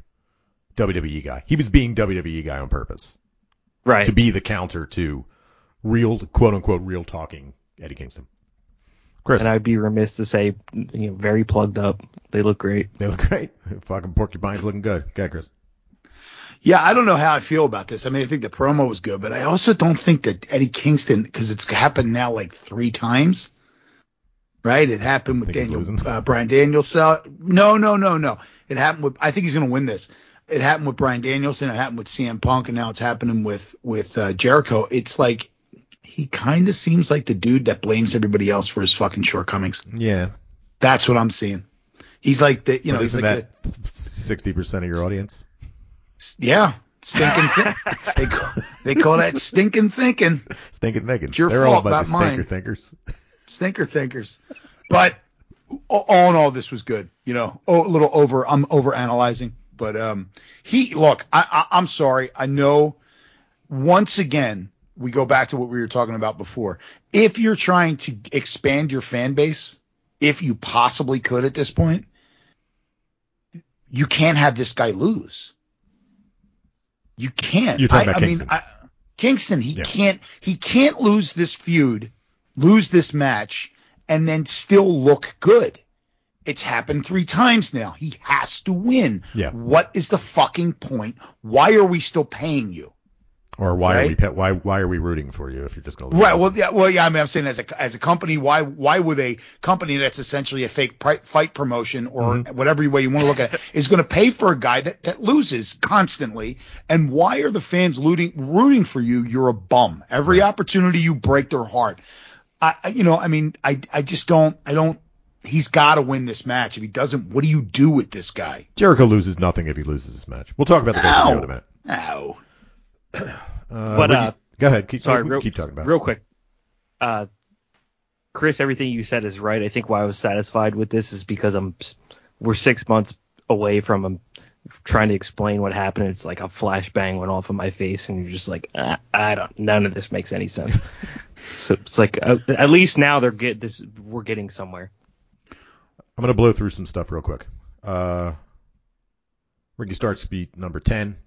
Speaker 1: WWE guy. He was being WWE guy on purpose
Speaker 2: Right.
Speaker 1: to be the counter to real, quote unquote, real talking Eddie Kingston. Chris,
Speaker 2: and I'd be remiss to say, you know, very plugged up. They look great.
Speaker 1: they look great. Fucking porcupines looking good. Okay, Chris.
Speaker 3: Yeah, I don't know how I feel about this. I mean, I think the promo was good, but I also don't think that Eddie Kingston, because it's happened now like three times, right? It happened with
Speaker 1: Think he's
Speaker 3: Daniel
Speaker 1: losing?
Speaker 3: uh, Bryan Danielson. No, no, no, no. It happened with. I think he's going to win this. It happened with Bryan Danielson. It happened with CM Punk, and now it's happening with with uh, Jericho. It's like he kind of seems like the dude that blames everybody else for his fucking shortcomings.
Speaker 1: Yeah.
Speaker 3: That's what I'm seeing. He's like the, you know,
Speaker 1: But
Speaker 3: he's like
Speaker 1: that sixty percent of your audience?
Speaker 3: yeah, stinking. Th- they call, they call that stinking thinking.
Speaker 1: Stinking thinking.
Speaker 3: It's your
Speaker 1: They're all
Speaker 3: fault,
Speaker 1: a bunch
Speaker 3: not
Speaker 1: of stinker
Speaker 3: mine.
Speaker 1: thinkers.
Speaker 3: stinker thinkers. But all all in all, this was good. You know, oh, a little over. I'm over analyzing, but um, he look. I, I I'm sorry. I know. Once again, we go back to what we were talking about before. If you're trying to expand your fan base, if you possibly could at this point, you can't have this guy lose. You can't.
Speaker 1: You're talking
Speaker 3: I,
Speaker 1: about
Speaker 3: I
Speaker 1: Kingston.
Speaker 3: mean, I, Kingston, he
Speaker 1: Yeah.
Speaker 3: can't. He can't lose this feud, lose this match, and then still look good. It's happened three times now. He has to win.
Speaker 1: Yeah.
Speaker 3: What is the fucking point? Why are we still paying you?
Speaker 1: Or why are we why why are we rooting for you if you're just gonna lose?
Speaker 3: Right. Well, yeah. Well, yeah. I mean, I'm saying as a as a company, why why would a company that's essentially a fake pri- fight promotion or
Speaker 1: Mm-hmm.
Speaker 3: whatever way you want to look at it is going to pay for a guy that that loses constantly? And why are the fans rooting rooting for you? You're a bum. Every opportunity you break their heart. I, you know, I mean, I I just don't I don't. He's got to win this match. If he doesn't, what do you do with this guy?
Speaker 1: Jericho loses nothing if he loses this match. We'll talk about the pay-per-view in a minute.
Speaker 3: No.
Speaker 1: Uh,
Speaker 2: But, uh,
Speaker 1: go ahead. Keep,
Speaker 2: Sorry, real,
Speaker 1: keep talking about. it.
Speaker 2: real quick. Uh, Chris, everything you said is right. I think why I was satisfied with this is because I'm we're six months away from him trying to explain what happened. It's like a flashbang went off of my face, and you're just like, ah, I don't. None of this makes any sense. so it's like uh, at least now they're get this. We're getting somewhere.
Speaker 1: I'm gonna blow through some stuff real quick. Uh, Ricky Starks beat number ten,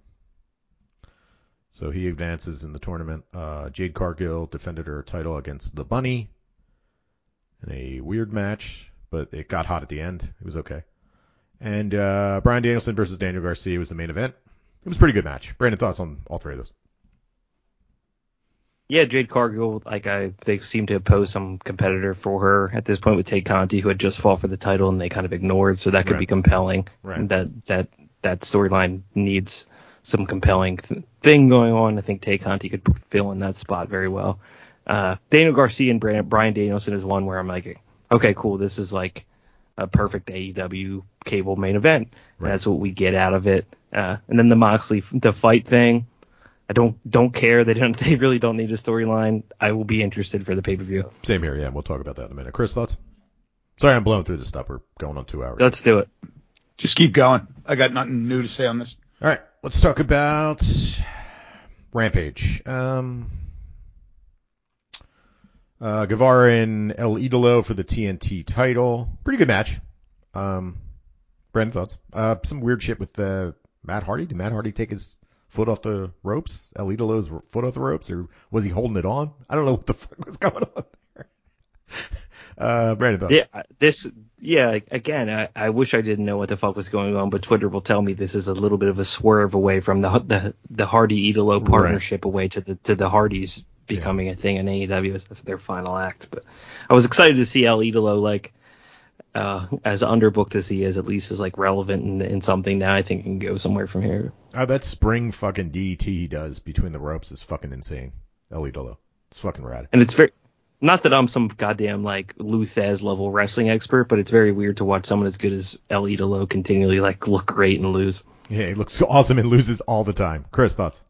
Speaker 1: so he advances in the tournament. Uh, Jade Cargill defended her title against the Bunny in a weird match, but it got hot at the end. It was okay. And uh, Bryan Danielson versus Daniel Garcia was the main event. It was a pretty good match. Brandon, thoughts on all three of those?
Speaker 2: Yeah, Jade Cargill, like I, they seem to posed some competitor for her at this point with Tay Conti, who had just fought for the title and they kind of ignored, so that could
Speaker 1: Right.
Speaker 2: be compelling.
Speaker 1: Right.
Speaker 2: That that that storyline needs some compelling th- thing going on. I think Tay Conti could fill in that spot very well. Uh, Daniel Garcia and Bryan, Bryan Danielson is one where I'm like, okay, cool, this is like a perfect AEW cable main event.
Speaker 1: Right.
Speaker 2: That's what we get out of it. Uh, and then the Moxley the fight thing. I don't don't care. They don't. They really don't need a storyline. I will be interested for the pay per view.
Speaker 1: Same here, yeah. and We'll talk about that in a minute. Chris, thoughts? Sorry, I'm blowing through this stuff. We're going on two hours.
Speaker 2: Let's do it.
Speaker 3: Just keep going. I got nothing new to say on this.
Speaker 1: All right, let's talk about Rampage. Um, uh, Guevara and El Idolo for the TNT title. Pretty good match. Um, Brandon, thoughts? Uh, some weird shit with uh, Matt Hardy. Did Matt Hardy take his foot off the ropes? El Idolo's foot off the ropes, or was he holding it on? I don't know what the fuck was going on there. Uh, Brandon, thoughts?
Speaker 2: Yeah, this. Yeah, again, I, I wish I didn't know what the fuck was going on, but Twitter will tell me this is a little bit of a swerve away from the the the Hardy Idolo partnership away to the to the Hardys becoming a thing in AEW as their final act. But I was excited to see El Idolo like. Uh, as underbooked as he is, at least is like relevant in, in something now. I think can go somewhere from here.
Speaker 1: Uh, that spring fucking DT he does between the ropes is fucking insane. El Idolo. It's fucking rad.
Speaker 2: And it's very not that I'm some goddamn like Lou Thesz level wrestling expert, but it's very weird to watch someone as good as El Idolo continually like look great and lose.
Speaker 1: Yeah, he looks awesome and loses all the time. Chris, thoughts?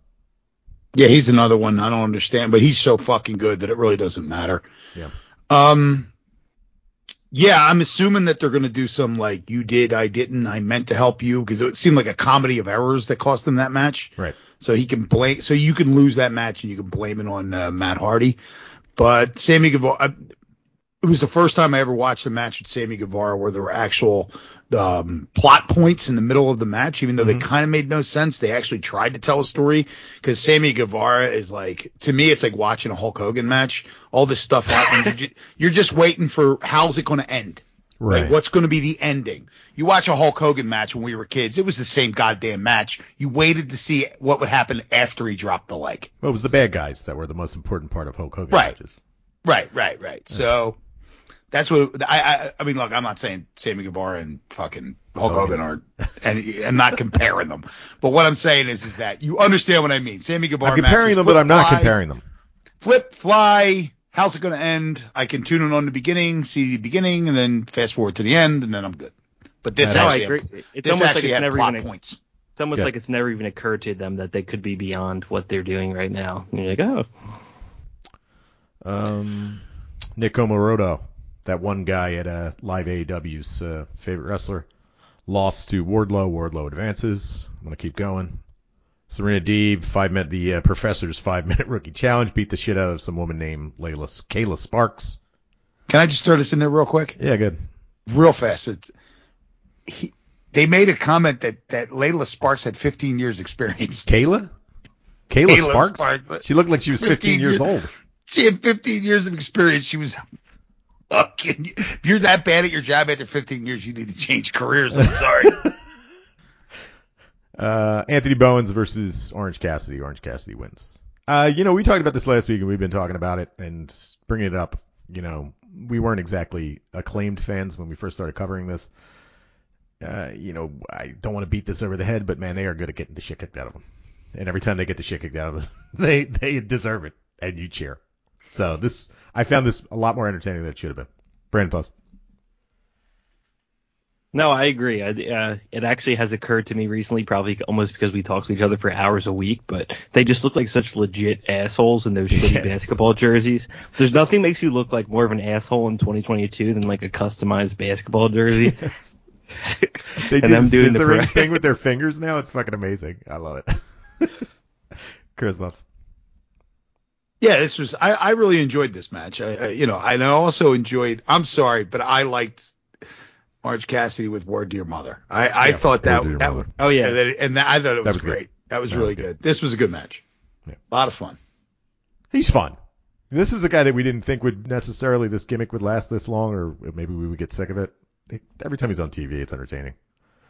Speaker 3: Yeah, he's another one I don't understand, but he's so fucking good that it really doesn't matter.
Speaker 1: Yeah.
Speaker 3: Um. Yeah, I'm assuming that they're going to do some like you did, I didn't, I meant to help you because it seemed like a comedy of errors that cost them that match.
Speaker 1: Right.
Speaker 3: So he can blame, so you can lose that match and you can blame it on uh, Matt Hardy. But Sammy Guevara, I, it was the first time I ever watched a match with Sammy Guevara where there were actual um, plot points in the middle of the match, even though they kind of made no sense. They actually tried to tell a story because Sammy Guevara is like, to me, it's like watching a Hulk Hogan match. All this stuff happens. you're just waiting for how's it going to end.
Speaker 1: Right.
Speaker 3: Like, what's going to be the ending? You watch a Hulk Hogan match when we were kids, it was the same goddamn match. You waited to see what would happen after he dropped the leg.
Speaker 1: Well, it was the bad guys that were the most important part of Hulk Hogan
Speaker 3: Right.
Speaker 1: matches.
Speaker 3: Right, right, right. So that's what I, I. I mean, look, I'm not saying Sammy Guevara and fucking Hulk Hogan aren't, and I'm not comparing them. But what I'm saying is, is that you understand what I mean. Sammy Guevara.
Speaker 1: I'm comparing them, but I'm not
Speaker 3: fly,
Speaker 1: comparing them.
Speaker 3: Flip, fly. How's it going to end? I can tune in on the beginning, see the beginning, and then fast forward to the end, and then I'm good. But this
Speaker 1: Yeah,
Speaker 2: no, I
Speaker 3: actually,
Speaker 2: agree.
Speaker 3: had,
Speaker 2: It's
Speaker 3: this
Speaker 2: almost like
Speaker 3: actually
Speaker 2: it's
Speaker 3: had
Speaker 2: never
Speaker 3: plot
Speaker 2: even.
Speaker 3: points.
Speaker 2: It's almost
Speaker 1: Yeah.
Speaker 2: like it's never even occurred to them that they could be beyond what they're doing right now. And you're like, oh,
Speaker 1: Um, Nick Comoroto, that one guy at uh, Live AEW's uh, favorite wrestler, lost to Wardlow. Wardlow advances. I'm gonna keep going. Serena Deeb, five minute the uh, professor's five minute rookie challenge, beat the shit out of some woman named Layla Kayla Sparks.
Speaker 3: Can I just throw this in there real quick?
Speaker 1: Yeah, good.
Speaker 3: real fast. It's, he, they made a comment that that Layla Sparks had 15 years experience.
Speaker 1: Kayla? Kayla,
Speaker 3: Kayla
Speaker 1: Sparks?
Speaker 3: Sparks.
Speaker 1: She looked like she was 15, years
Speaker 3: years-
Speaker 1: old.
Speaker 3: She had 15 years of experience. She was fucking. If you're that bad at your job after 15 years, you need to change careers. I'm sorry.
Speaker 1: Uh, Anthony Bowens versus Orange Cassidy. Orange Cassidy wins. Uh, you know, we talked about this last week and we've been talking about it and bringing it up. You know, we weren't exactly acclaimed fans when we first started covering this. Uh, you know, I don't want to beat this over the head, but man, they are good at getting the shit kicked out of them. And every time they get the shit kicked out of them, they they deserve it, and you cheer. So this, I found this a lot more entertaining than it should have been. Brandon Post.
Speaker 2: No, I agree. I, uh, it actually has occurred to me recently, probably almost because we talk to each other for hours a week, but they just look like such legit assholes in those shitty
Speaker 1: Yes.
Speaker 2: basketball jerseys. There's nothing makes you look like more of an asshole in 2022 than like a customized basketball jersey.
Speaker 1: They
Speaker 2: And
Speaker 1: do
Speaker 2: them
Speaker 1: the
Speaker 2: doing the
Speaker 1: scissoring
Speaker 2: pra-
Speaker 1: thing with their fingers now. It's fucking amazing. I love it. Chris thoughts.
Speaker 3: yeah, this was. I, I really enjoyed this match. I, I you know, and I also enjoyed. I'm sorry, but I liked Orange Cassidy with "Word to Your Mother." I, I
Speaker 1: Yeah,
Speaker 3: thought that
Speaker 1: Word to Your
Speaker 3: that
Speaker 1: Mother.
Speaker 2: oh yeah,
Speaker 3: and, that, and that, I thought it was,
Speaker 1: That was good.
Speaker 3: great. That was
Speaker 1: That
Speaker 3: really
Speaker 1: was good.
Speaker 3: good. This was a good match.
Speaker 1: Yeah.
Speaker 3: A lot of fun.
Speaker 1: He's fun. This is a guy that we didn't think would necessarily this gimmick would last this long, or maybe we would get sick of it. Every time he's on TV, it's entertaining.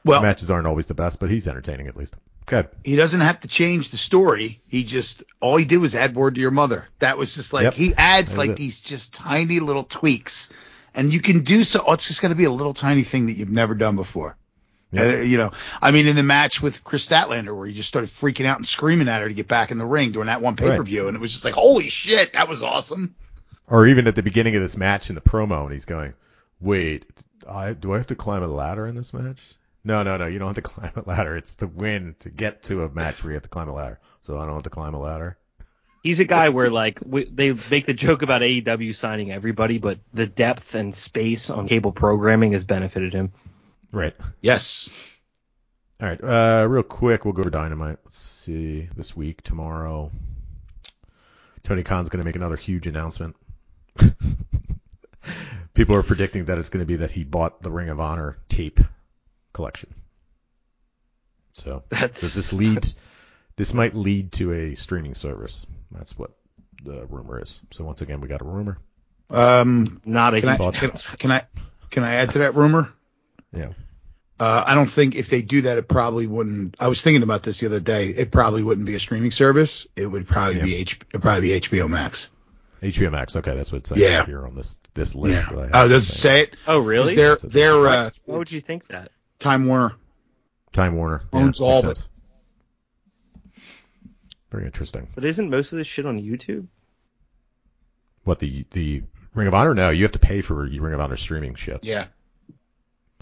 Speaker 3: Well,
Speaker 1: Matches aren't always the best, but he's entertaining at least. Good.
Speaker 3: he doesn't have to change the story. He just all he did was add word to your mother. That was just like
Speaker 1: Yep.
Speaker 3: he adds
Speaker 1: That
Speaker 3: like
Speaker 1: it.
Speaker 3: these just tiny little tweaks, and you can do so. Oh, it's just going to be a little tiny thing that you've never done before.
Speaker 1: Yeah.
Speaker 3: Uh, you know, I mean, in the match with Kris Statlander, where he just started freaking out and screaming at her to get back in the ring during that one pay per view, and it was just like, holy shit, that was awesome.
Speaker 1: Or even at the beginning of this match in the promo, and he's going, "Wait, I do I have to climb a ladder in this match?" No, no, no. You don't have to climb a ladder. It's to win to get to a match where you have to climb a ladder. So I don't have to climb a ladder.
Speaker 2: He's a guy where like we, they make the joke about AEW signing everybody, but the depth and space on cable programming has benefited him.
Speaker 1: Right.
Speaker 3: Yes.
Speaker 1: All right. Uh, real quick, we'll go over Dynamite. Let's see. This week, tomorrow, Tony Khan's going to make another huge announcement. People are predicting that it's going to be that he bought the Ring of Honor tape collection. So
Speaker 2: That's
Speaker 1: does this lead? This might lead to a streaming service. That's what the rumor is. So once again, we got a rumor.
Speaker 3: Um,
Speaker 2: not a
Speaker 3: can I, can, can I can I add to that rumor?
Speaker 1: Yeah.
Speaker 3: Uh, I don't think if they do that, it probably wouldn't. I was thinking about this the other day. It probably wouldn't be a streaming service. It would probably
Speaker 1: Yeah.
Speaker 3: be H. It'd probably be HBO Max.
Speaker 1: HBO Max. Okay, that's what it's saying
Speaker 3: Yeah.
Speaker 1: here on this this list.
Speaker 3: Yeah.
Speaker 1: that I have.
Speaker 3: Oh, does it say it?
Speaker 2: oh really?
Speaker 3: Is Their
Speaker 1: That's what they
Speaker 3: their
Speaker 1: say.
Speaker 3: uh,
Speaker 2: Why would you think that?
Speaker 3: Time Warner.
Speaker 1: Time Warner
Speaker 3: Owns
Speaker 1: yeah,
Speaker 3: all
Speaker 1: makes
Speaker 3: of it.
Speaker 1: sense. Very interesting.
Speaker 2: But isn't most of this shit on YouTube?
Speaker 1: What the the Ring of Honor? No, you have to pay for your Ring of Honor streaming shit.
Speaker 3: Yeah.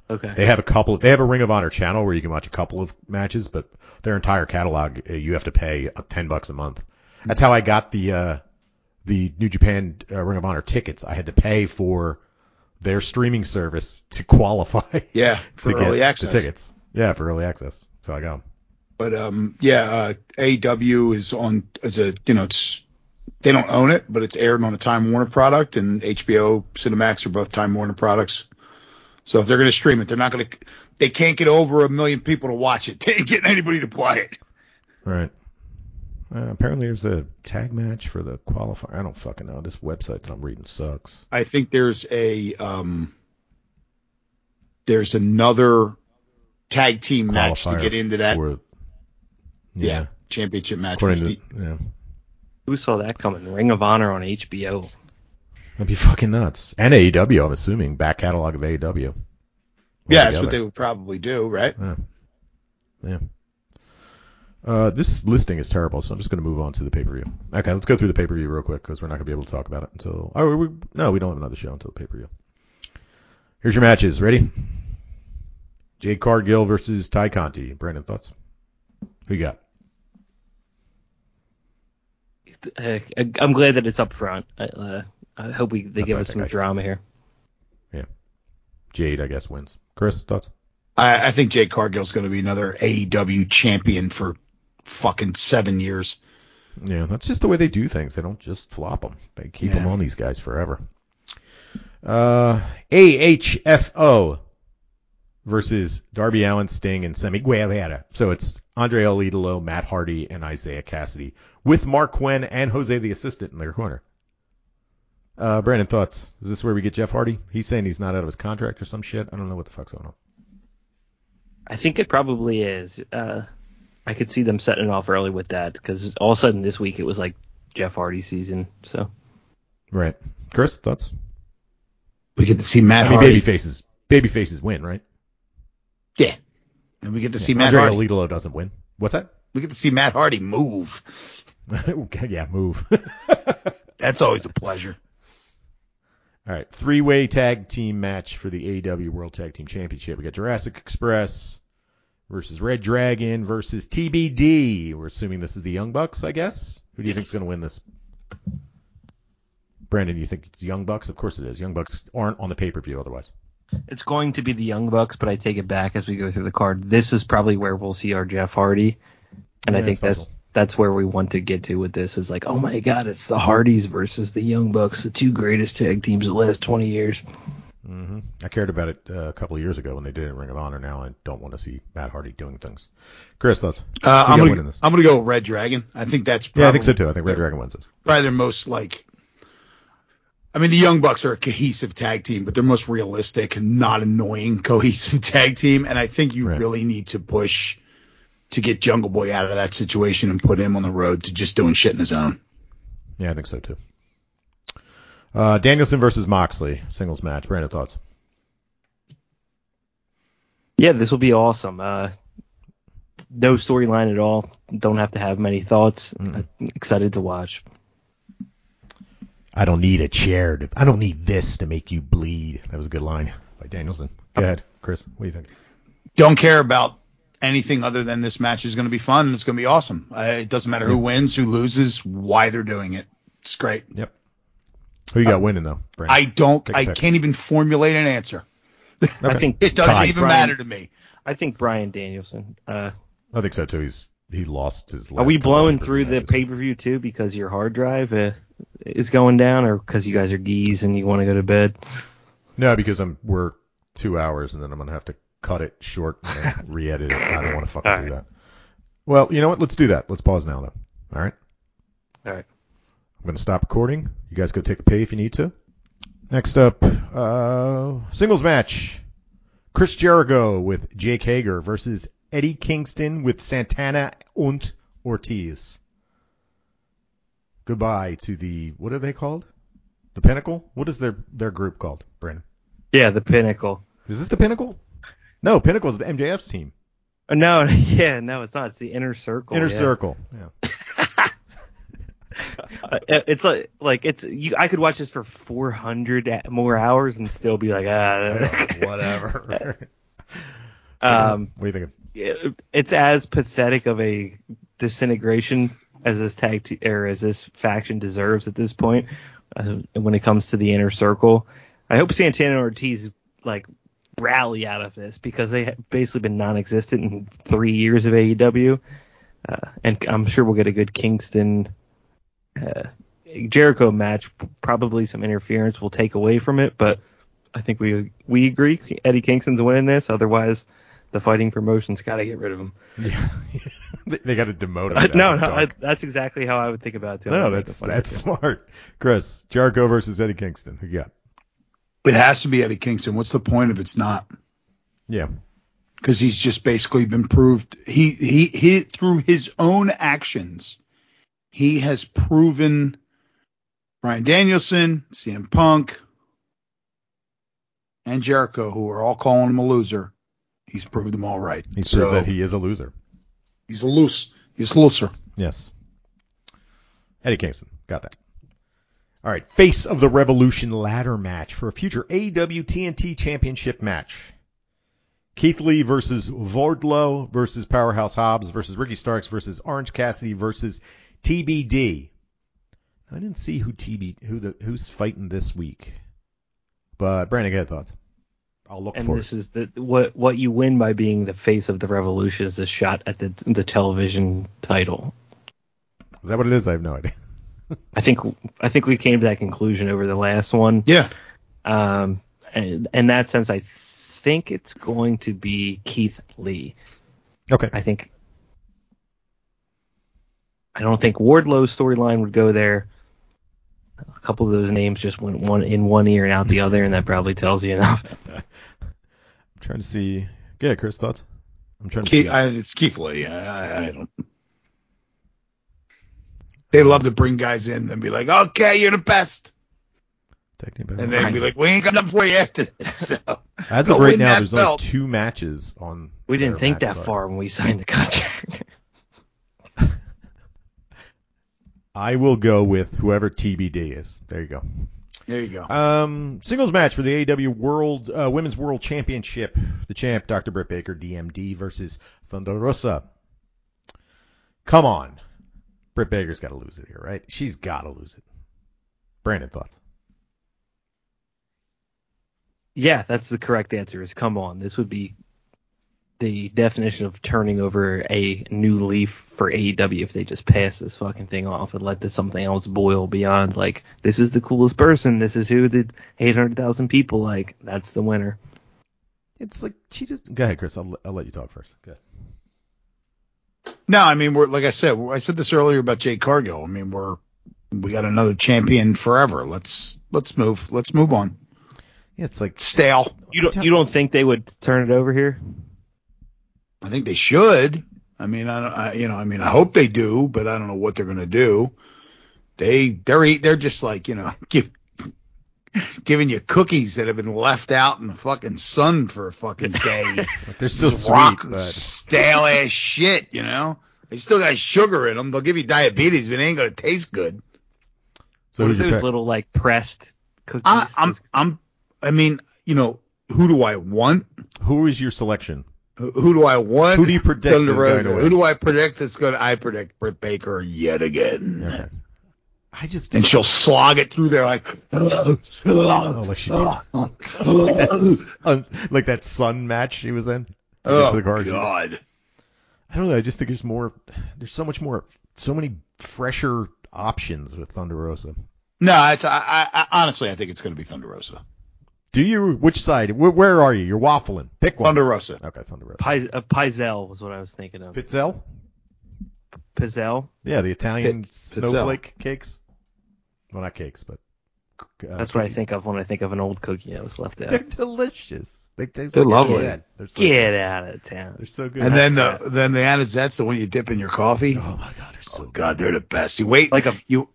Speaker 2: Okay.
Speaker 1: They have a couple. They have a Ring of Honor channel where you can watch a couple of matches, but their entire catalog uh, you have to pay uh, ten bucks a month. That's how I got the uh, the New Japan uh, Ring of Honor tickets. I had to pay for their streaming service to qualify
Speaker 3: Yeah. For
Speaker 1: to
Speaker 3: early
Speaker 1: get
Speaker 3: access.
Speaker 1: the tickets. Yeah, for early access. So I got them.
Speaker 3: But um, yeah, uh, AEW is on as a you know it's they don't own it, but it's aired on a Time Warner product, and HBO Cinemax are both Time Warner products. So if they're going to stream it, they're not going to. They can't get over a million people to watch it. They ain't getting anybody to play it.
Speaker 1: Right. Uh, apparently there's a tag match for the qualifier. I don't fucking know. This website that I'm reading sucks.
Speaker 3: I think there's a um, there's another tag team match to get into that
Speaker 1: for-
Speaker 3: yeah. championship match.
Speaker 1: According to
Speaker 3: the-
Speaker 1: yeah.
Speaker 2: Who saw that coming? Ring of Honor on HBO.
Speaker 1: That'd be fucking nuts. And AEW, I'm assuming. Back catalog of AEW.
Speaker 3: yeah, that's what they would probably do, right?
Speaker 1: Yeah. Yeah. Uh, this listing is terrible, so I'm just going to move on to the pay-per-view. Okay, let's go through the pay-per-view real quick because we're not going to be able to talk about it until. Oh, we, no, we don't have another show until the pay-per-view. Here's your matches. Ready? Jade Cargill versus Tay Conti. Brandon, thoughts? Who you got?
Speaker 2: Uh, I'm glad that it's up front. I, uh, I hope we they
Speaker 1: That's
Speaker 2: give us some drama here.
Speaker 1: Yeah, Jade, I guess, wins. Chris, thoughts?
Speaker 3: I, I think Jade Cargill's going to be another AEW champion for fucking seven years.
Speaker 1: Yeah, that's just the way they do things. They don't just flop them. They keep
Speaker 3: Yeah.
Speaker 1: them on these guys forever. Uh, AHFO versus Darby Allin, Sting, and Sammy Guevara. So it's Andrade El Idolo, Matt Hardy, and Isiah Kassidy with Marq Quen and Jose the assistant in their corner. Uh, Brandon, thoughts? Is this where we get Jeff Hardy? He's saying he's not out of his contract or some shit. I don't know what the fuck's going on.
Speaker 2: I think it probably is. Uh, I could see them setting it off early with that because all of a sudden this week it was like Jeff Hardy season. So
Speaker 1: Right. Chris, thoughts?
Speaker 3: We get to see Matt
Speaker 1: I mean,
Speaker 3: Hardy.
Speaker 1: baby faces. Baby faces win, right?
Speaker 3: Yeah. And we get to see
Speaker 1: Yeah,
Speaker 3: Matt
Speaker 1: Andrade
Speaker 3: Hardy.
Speaker 1: El Idolo doesn't win. What's that?
Speaker 3: We get to see Matt Hardy move.
Speaker 1: Okay, yeah, move.
Speaker 3: That's always a pleasure.
Speaker 1: All right, three-way tag team match for the AEW World Tag Team Championship. We got Jurassic Express versus Red Dragon versus TBD. We're assuming this is the Young Bucks, I guess. Who do you think's
Speaker 3: Yes.
Speaker 1: going to win this? Brandon, you think it's Young Bucks? Of course it is. Young Bucks aren't on the pay-per-view otherwise.
Speaker 2: It's going to be the Young Bucks, but I take it back as we go through the card. This is probably where we'll see our Jeff Hardy, and
Speaker 1: Yeah,
Speaker 2: I think that's
Speaker 1: possible.
Speaker 2: that's where we want to get to with this. Is like, oh my God, it's the Hardys versus the Young Bucks, the two greatest tag teams of the last 20 years.
Speaker 1: hmm I cared about it uh, a couple of years ago when they did it in Ring of Honor. Now I don't want to see Matt Hardy doing things. Chris, thoughts?
Speaker 3: Uh, I'm gonna? I'm gonna go Red Dragon. I think that's probably,
Speaker 1: Yeah, I think so too. I think Red Dragon wins this.
Speaker 3: probably their most like. I mean, the Young Bucks are a cohesive tag team, but they're most realistic, and not annoying cohesive tag team. And I think you
Speaker 1: Right.
Speaker 3: really need to push to get Jungle Boy out of that situation and put him on the road to just doing shit in his own.
Speaker 1: Yeah, I think so too. Uh, Danielson versus Moxley singles match. Brandon, thoughts?
Speaker 2: Yeah, this will be awesome. Uh, no storyline at all. Don't have to have many thoughts.
Speaker 1: Mm.
Speaker 2: I'm excited to watch.
Speaker 1: I don't need a chair. To, I don't need this to make you bleed. That was a good line by Danielson. Go ahead, Chris. What do you think?
Speaker 3: Don't care about anything other than this match is going to be fun and it's going to be awesome. Uh, it doesn't matter who wins, who loses, why they're doing it. It's great.
Speaker 1: Yep. Who you got winning though? Brandon?
Speaker 3: I don't.
Speaker 1: Take a
Speaker 3: I
Speaker 1: pick.
Speaker 3: can't even formulate an answer.
Speaker 2: I think
Speaker 3: It doesn't
Speaker 1: Tied.
Speaker 3: even
Speaker 2: Bryan-
Speaker 3: matter to me.
Speaker 2: I think Bryan Danielson. Uh,
Speaker 1: I think so too. He's he lost his.
Speaker 2: are we blowing
Speaker 1: pay-per-view
Speaker 2: through the pay per view too because your hard drive uh, is going down, or because you guys are geese and you want to go to bed?
Speaker 1: No, because I'm we're two hours and then I'm gonna have to cut it short and re-edit it. I don't want to fucking
Speaker 2: All
Speaker 1: do
Speaker 2: right.
Speaker 1: that. Well, you know what? Let's do that. Let's pause now though. All right.
Speaker 2: All right.
Speaker 1: I'm going to stop recording. You guys go take a pay if you need to. Next up, uh, singles match. Chris Jericho with Jake Hager versus Eddie Kingston with Santana und Ortiz. Goodbye to the, what are they called? The Pinnacle? What is their, their group called, Brandon?
Speaker 2: Yeah, the pinnacle.
Speaker 1: Is this the Pinnacle? No, Pinnacle is MJF's team.
Speaker 2: Uh, No, yeah, no, it's not. It's the inner circle.
Speaker 1: Inner
Speaker 2: yeah.
Speaker 1: Circle. Yeah.
Speaker 2: Uh, it's like like it's you. I could watch this for 400 more hours and still be like ah.
Speaker 1: Whatever.
Speaker 2: um,
Speaker 1: what do you think?
Speaker 2: it's as pathetic of a disintegration as this tag or as this faction deserves at this point. Uh, when it comes to the inner circle, I hope Santana and Ortiz like rally out of this because they have basically been non-existent in three years of AEW, uh, and I'm sure we'll get a good Kingston. Uh, Jericho match, probably some interference will take away from it, but I think we we agree Eddie Kingston's winning this. Otherwise, the fighting promotion's got to get rid of him.
Speaker 1: Yeah. they, they got to demote him.
Speaker 2: Uh, no, no. I, that's exactly how I would think about it. too.
Speaker 1: No, that's that's
Speaker 2: promotion.
Speaker 1: smart. Chris, Jericho versus Eddie Kingston. Who you got?
Speaker 3: It has to be Eddie Kingston. What's the point if it's not?
Speaker 1: Yeah.
Speaker 3: because he's just basically been proved he he he through his own actions he has proven Bryan Danielson, CM Punk, and Jericho, who are all calling him a loser, he's proved them all right.
Speaker 1: He proved that he is a loser.
Speaker 3: he's a loose, he's a looser.
Speaker 1: Yes. Eddie Kingston. Got that. All right. Face of the Revolution ladder match for a future AEW TNT Championship match. Keith Lee versus Wardlow versus Powerhouse Hobbs versus Ricky Starks versus Orange Cassidy versus TBD. I didn't see who TB who the who's fighting this week, but Brandon, get thoughts. I'll look
Speaker 2: And
Speaker 1: for
Speaker 2: this
Speaker 1: it.
Speaker 2: is the what what you win by being the face of the revolution is a shot at the the television title.
Speaker 1: Is that what it is? I have no idea.
Speaker 2: I think I think we came to that conclusion over the last one.
Speaker 3: Yeah,
Speaker 2: Um, and in that sense, I think it's going to be Keith Lee.
Speaker 1: Okay.
Speaker 2: I think. I don't think Wardlow's storyline would go there. A couple of those names just went one in one ear and out the other, and that probably tells you enough.
Speaker 1: I'm trying to see. Yeah, Chris, thoughts? I'm trying to
Speaker 3: Keith,
Speaker 1: see.
Speaker 3: I, it's Keith Lee. I, I, I don't. They love to bring guys in and be like, "Okay, you're the best,"
Speaker 1: Tag team battle.
Speaker 3: and then be like, "We ain't got nothing for you after this." So,
Speaker 1: As of right now, there's
Speaker 3: belt.
Speaker 1: only two matches on.
Speaker 2: We didn't think that
Speaker 1: card.
Speaker 2: far when we signed the contract.
Speaker 1: I will go with whoever TBD is. There you go.
Speaker 3: There you go.
Speaker 1: Um, singles match for the AEW World uh, Women's World Championship. The champ, Dr. Britt Baker, DMD versus Thunder Rosa. Come on, Britt Baker's got to lose it here, right? She's got to lose it. Brandon, thoughts?
Speaker 2: yeah, that's the correct answer. Is come on, this would be the definition of turning over a new leaf for AEW if they just pass this fucking thing off and let this something else boil beyond like this is the coolest person, this is who the 800,000 people like. That's the winner.
Speaker 1: It's like she just. Go ahead, Chris. I'll, I'll let you talk first. Go ahead.
Speaker 3: No, I mean we're like I said, I said this earlier about Jade Cargill. I mean we're we got another champion forever. Let's let's move. Let's move on.
Speaker 1: Yeah, it's like
Speaker 3: Stale.
Speaker 2: You don't you don't think they would turn it over here?
Speaker 3: I think they should. I mean, I, don't, I you know, I mean, I hope they do, but I don't know what they're gonna do. They they're they're just like you know give, giving you cookies that have been left out in the fucking sun for a fucking day.
Speaker 1: like they're still
Speaker 3: Just
Speaker 1: sweet,
Speaker 3: rock
Speaker 1: but
Speaker 3: stale ass shit. You know, they still got sugar in them. They'll give you diabetes, but it ain't gonna taste good.
Speaker 1: so
Speaker 2: what
Speaker 1: who's
Speaker 2: those
Speaker 1: pick?
Speaker 2: little like pressed cookies?
Speaker 3: I, I'm I'm I mean, you know, who do I want?
Speaker 1: Who is your selection?
Speaker 3: Who who do I want?
Speaker 1: Who do you predict is going to win?
Speaker 3: Who do I predict is going to? I predict Britt Baker yet again.
Speaker 1: Okay. I just
Speaker 3: And she'll slog it through there like.
Speaker 1: oh, like she like, that, sun- like that sun match she was in.
Speaker 3: Oh God!
Speaker 1: I don't know. I just think there's more. There's so much more. So many fresher options with Thunder Rosa.
Speaker 3: No, it's I, I, I honestly I think it's going to be Thunder Rosa.
Speaker 1: Do you? Which side? Where, where are you? You're waffling. Pick one.
Speaker 3: Thunder Rosa.
Speaker 1: Okay, Thunder Rosa.
Speaker 2: Piz, uh, Pizzelle was what I was thinking of.
Speaker 1: Pitzel?
Speaker 2: Pizzelle.
Speaker 1: Yeah, the Italian
Speaker 3: Pit-
Speaker 1: snowflake cakes. Well, not cakes, but. Uh,
Speaker 2: That's what I think of when I think of an old cookie that was left out.
Speaker 1: They're delicious. They taste
Speaker 3: They're
Speaker 1: like
Speaker 3: lovely.
Speaker 1: bread. They're so
Speaker 2: Get out of town.
Speaker 1: They're so good.
Speaker 3: And then
Speaker 2: That's
Speaker 3: the then the anisettes, the one you dip in your coffee.
Speaker 1: oh my god, they're so good.
Speaker 3: Oh God, they're the best. You wait
Speaker 2: Like a-
Speaker 3: you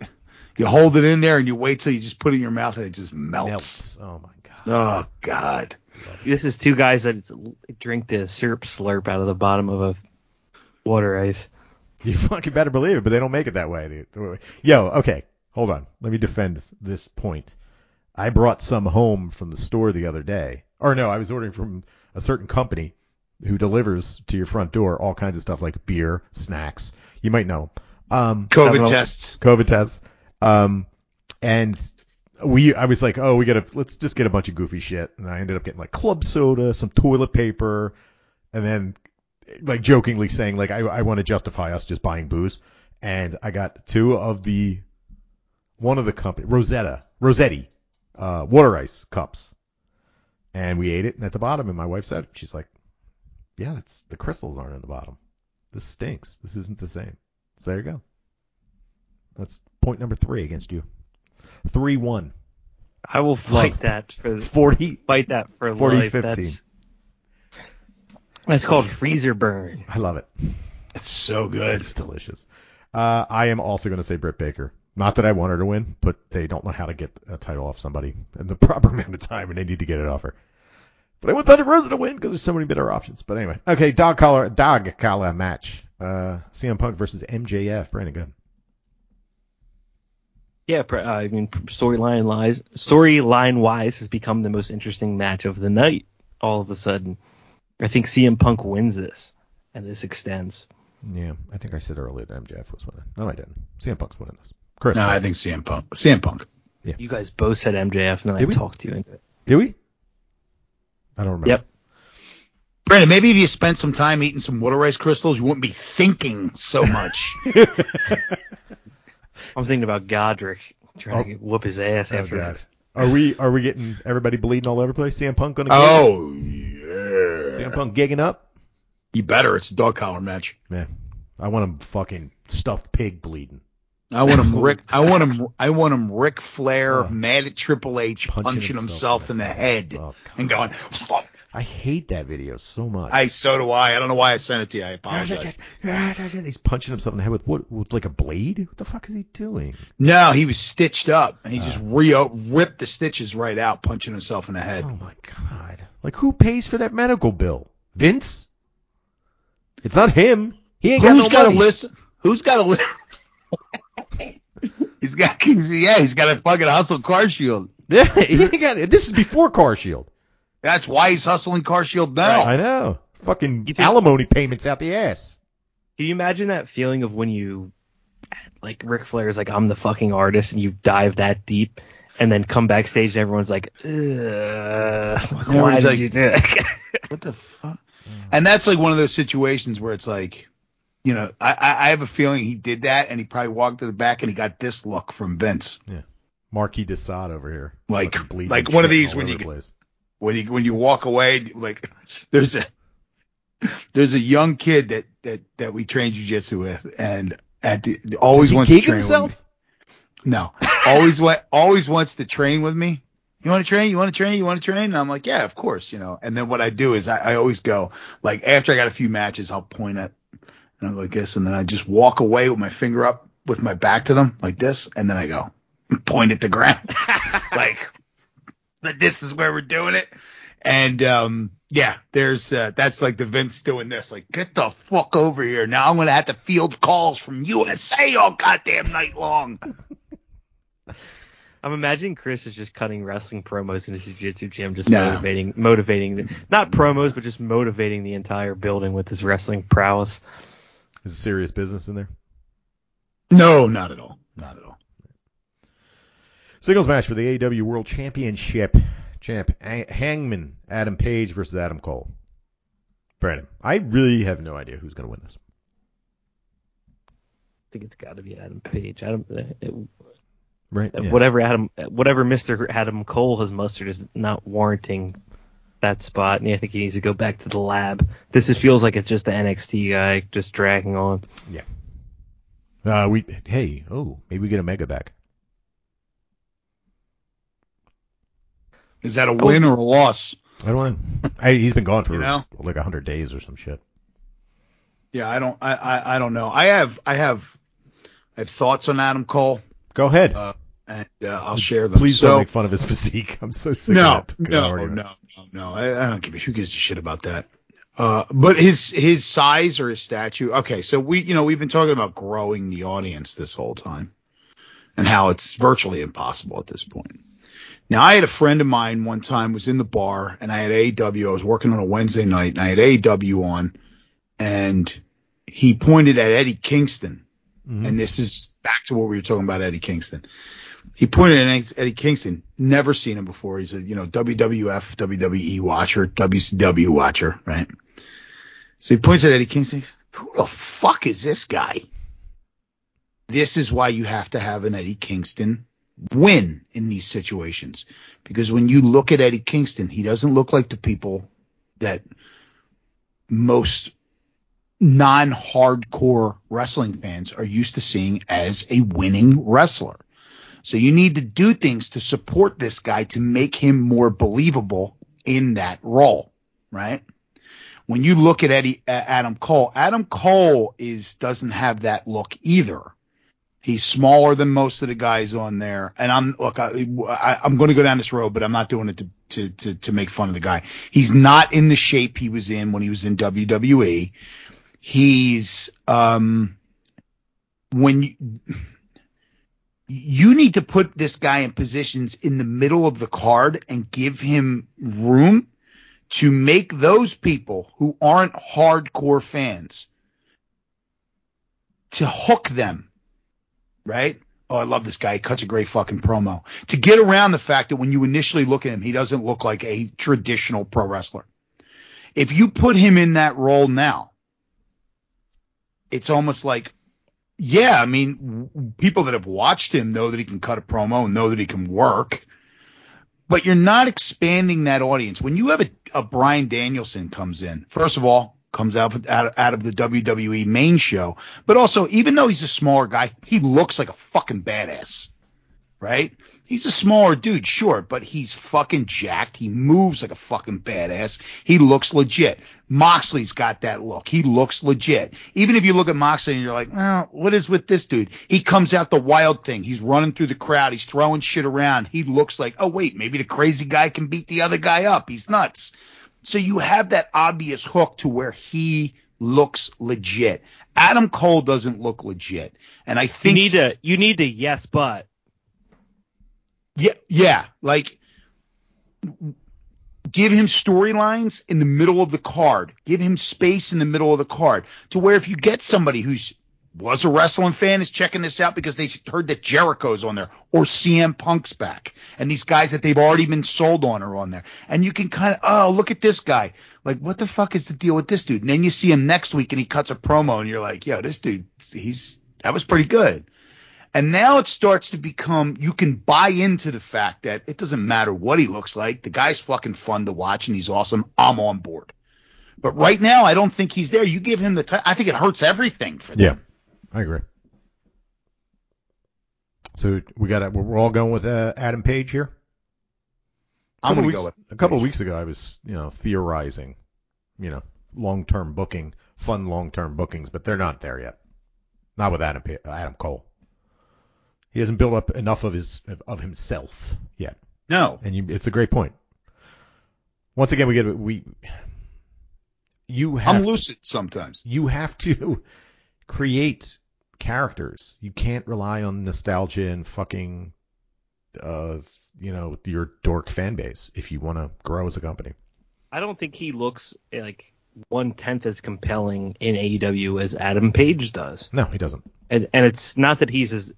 Speaker 3: you hold it in there and you wait till you just put it in your mouth and it just melts.
Speaker 1: melts. Oh my god.
Speaker 3: Oh God.
Speaker 2: This is two guys that drink the syrup slurp out of the bottom of a water ice.
Speaker 1: You fucking better believe it, but they don't make it that way. dude. Yo, okay, hold on. Let me defend this, this point. I brought some home from the store the other day. Or no, I was ordering from a certain company who delivers to your front door all kinds of stuff like beer, snacks. You might know. Um,
Speaker 3: COVID tests.
Speaker 1: COVID tests. Um, and we, I was like, oh, we gotta, let's just get a bunch of goofy shit. And I ended up getting like club soda, some toilet paper, and then like jokingly saying like, I, I want to justify us just buying booze. And I got two of the, one of the company, Rosetta, Rosetti, uh, water ice cups. And we ate it. And at the bottom, and my wife said, she's like, yeah, it's, the crystals aren't in the bottom. This stinks. This isn't the same. So there you go. That's point number three against you. Three one.
Speaker 2: I will fight
Speaker 1: Love.
Speaker 2: that for
Speaker 1: Forty.
Speaker 2: fight that for
Speaker 1: 40,
Speaker 2: life.
Speaker 1: 15.
Speaker 2: That's That's called freezer burn.
Speaker 1: I love it.
Speaker 3: It's so good.
Speaker 1: It's delicious. Uh, I am also going to say Britt Baker. Not that I want her to win, but they don't know how to get a title off somebody in the proper amount of time, and they need to get it off her. But I want Thunder Rosa to win because there's so many better options. But anyway, okay, dog collar, dog collar match. Uh, CM Punk versus MJF. Brandon, good.
Speaker 2: Yeah, pr- uh, I mean storyline wise, storyline wise has become the most interesting match of the night. All of a sudden, I think CM Punk wins this, and this extends.
Speaker 1: Yeah, I think I said earlier that MJF was winning. No, I didn't. CM Punk's winning this. Chris,
Speaker 3: No, I think CM Punk. CM Punk. Yeah.
Speaker 2: You guys both said MJF, and then
Speaker 1: Did
Speaker 2: I
Speaker 1: we?
Speaker 2: talked to you into it.
Speaker 1: did we? I don't remember.
Speaker 2: Yep.
Speaker 3: Brandon, maybe if you spent some time eating some water rice crystals, you wouldn't be thinking so much.
Speaker 2: I'm thinking about Godrick trying to oh. whoop his ass
Speaker 1: Oh,
Speaker 2: after
Speaker 1: God.
Speaker 2: that.
Speaker 1: Are we are we getting everybody bleeding all over the place? CM Punk gonna gig?
Speaker 3: oh yeah.
Speaker 1: CM Punk gigging up?
Speaker 3: You better. It's a dog collar match.
Speaker 1: Man, I want him fucking stuffed pig bleeding.
Speaker 3: I want him Rick. I want him. I want him Ric Flair
Speaker 1: Oh.
Speaker 3: mad at Triple H
Speaker 1: Punching
Speaker 3: punching,
Speaker 1: himself
Speaker 3: himself, in the head
Speaker 1: Oh,
Speaker 3: and going. Fuck.
Speaker 1: I hate that video so much.
Speaker 3: I so do I. I don't know why I sent it to you. I apologize.
Speaker 1: He's punching himself in the head with what? With like a blade? What the fuck is he doing?
Speaker 3: No, he was stitched up and he uh. just re- ripped the stitches right out, punching himself in the head.
Speaker 1: Oh my god! Like who pays for that medical bill? Vince? It's not him. He ain't got
Speaker 3: Who's
Speaker 1: no
Speaker 3: got to listen? Who's got to listen? he's got. Yeah, he's got a fucking hustle car shield.
Speaker 1: Yeah, he got. This is before Car Shield.
Speaker 3: That's why he's hustling car shield now.
Speaker 1: I know. Fucking
Speaker 2: think-
Speaker 1: alimony payments out the ass.
Speaker 2: Can you imagine that feeling of when you, like, Ric Flair's like, I'm the fucking artist, and you dive that deep, and then come backstage and everyone's like, Ugh, why did
Speaker 3: like-
Speaker 2: you do it?
Speaker 3: What the fuck? And that's like one of those situations where it's like, you know, I, I I have a feeling he did that and he probably walked to the back and he got this look from Vince. Yeah.
Speaker 1: Marquis de Sade over here.
Speaker 3: Like-
Speaker 1: Fucking
Speaker 3: like one of these when you
Speaker 1: the
Speaker 3: get-
Speaker 1: place.
Speaker 3: When you when you walk away, like there's a there's a young kid that that that we trained jujitsu with, and at the always wants to train
Speaker 1: himself?
Speaker 3: with me. No, always wa- always wants to train with me. You want to train? You want to train? You want to train? And I'm like, yeah, of course, you know. And then what I do is I, I always go like after I got a few matches, I'll point at and I'm like this, and then I just walk away with my finger up with my back to them like this, and then I go point at the ground like that. This is where we're doing it. And um, yeah, there's uh, that's like the Vince doing this, like get the fuck over here. Now I'm gonna have to field calls from USA all goddamn night long.
Speaker 2: I'm imagining Chris is just cutting wrestling promos in his jiu-jitsu gym, just
Speaker 3: No.
Speaker 2: motivating, motivating, the, not promos, but just motivating the entire building with his wrestling prowess.
Speaker 1: Is it serious business in there?
Speaker 3: No, not at all. Not at all.
Speaker 1: Singles match for the AEW World Championship. Champ Hangman Adam Page versus Adam Cole. Brandon, I really have no idea who's going to win this.
Speaker 2: I think it's got to be Adam Page. Adam, uh, it,
Speaker 1: Right? Yeah.
Speaker 2: whatever Adam, whatever Mister Adam Cole has mustered is not warranting that spot, and I think he needs to go back to the lab. This is, feels like it's just the NXT guy just dragging on. Yeah.
Speaker 1: Uh, we hey oh maybe we get a mega back.
Speaker 3: Is that a win or a loss?
Speaker 1: I don't know. I, he's been gone for
Speaker 3: You know?
Speaker 1: like a hundred days or some shit.
Speaker 3: Yeah, I don't. I, I I don't know. I have I have I have thoughts on Adam Cole,
Speaker 1: Go ahead.
Speaker 3: uh, and uh, I'll share them.
Speaker 1: Please
Speaker 3: so,
Speaker 1: don't make fun of his physique. I'm so sick
Speaker 3: no,
Speaker 1: of that.
Speaker 3: no,
Speaker 1: argument.
Speaker 3: no, no, no. I, I don't give a who gives a shit about that. Uh, but his his size or his statue. Okay, so we you know we've been talking about growing the audience this whole time, and how it's virtually impossible at this point. Now I had a friend of mine one time was in the bar and I had AEW. I was working on a Wednesday night and I had AEW on, and he pointed at Eddie Kingston,
Speaker 1: Mhm.
Speaker 3: and this is back to what we were talking about Eddie Kingston. He pointed at Eddie Kingston, never seen him before. He's a, you know, WWF, WWE watcher, WCW watcher, right? So he points at Eddie Kingston. Who the fuck is this guy? This is why you have to have an Eddie Kingston win in these situations. Because when you look at Eddie Kingston, he doesn't look like the people that most non-hardcore wrestling fans are used to seeing as a winning wrestler. So you need to do things to support this guy to make him more believable in that role, right? when you look at Eddie Adam Cole, Adam Cole is doesn't have that look either. He's smaller than most of the guys on there, and I'm look, I, I, I'm going to go down this road, but I'm not doing it to, to to to make fun of the guy. He's not in the shape he was in when he was in WWE. He's um when you you need to put this guy in positions in the middle of the card and give him room to make those people who aren't hardcore fans to hook them, right? Oh, I love this guy. He cuts a great fucking promo. To get around the fact that when you initially look at him, he doesn't look like a traditional pro wrestler. If you put him in that role now, it's almost like, yeah, I mean, people that have watched him know that he can cut a promo and know that he can work, but you're not expanding that audience. When you have a, a Bryan Danielson comes in, first of all, comes out, out out of the WWE main show, but also even though he's a smaller guy, he looks like a fucking badass, right? He's a smaller dude, sure, but he's fucking jacked. He moves like a fucking badass. He looks legit. Moxley's got that look. He looks legit. Even if you look at Moxley and you're like, well, what is with this dude? He comes out the wild thing. He's running through the crowd. He's throwing shit around. He looks like, oh wait, maybe the crazy guy can beat the other guy up. He's nuts. So you have that obvious hook to where he looks legit. Adam Cole doesn't look legit. And I think You
Speaker 2: need to you need to yes, but
Speaker 3: Yeah, yeah. Like, give him storylines in the middle of the card. Give him space in the middle of the card to where if you get somebody who's was a wrestling fan is checking this out because they heard that Jericho's on there or CM Punk's back and these guys that they've already been sold on are on there and you can kind of oh look at this guy like what the fuck is the deal with this dude and then you see him next week and he cuts a promo and you're like yo this dude he's that was pretty good and now it starts to become you can buy into the fact that it doesn't matter what he looks like. The guy's fucking fun to watch and he's awesome. I'm on board. But right now, I don't think he's there. You give him the time. I think it hurts everything for them.
Speaker 1: Yeah, I agree. So we got we're all going with uh, Adam Page here.
Speaker 3: I'm going to go with
Speaker 1: a couple of weeks ago. I was you know theorizing, you know, long term booking, fun long term bookings, but they're not there yet. Not with Adam Adam Cole. He hasn't built up enough of his of himself yet,
Speaker 3: No.
Speaker 1: and you, it's a great point. Once again, we get we. You have
Speaker 3: I'm lucid sometimes.
Speaker 1: you have to create characters. You can't rely on nostalgia and fucking, uh, you know, your dork fan base if you want to grow as a company.
Speaker 2: I don't think he looks like one tenth as compelling in AEW as Adam Page does.
Speaker 1: No, he doesn't.
Speaker 2: And and it's not that he's as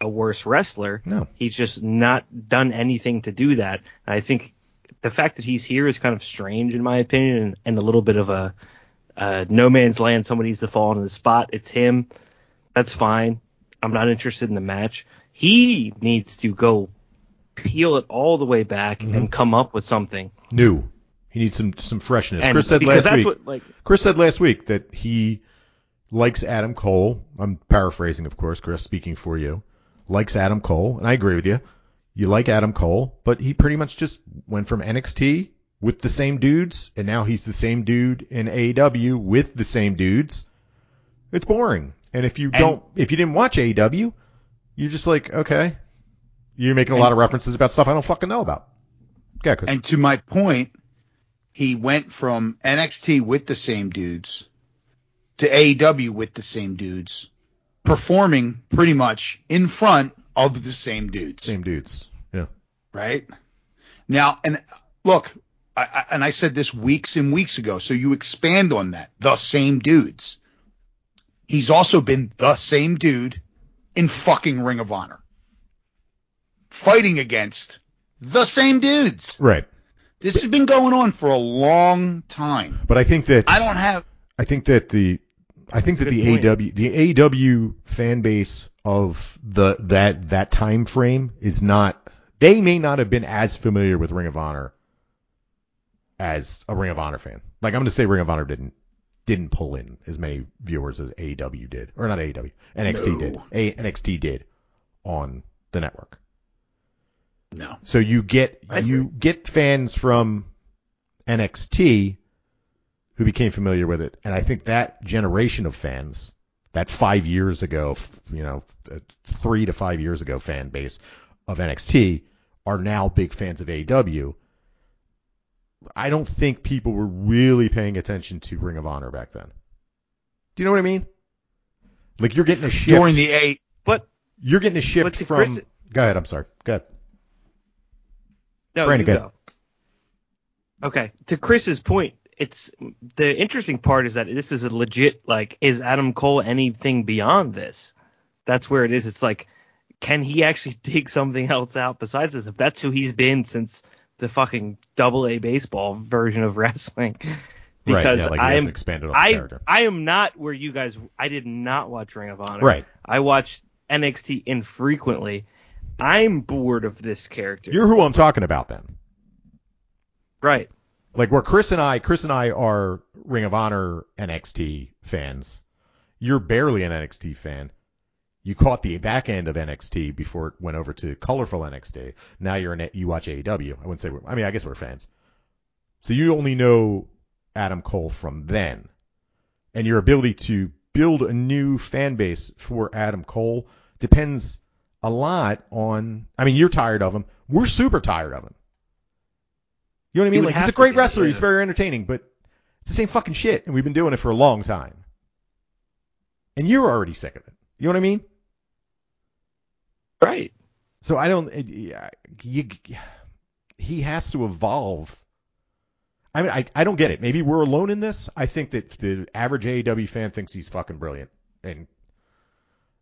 Speaker 2: a worse wrestler.
Speaker 1: No.
Speaker 2: He's just not done anything to do that. And I think the fact that he's here is kind of strange in my opinion and, and a little bit of a uh, no man's land. Somebody needs to fall into the spot. It's him. That's fine. I'm not interested in the match. He needs to go peel it all the way back and come up with something.
Speaker 1: New. He needs some some freshness.
Speaker 2: And
Speaker 1: Chris said last
Speaker 2: that's
Speaker 1: week.
Speaker 2: what like
Speaker 1: Chris said last week that he likes Adam Cole. I'm paraphrasing, of course. Chris speaking for you. Likes Adam Cole, and I agree with you. You like Adam Cole, but he pretty much just went from NXT with the same dudes, and now he's the same dude in AEW with the same dudes. It's boring. And if you don't, if you didn't watch AEW, you're just like, okay, you're making a lot of references about stuff I don't fucking know about. Okay,
Speaker 3: And to my point, he went from NXT with the same dudes to AEW with the same dudes, performing pretty much in front of the same dudes.
Speaker 1: same dudes. Yeah.
Speaker 3: right? Now, and look, I, I, and I said this weeks and weeks ago, so you expand on that. The same dudes. He's also been the same dude in fucking Ring of Honor, fighting against the same dudes.
Speaker 1: Right.
Speaker 3: This has been going on for a long time.
Speaker 1: But I think that
Speaker 3: I don't have.
Speaker 1: I think that the I think
Speaker 2: That's
Speaker 1: that the AW the AW fan base of the that that time frame is not they may not have been as familiar with Ring of Honor as a Ring of Honor fan. Like I'm going to say Ring of Honor didn't didn't pull in as many viewers as AEW did or not AEW NXT
Speaker 3: No.
Speaker 1: did. A, NXT did on the network.
Speaker 3: No.
Speaker 1: So you get
Speaker 2: I
Speaker 1: you get fans from NXT who became familiar with it, and I think that generation of fans, that five years ago, you know, uh, three to five years ago fan base of NXT, are now big fans of AEW. I don't think people were really paying attention to Ring of Honor back then. Do you know what I mean? Like you're getting a shift.
Speaker 3: During the eight,
Speaker 2: But
Speaker 1: you're getting a shift from.
Speaker 2: Chris-
Speaker 1: Go ahead. I'm sorry. Go ahead.
Speaker 2: no,
Speaker 1: Brandon, go
Speaker 2: go. Okay, to Chris's point, it's the interesting part is that this is a legit like is Adam Cole anything beyond this? That's where it is. It's like can he actually dig something else out besides this? If that's who he's been since the fucking double A baseball version of wrestling.
Speaker 1: right.
Speaker 2: Because
Speaker 1: Yeah, like
Speaker 2: I'm
Speaker 1: expanded on
Speaker 2: I
Speaker 1: character.
Speaker 2: I am not where you guys I did not watch Ring of Honor.
Speaker 1: Right.
Speaker 2: I watched NXT infrequently. I'm bored of this character.
Speaker 1: You're who I'm talking about then.
Speaker 2: right.
Speaker 1: Like where Chris and I, Chris and I are Ring of Honor NXT fans. You're barely an NXT fan. You caught the back end of NXT before it went over to colorful NXT. Now you're in you watch AEW. I wouldn't say we're, I mean I guess we're fans. So you only know Adam Cole from then, and your ability to build a new fan base for Adam Cole depends a lot on. I mean you're tired of him. We're super tired of him. You know what I mean? Like he's a great
Speaker 2: be,
Speaker 1: wrestler. He's very entertaining, but it's the same fucking shit, and we've been doing it for a long time. And you're already sick of it. You know what I mean?
Speaker 2: Right.
Speaker 1: So I don't. It, yeah, you, he has to evolve. I mean, I, I don't get it. Maybe we're alone in this. I think that the average AEW fan thinks he's fucking brilliant, and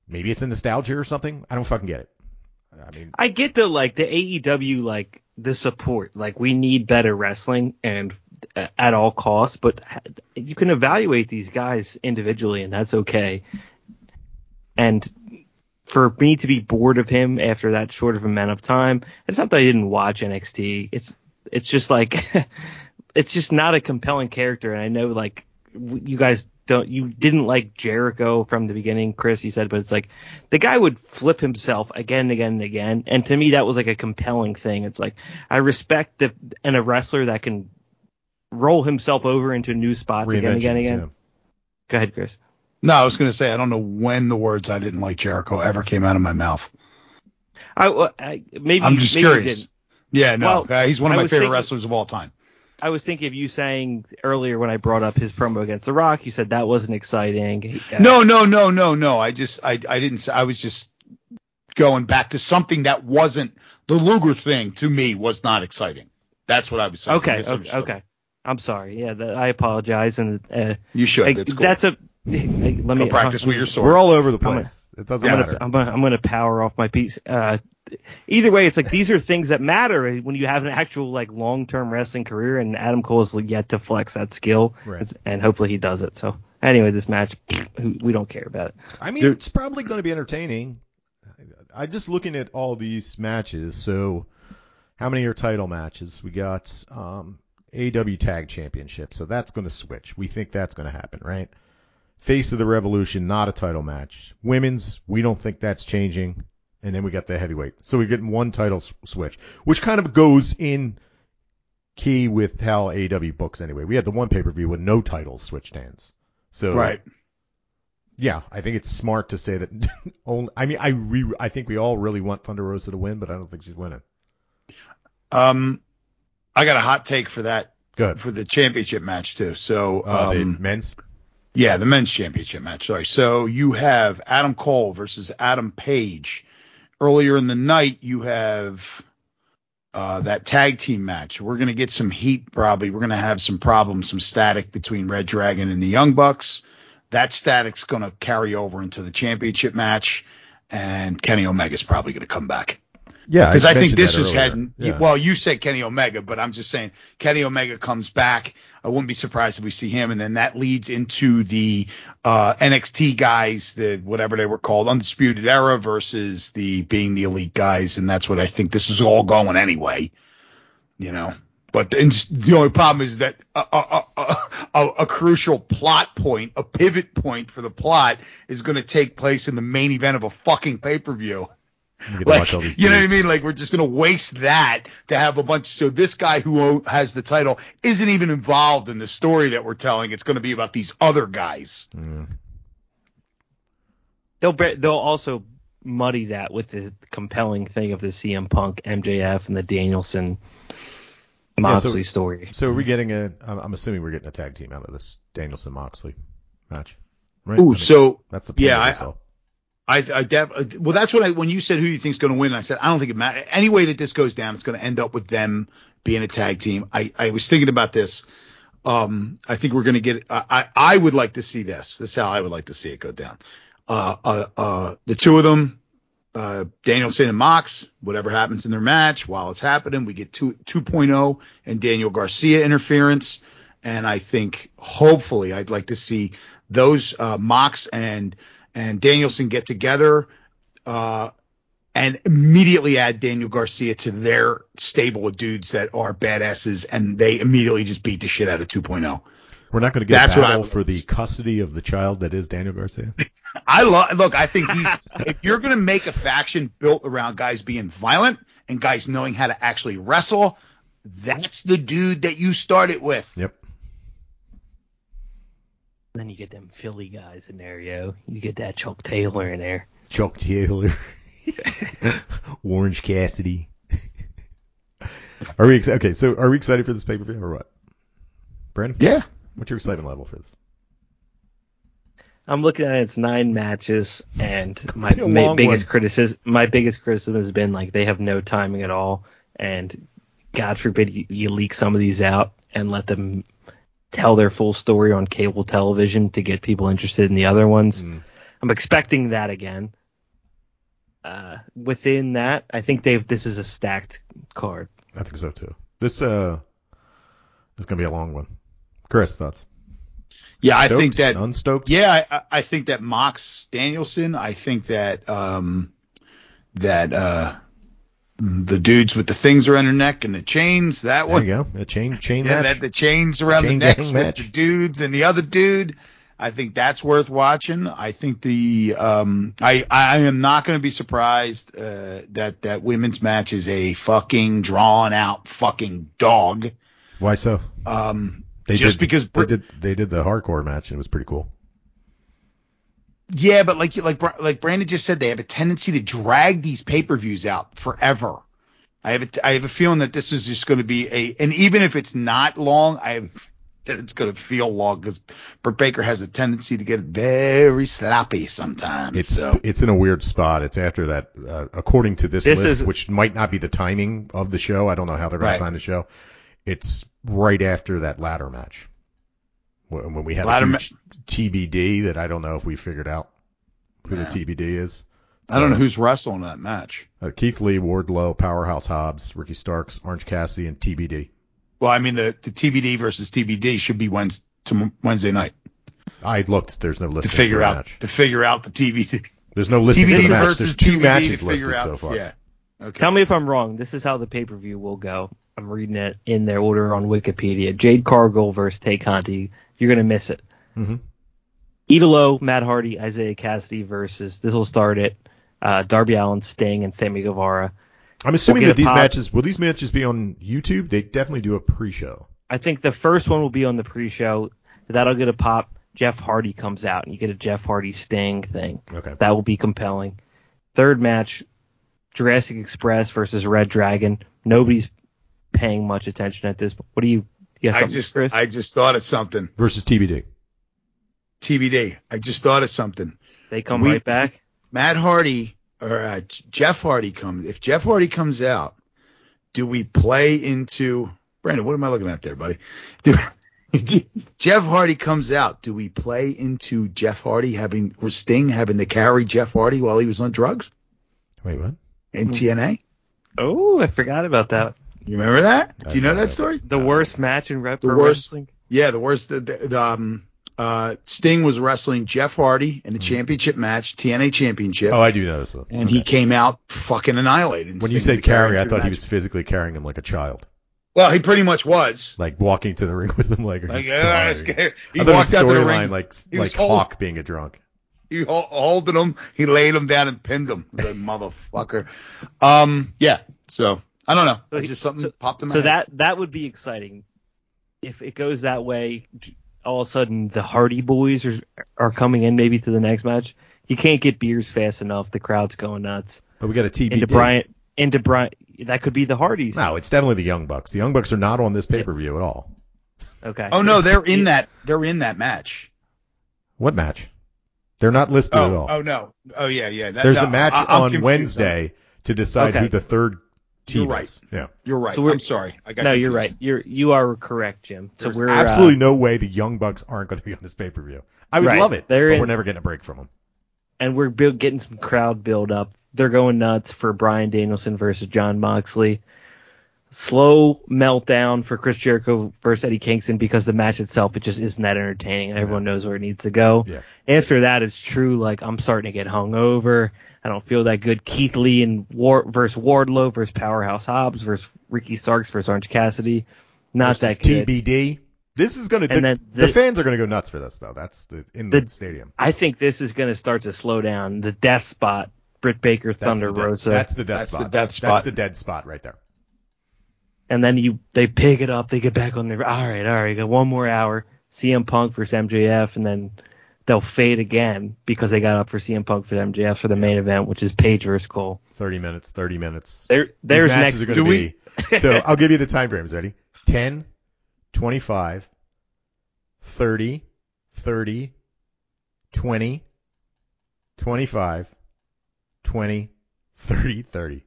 Speaker 1: maybe it's a nostalgia or something. I don't fucking get it. I mean,
Speaker 2: I get the like the AEW like the support. Like we need better wrestling and uh, at all costs, but you can evaluate these guys individually and that's okay. And for me to be bored of him after that short of amount of time, it's not that I didn't watch NXT. It's it's just like it's just not a compelling character and I know like you guys don't you didn't like Jericho from the beginning, Chris, you said, but it's like the guy would flip himself again and again and again. And to me, that was like a compelling thing. It's like I respect the and a wrestler that can roll himself over into new spots again and again and again.
Speaker 1: yeah.
Speaker 2: Go ahead, Chris.
Speaker 3: No, I was going to say I don't know when the words I didn't like Jericho ever came out of my mouth.
Speaker 2: I, I maybe
Speaker 3: I'm just
Speaker 2: maybe
Speaker 3: curious. Yeah, no,
Speaker 2: Well,
Speaker 3: uh, he's one of
Speaker 2: I
Speaker 3: my favorite
Speaker 2: thinking-
Speaker 3: wrestlers of all time.
Speaker 2: I was thinking of you saying earlier when I brought up his promo against The Rock. You said that wasn't exciting. Uh,
Speaker 3: No, no, no, no, no. I just I I didn't I was just going back to something that wasn't the Luger thing to me was not exciting. That's what I was saying.
Speaker 2: Okay. Okay. okay. I'm sorry. Yeah, that, I apologize. And uh,
Speaker 3: You should. it's cool.
Speaker 2: that's a. Hey, let me
Speaker 3: Go practice with your sword.
Speaker 1: We're all over the
Speaker 2: I'm gonna-
Speaker 1: place. it doesn't
Speaker 2: I'm
Speaker 1: matter.
Speaker 2: gonna, I'm gonna I'm gonna power off my piece. Uh, either way, it's like these are things that matter when you have an actual like long term wrestling career, and Adam Cole is yet to flex that skill,
Speaker 1: Right.
Speaker 2: And hopefully he does it. So anyway, this match, we don't care about it.
Speaker 1: I mean,
Speaker 3: Dude.
Speaker 1: it's probably going to be entertaining. I'm just looking at all these matches. So, how many are title matches? We got um, AW Tag Championship. So that's going to switch. We think that's going to happen, right? Face of the Revolution, not a title match. Women's, we don't think that's changing. And then we got the heavyweight. So we're getting one title switch, which kind of goes in key with how AW books anyway. We had the one pay per view with no titles switched hands. So
Speaker 3: right.
Speaker 1: yeah, I think it's smart to say that. Only, I mean, I re, I think we all really want Thunder Rosa to win, but I don't think she's winning.
Speaker 3: Um, I got a hot take for that
Speaker 1: Good.
Speaker 3: for the championship match too. So
Speaker 1: Uh, the
Speaker 3: um,
Speaker 1: men's.
Speaker 3: Yeah, the men's championship match. Sorry. So you have Adam Cole versus Adam Page. Earlier in the night, you have uh, that tag team match. We're going to get some heat probably. We're going to have some problems, some static between Red Dragon and the Young Bucks. That static's going to carry over into the championship match, and Kenny Omega's probably going to come back.
Speaker 1: Yeah,
Speaker 3: Because I, think this is heading.
Speaker 1: Yeah.
Speaker 3: Well, you said Kenny Omega, but I'm just saying Kenny Omega comes back. I wouldn't be surprised if we see him, and then that leads into the uh, NXT guys, the whatever they were called, Undisputed Era versus the being the Elite guys, and that's what I think this is all going anyway. You know, but the, the only problem is that a, a, a, a, a crucial plot point, a pivot point for the plot, is going to take place in the main event of a fucking pay per view Like, you know what I mean? Like we're just gonna waste that to have a bunch. So this guy who has the title isn't even involved in the story that we're telling. It's gonna be about these other guys.
Speaker 1: Mm.
Speaker 2: They'll bre- they'll also muddy that with the compelling thing of the CM Punk, MJF, and the Danielson Moxley story.
Speaker 1: So are we getting a? I'm, I'm assuming we're getting a tag team out of this Danielson Moxley match. Right? I
Speaker 3: Ooh,
Speaker 1: mean,
Speaker 3: so
Speaker 1: that's the plan
Speaker 3: yeah,
Speaker 1: of
Speaker 3: I-
Speaker 1: all.
Speaker 3: I, I def, well, that's what I when you said who you think's going to win, I said I don't think it matters. Any way that this goes down, it's going to end up with them being a tag team. I, I was thinking about this. Um, I think we're going to get. I, I I would like to see this. This is how I would like to see it go down. Uh, uh, uh, the two of them, uh, Danielson and Mox. Whatever happens in their match while it's happening, we get two 2.0 and Daniel Garcia interference. And I think hopefully I'd like to see those uh, Mox and and Danielson get together uh, and immediately add Daniel Garcia to their stable of dudes that are badasses, and they immediately just beat the shit out of 2.0.
Speaker 1: We're not going to get
Speaker 3: That's
Speaker 1: a battle for the custody of the child that is Daniel Garcia.
Speaker 3: I love look. I think he's if you're gonna make a faction built around guys being violent and guys knowing how to actually wrestle, that's the dude that you started with.
Speaker 1: Yep.
Speaker 2: Then you get them Philly guys in there, yo. You get that Chuck Taylor in there.
Speaker 1: Chuck Taylor, Orange Cassidy. are we ex- okay? So are we excited for this pay per view or what? Brandon,
Speaker 3: Yeah.
Speaker 1: what's your excitement level for this?
Speaker 2: I'm looking at its nine matches, and my
Speaker 1: Be
Speaker 2: ma- biggest
Speaker 1: one.
Speaker 2: criticism, my biggest criticism has been like they have no timing at all, and God forbid you, you leak some of these out and let them tell their full story on cable television to get people interested in the other ones.
Speaker 1: Mm.
Speaker 2: I'm expecting that again. Uh, within that, I think they've this is a stacked card.
Speaker 1: I think so too. This uh is gonna be a long one. Chris, thoughts?
Speaker 3: Yeah, I think that
Speaker 1: unstoked.
Speaker 3: Yeah, I- I, I think that Mox Danielson. I think that um, that uh, the dudes with the things around their neck and the chains. That
Speaker 1: There
Speaker 3: one.
Speaker 1: There you go. A chain chain
Speaker 3: Yeah,
Speaker 1: match.
Speaker 3: that the chains around
Speaker 1: Chain
Speaker 3: the necks with
Speaker 1: match.
Speaker 3: the dudes and the other dude. I think that's worth watching. I think the um, I I am not going to be surprised uh, that that women's match is a fucking drawn out fucking dog.
Speaker 1: Why so?
Speaker 3: Um,
Speaker 1: They
Speaker 3: just
Speaker 1: did,
Speaker 3: because
Speaker 1: they did they did the hardcore match and it was pretty cool.
Speaker 3: Yeah, but like like like Brandon just said, they have a tendency to drag these pay per views out forever. I have a, I have a feeling that this is just going to be a, and even if it's not long, I have that it's going to feel long because Britt Baker has a tendency to get very sloppy sometimes.
Speaker 1: It's
Speaker 3: so
Speaker 1: it's in a weird spot. It's after that, uh, according to this,
Speaker 2: This
Speaker 1: list,
Speaker 2: is-
Speaker 1: which might not be the timing of the show. I don't know how they're going
Speaker 3: Right.
Speaker 1: to time the show. It's right after that ladder match when, when we had
Speaker 3: Ladder
Speaker 1: a
Speaker 3: ma-
Speaker 1: TBD that I don't know if we figured out who
Speaker 3: Yeah.
Speaker 1: the TBD is.
Speaker 3: I don't know who's wrestling that match.
Speaker 1: Uh, Keith Lee, Wardlow, Powerhouse Hobbs, Ricky Starks, Orange Cassidy, and TBD.
Speaker 3: Well, I mean the the TBD versus TBD should be Wednesday, Wednesday night
Speaker 1: I looked. There's no
Speaker 3: list
Speaker 1: to
Speaker 3: figure
Speaker 1: for
Speaker 3: out
Speaker 1: match.
Speaker 3: to figure out the TBD
Speaker 1: There's no listing for
Speaker 3: TBD
Speaker 1: the match.
Speaker 3: versus
Speaker 1: There's two
Speaker 3: TBD
Speaker 1: matches listed
Speaker 3: out.
Speaker 1: so far.
Speaker 3: Yeah. Okay.
Speaker 2: Tell me if I'm wrong. This is how the pay per view will go. I'm reading it in their order on Wikipedia. Jade Cargill versus Tay Conti. You're gonna miss it.
Speaker 1: Mhm.
Speaker 2: Idolo, Matt Hardy, Isiah Kassidy versus this will start it. Uh, Darby Allin, Sting, and Sammy Guevara.
Speaker 1: I'm assuming
Speaker 2: We'll
Speaker 1: that these
Speaker 2: pop.
Speaker 1: matches will these matches be on YouTube? They definitely do a pre-show.
Speaker 2: I think the first one will be on the pre-show. That'll get a pop. Jeff Hardy comes out, and you get a Jeff Hardy Sting thing.
Speaker 1: Okay.
Speaker 2: That will be compelling. Third match, Jurassic Express versus Red Dragon. Nobody's paying much attention at this. What do you? You
Speaker 3: I just
Speaker 2: Chris?
Speaker 3: I just thought of something.
Speaker 1: Versus TBD.
Speaker 3: TBD. I just thought of something.
Speaker 2: they come
Speaker 3: we-
Speaker 2: right back.
Speaker 3: Matt Hardy or uh, Jeff Hardy comes. If Jeff Hardy comes out, do we play into Brandon? What am I looking at there, buddy? Do, do- Jeff Hardy comes out. Do we play into Jeff Hardy having or Sting having to carry Jeff Hardy while he was on drugs
Speaker 1: Wait, what?
Speaker 3: in TNA?
Speaker 2: Oh, I forgot about that.
Speaker 3: You remember that? Do you know
Speaker 1: know
Speaker 3: that
Speaker 1: that.
Speaker 3: story?
Speaker 2: The worst match in rep
Speaker 3: The
Speaker 2: for
Speaker 3: worst-
Speaker 2: wrestling.
Speaker 3: Yeah, the worst. The, the, the, um, uh, Sting was wrestling Jeff Hardy in the championship match, TNA championship,
Speaker 1: Oh, I do know this one.
Speaker 3: and he came out fucking annihilated.
Speaker 1: When you said
Speaker 3: had to carry
Speaker 1: carry, I thought
Speaker 3: the
Speaker 1: he was physically carrying him like a child,
Speaker 3: Well, he pretty much was.
Speaker 1: like walking to the ring with him like.
Speaker 3: Like,
Speaker 1: he's
Speaker 3: uh,
Speaker 1: dying.
Speaker 3: it's scared. He
Speaker 1: I
Speaker 3: walked out to the
Speaker 1: storyline
Speaker 3: ring.
Speaker 1: like
Speaker 3: he
Speaker 1: like
Speaker 3: was holding-
Speaker 1: Hawk being a drunk.
Speaker 3: he hol- holding him. He laid him down and pinned him. The motherfucker. Um, yeah. So I don't know.
Speaker 2: So he-
Speaker 3: just something
Speaker 2: so-
Speaker 3: popped in my
Speaker 2: So
Speaker 3: head.
Speaker 2: that that would be exciting. If it goes that way, all of a sudden the Hardy Boys are are coming in maybe to the next match. You can't get beers fast enough. The crowd's going nuts.
Speaker 1: But we got a TBD.
Speaker 2: Into Bryant, into Bryant, that could be the Hardys.
Speaker 1: No, it's definitely the Young Bucks. The Young Bucks are not on this pay per view at all.
Speaker 2: Okay.
Speaker 3: Oh no, they're in that. They're in that match.
Speaker 1: What match? They're not listed at oh, all.
Speaker 3: Oh, oh no. Oh yeah, yeah. That,
Speaker 1: There's
Speaker 3: no,
Speaker 1: a match
Speaker 3: I- I'm
Speaker 1: on
Speaker 3: confused
Speaker 1: Wednesday to decide
Speaker 2: Okay.
Speaker 1: who the third team
Speaker 3: You're right.
Speaker 1: Yeah.
Speaker 3: You're right.
Speaker 2: So we're-
Speaker 3: I'm sorry. I got
Speaker 2: No, you're
Speaker 3: confused.
Speaker 2: right. You're you are correct, Jim. So
Speaker 1: There's
Speaker 2: we're
Speaker 1: absolutely
Speaker 2: uh,
Speaker 1: no way the Young Bucks aren't going to be on this pay per view. I would
Speaker 2: Right.
Speaker 1: love it,
Speaker 2: They're
Speaker 1: but
Speaker 2: in-
Speaker 1: we're never getting a break from them.
Speaker 2: and we're build, getting some crowd build up. They're going nuts for Bryan Danielson versus Jon Moxley. Slow meltdown for Chris Jericho versus Eddie Kingston because the match itself it just isn't that entertaining and everyone knows where it needs to go.
Speaker 1: Yeah.
Speaker 2: After that, it's true. Like I'm starting to get hungover. I don't feel that good. Keith Lee and War versus Wardlow versus Powerhouse Hobbs versus Ricky Starks versus Orange Cassidy. Not
Speaker 1: Versus
Speaker 2: that good.
Speaker 1: TBD. This is going to. The,
Speaker 2: then
Speaker 1: the,
Speaker 2: the-
Speaker 1: fans are going to go nuts for this though. That's the in the,
Speaker 2: The-
Speaker 1: stadium.
Speaker 2: I think this is going to start to slow down. The death spot, Britt Baker, Thunder
Speaker 1: the dead,
Speaker 2: Rosa.
Speaker 1: That's the dead
Speaker 3: That's the
Speaker 1: spot.
Speaker 3: dead
Speaker 1: That's the dead spot right there.
Speaker 2: And then you they pick it up, they get back on their all right, all right, got one more hour, CM Punk versus MJF, and then they'll fade again because they got up for CM Punk for MJF for the main event, which is Page versus Cole.
Speaker 1: Thirty minutes. Thirty minutes.
Speaker 2: There, there's next.
Speaker 1: are
Speaker 3: Do we-
Speaker 1: so I'll give you the time frames. Ready? 10, 25, 30, 30, 20, 25, 20, 30, 30.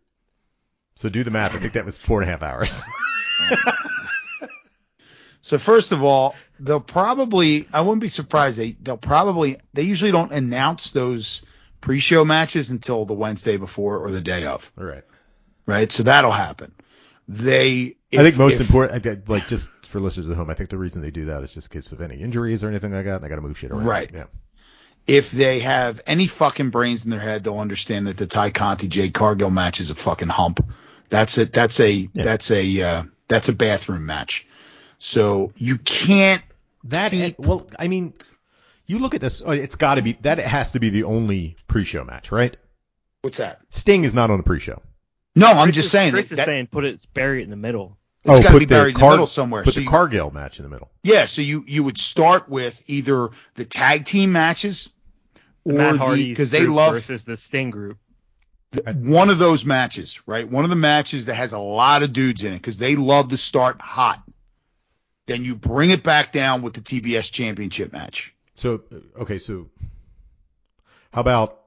Speaker 1: So do the math. I think that was four and a half hours.
Speaker 3: So first of all, they'll probably I wouldn't be surprised they they'll probably they usually don't announce those pre-show matches until the Wednesday before or the day of,
Speaker 1: All right.
Speaker 3: right? So that'll happen. They
Speaker 1: I think most
Speaker 3: if-
Speaker 1: important, like just for listeners at home, I think the reason they do that is just in case of any injuries or anything like that. And I got to move shit around.
Speaker 3: Right.
Speaker 1: Yeah.
Speaker 3: if they have any fucking brains in their head, they'll understand that the Tay Conti Jade Cargill match is a fucking hump. That's it. That's a
Speaker 1: Yeah.
Speaker 3: that's a uh, that's a bathroom match. So you can't.
Speaker 1: That
Speaker 3: Keep-
Speaker 1: well, I mean, you look at this. oh, It's got to be that. It has to be the only pre-show match, right?
Speaker 3: What's that?
Speaker 1: Sting is not on the pre-show.
Speaker 3: No, I'm
Speaker 2: Chris
Speaker 3: just
Speaker 2: is-
Speaker 3: saying.
Speaker 2: Chris
Speaker 3: that,
Speaker 2: is saying put it bury it in the middle.
Speaker 3: It's gotta
Speaker 1: put
Speaker 3: be buried in the middle somewhere.
Speaker 1: Put
Speaker 3: So
Speaker 1: the
Speaker 3: you-
Speaker 1: Cargill match in the middle.
Speaker 3: Yeah, so you you would start with either the tag team matches
Speaker 2: The
Speaker 3: or
Speaker 2: Matt
Speaker 3: the because they love
Speaker 2: versus the Sting group.
Speaker 3: One of those matches, right? One of the matches that has a lot of dudes in it because they love to start hot. Then you bring it back down with the TBS Championship match.
Speaker 1: So uh, okay, so how about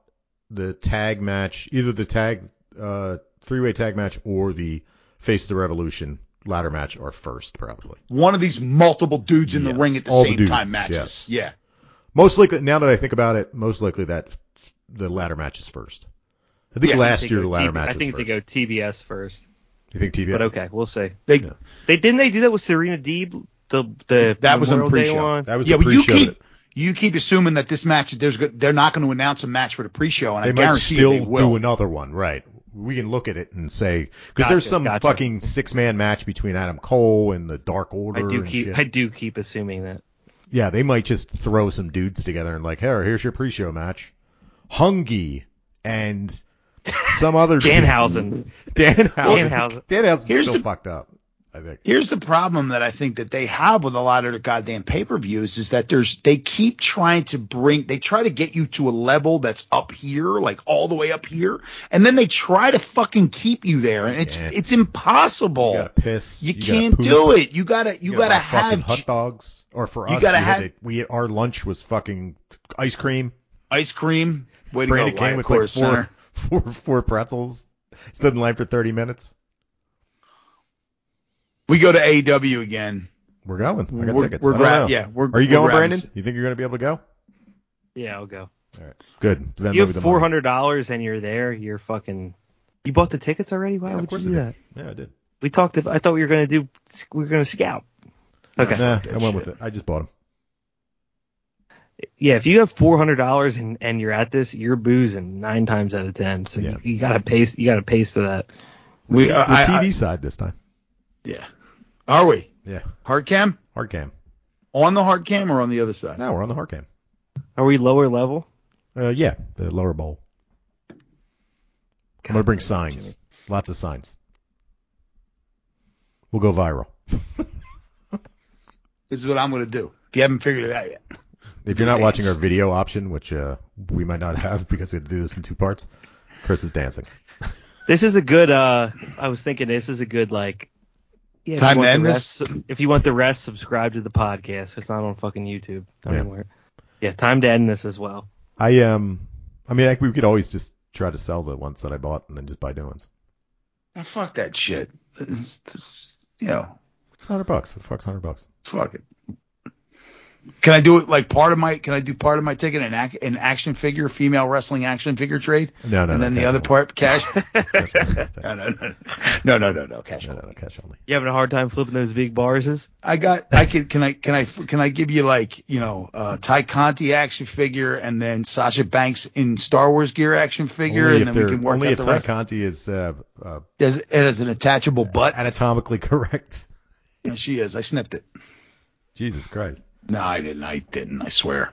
Speaker 1: the tag match? Either the tag uh, three-way tag match or the Face the Revolution ladder match are first, probably.
Speaker 3: One of these multiple dudes in
Speaker 1: Yes,
Speaker 3: the ring at the
Speaker 1: all the
Speaker 3: same
Speaker 1: dudes,
Speaker 3: time matches.
Speaker 1: yes.
Speaker 3: Yeah.
Speaker 1: Most likely, now that I think about it, most likely that the ladder match is first. I think
Speaker 3: Yeah, I
Speaker 1: last
Speaker 2: They
Speaker 1: year
Speaker 2: go
Speaker 1: the ladder
Speaker 2: TB
Speaker 1: match
Speaker 2: I think
Speaker 1: was
Speaker 2: they go TBS first.
Speaker 1: You think TBS?
Speaker 2: But okay, we'll see.
Speaker 3: They
Speaker 1: Yeah.
Speaker 2: They didn't they do that with Serena Deeb? The the
Speaker 3: That was on
Speaker 2: Memorial
Speaker 3: pre-show.
Speaker 2: one?
Speaker 1: That was
Speaker 3: yeah,
Speaker 1: the
Speaker 3: but you
Speaker 1: pre-show.
Speaker 3: keep you keep assuming that this match there's go- they're not going to announce a match for the pre-show, and
Speaker 1: they
Speaker 3: I
Speaker 1: might
Speaker 3: guarantee
Speaker 1: still
Speaker 3: you they will.
Speaker 1: do another one, right? We can look at it and say because there's some
Speaker 2: gotcha.
Speaker 1: fucking six-man match between Adam Cole and the Dark Order.
Speaker 2: I do
Speaker 1: and
Speaker 2: keep
Speaker 1: shit.
Speaker 2: I do keep assuming that.
Speaker 1: Yeah, they might just throw some dudes together and like, here, here's your pre-show match. Hungy and some other.
Speaker 2: Danhausen.
Speaker 1: Danhausen.
Speaker 2: Danhausen.
Speaker 1: Danhausen's
Speaker 3: Here's
Speaker 1: still
Speaker 3: the-
Speaker 1: fucked up. I think.
Speaker 3: Here's the problem that I think that they have with a lot of the goddamn pay-per-views is that there's they keep trying to bring they try to get you to a level that's up here, like all the way up here, and then they try to fucking keep you there, and it's
Speaker 1: Yeah.
Speaker 3: it's impossible.
Speaker 1: You gotta piss.
Speaker 3: You,
Speaker 1: gotta
Speaker 3: can't do it. You gotta you, gotta,
Speaker 1: buy fucking
Speaker 3: have
Speaker 1: hot dogs. Or for
Speaker 3: you
Speaker 1: us,
Speaker 3: gotta
Speaker 1: we
Speaker 3: have-
Speaker 1: to- we our lunch was fucking ice cream.
Speaker 3: ice cream. Way to
Speaker 1: Brandon
Speaker 3: go,
Speaker 1: came
Speaker 3: Lion
Speaker 1: with
Speaker 3: Core
Speaker 1: like
Speaker 3: Center.
Speaker 1: Four, four, four pretzels. Stood in line for 30 minutes.
Speaker 3: We go to AEW again.
Speaker 1: We're going. I got
Speaker 3: We're-
Speaker 1: tickets.
Speaker 3: we're
Speaker 1: I
Speaker 3: gra- yeah, we're-
Speaker 1: Are you
Speaker 3: we're
Speaker 1: going,
Speaker 3: grabbing
Speaker 1: Brandon?
Speaker 3: s-
Speaker 1: You think you're gonna be able to go?
Speaker 2: Yeah, I'll go.
Speaker 1: All right. Good. Venmo
Speaker 2: you have
Speaker 1: the
Speaker 2: four
Speaker 1: money.
Speaker 2: hundred dollars and you're there. You're fucking. You bought the tickets already? Why
Speaker 1: Yeah,
Speaker 2: would you do that?
Speaker 1: Yeah, I did.
Speaker 2: We talked. About, I thought we were gonna do. We were gonna scout. Okay.
Speaker 1: Nah, I went
Speaker 3: shit.
Speaker 1: with it. I just bought them.
Speaker 2: Yeah, if you have four hundred dollars and and you're at this, you're boozing nine times out of ten. So
Speaker 1: Yeah.
Speaker 2: you, you gotta pace. You gotta pace to that.
Speaker 3: We
Speaker 1: The
Speaker 3: uh, I-
Speaker 1: TV
Speaker 3: I-
Speaker 1: side this time.
Speaker 3: yeah. Are we
Speaker 1: Yeah.
Speaker 3: hard cam
Speaker 1: Hard cam.
Speaker 3: on the hard cam or on the other side?
Speaker 1: No, we're on the hard cam.
Speaker 2: Are we lower level?
Speaker 1: Uh, yeah, the lower bowl. I'm gonna bring
Speaker 2: God,
Speaker 1: signs.
Speaker 2: Jimmy.
Speaker 1: Lots of signs. We'll go viral.
Speaker 3: This is what I'm gonna do. If you haven't figured it out yet.
Speaker 1: If you're not
Speaker 3: Dance.
Speaker 1: watching our video option, which uh, we might not have because we have to do this in two parts, Chris is dancing.
Speaker 2: This is a good. Uh, I was thinking this is a good like. Yeah,
Speaker 3: Time to end
Speaker 2: rest, If you want the rest, subscribe to the podcast. It's not on fucking YouTube.
Speaker 1: Yeah.
Speaker 2: Anywhere. Yeah, time to end this as well.
Speaker 1: I um, I mean, I, we could always just try to sell the ones that I bought and then just buy new ones.
Speaker 3: Oh, fuck that shit. This, this, you know,
Speaker 1: It's hundred bucks. What the fuck's hundred bucks?
Speaker 3: fuck it. Can I do it like part of my? Can I do part of my ticket an, ac- an action figure, female wrestling action figure trade,
Speaker 1: No, no,
Speaker 3: and
Speaker 1: no,
Speaker 3: then the other
Speaker 1: only.
Speaker 3: part cash?
Speaker 1: Cash
Speaker 3: no, no, no, no, no, no, no, cash.
Speaker 1: No, no, no, cash only.
Speaker 2: You having a hard time flipping those big bars?
Speaker 3: I got. I can. Can I? Can I? Can I give you like you know, uh, Tay Conti action figure, and then Sasha Banks in Star Wars gear action figure,
Speaker 1: only
Speaker 3: and then we
Speaker 1: they're-
Speaker 3: can work
Speaker 1: only
Speaker 3: out
Speaker 1: if
Speaker 3: the
Speaker 1: Ty
Speaker 3: rest.
Speaker 1: Conti is uh, uh,
Speaker 3: Does it has an attachable butt?
Speaker 1: anatomically correct.
Speaker 3: Yeah, she is. I snipped it.
Speaker 1: Jesus Christ.
Speaker 3: No, I didn't. I didn't. I swear.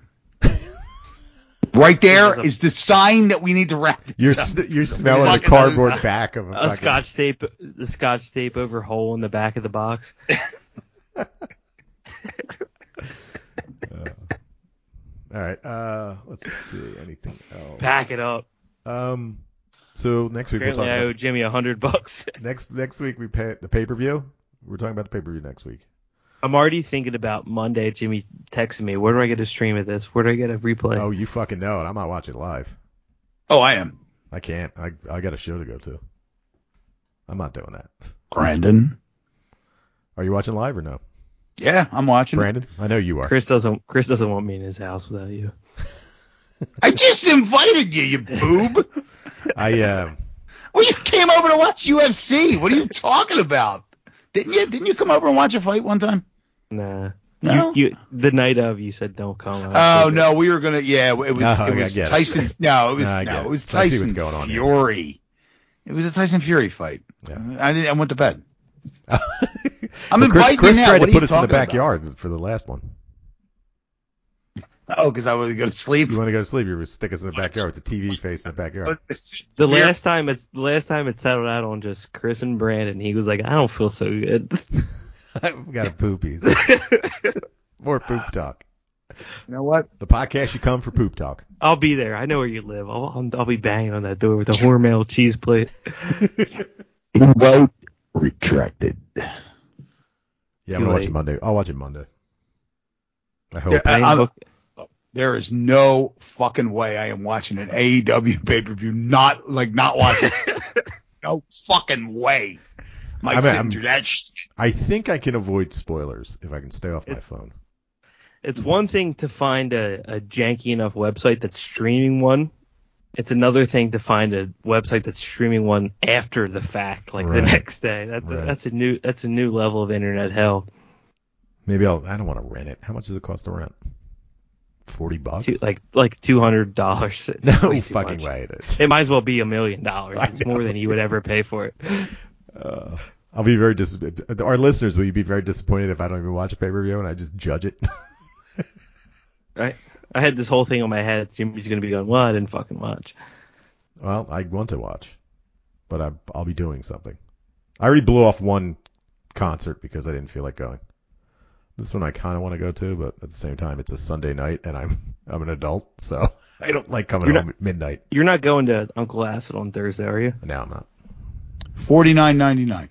Speaker 3: right there is the sign that we need to wrap this
Speaker 1: You're
Speaker 3: up.
Speaker 1: you're smelling the cardboard
Speaker 2: knows.
Speaker 1: back of a,
Speaker 2: A
Speaker 1: fucking-
Speaker 2: scotch tape, the scotch tape over hole in the back of the box.
Speaker 1: All right. Uh, let's see. Anything else?
Speaker 2: Pack it up.
Speaker 1: Um. So next week we'll talk
Speaker 2: Apparently, I owe
Speaker 1: about
Speaker 2: Jimmy a hundred bucks.
Speaker 1: next next week we pay the pay per view. We're talking about the pay per view next week.
Speaker 2: I'm already thinking about Monday. Jimmy texting me, "Where do I get a stream of this? Where do I get a replay?"
Speaker 1: Oh, you fucking know it. I'm not watching live.
Speaker 3: Oh, I am.
Speaker 1: I can't. I I got a show to go to. I'm not doing that.
Speaker 3: Brandon.
Speaker 1: Are you watching live or no?
Speaker 3: Yeah, I'm watching.
Speaker 1: Brandon, I know you are.
Speaker 2: Chris doesn't. Chris doesn't want me in his house without you.
Speaker 3: I just invited you, you boob.
Speaker 1: I um.
Speaker 3: well, you came over to watch UFC. What are you talking about? Didn't you? Didn't you come over and watch a fight one time?
Speaker 2: Nah.
Speaker 3: No?
Speaker 2: You, you the night of you said don't come. I
Speaker 3: Oh
Speaker 2: said,
Speaker 3: no, we were gonna. Yeah, it was.
Speaker 1: No, I
Speaker 3: it was
Speaker 1: get it.
Speaker 3: Tyson. No, it was
Speaker 1: No,
Speaker 3: no, it
Speaker 1: it.
Speaker 3: was
Speaker 1: I
Speaker 3: Tyson
Speaker 1: what's going on here.
Speaker 3: Fury. It was a Tyson Fury fight.
Speaker 1: Yeah.
Speaker 3: I didn't. I went to bed. I'm
Speaker 1: Well,
Speaker 3: inviting
Speaker 1: Chris
Speaker 3: you now.
Speaker 1: tried
Speaker 3: What
Speaker 1: to put
Speaker 3: you
Speaker 1: us in the
Speaker 3: talking about?
Speaker 1: backyard for the last one.
Speaker 3: Oh, because I was going to sleep.
Speaker 1: You want to go to sleep? You would stick us in the backyard with the TV face in the backyard.
Speaker 2: The last time it's the last time it settled out on just Chris and Brandon. He was like, I don't feel so good.
Speaker 1: I've got a poopies. More poop talk.
Speaker 3: You know what?
Speaker 1: The podcast you come for poop talk.
Speaker 2: I'll be there. I know where you live. I'll I'll, I'll be banging on that door with a Hormel cheese plate.
Speaker 3: Invite retracted.
Speaker 1: Yeah, I'm gonna watch
Speaker 2: late.
Speaker 1: it Monday. I'll watch it Monday. I hope.
Speaker 3: Yeah, I- There is no fucking way I am watching an AEW pay per view. Not like not watching. no fucking way. I
Speaker 1: I mean,
Speaker 3: sitting
Speaker 1: I'm-
Speaker 3: through that shit?
Speaker 1: I think I can avoid spoilers if I can stay off my phone.
Speaker 2: It's one thing to find a, a janky enough website that's streaming one. It's another thing to find a website that's streaming one after the fact, like
Speaker 1: Right.
Speaker 2: the next day. That's
Speaker 1: Right.
Speaker 2: a, that's a new that's a new level of internet hell.
Speaker 1: Maybe I'll. I don't want to rent it. How much does it cost to rent? Forty bucks.
Speaker 2: Two, like like two hundred dollars.
Speaker 1: no fucking way it is.
Speaker 2: It might as well be a million dollars. It's more than you would ever pay for it.
Speaker 1: Uh, I'll be very dis. Our listeners will you be very disappointed if I don't even watch a pay per view and I just judge it.
Speaker 2: Right? I had this whole thing on my head. Jimmy's gonna be going, "Well, I didn't fucking watch."
Speaker 1: well, I want to watch, but I, I'll be doing something. I already blew off one concert because I didn't feel like going. This one I kind of want to go to, but at the same time, it's a Sunday night and I'm I'm an adult, so I don't like coming
Speaker 2: You're
Speaker 1: home at midnight.
Speaker 2: You're not going to Uncle Acid on Thursday, are you?
Speaker 1: No, I'm not.
Speaker 3: Forty nine ninety nine.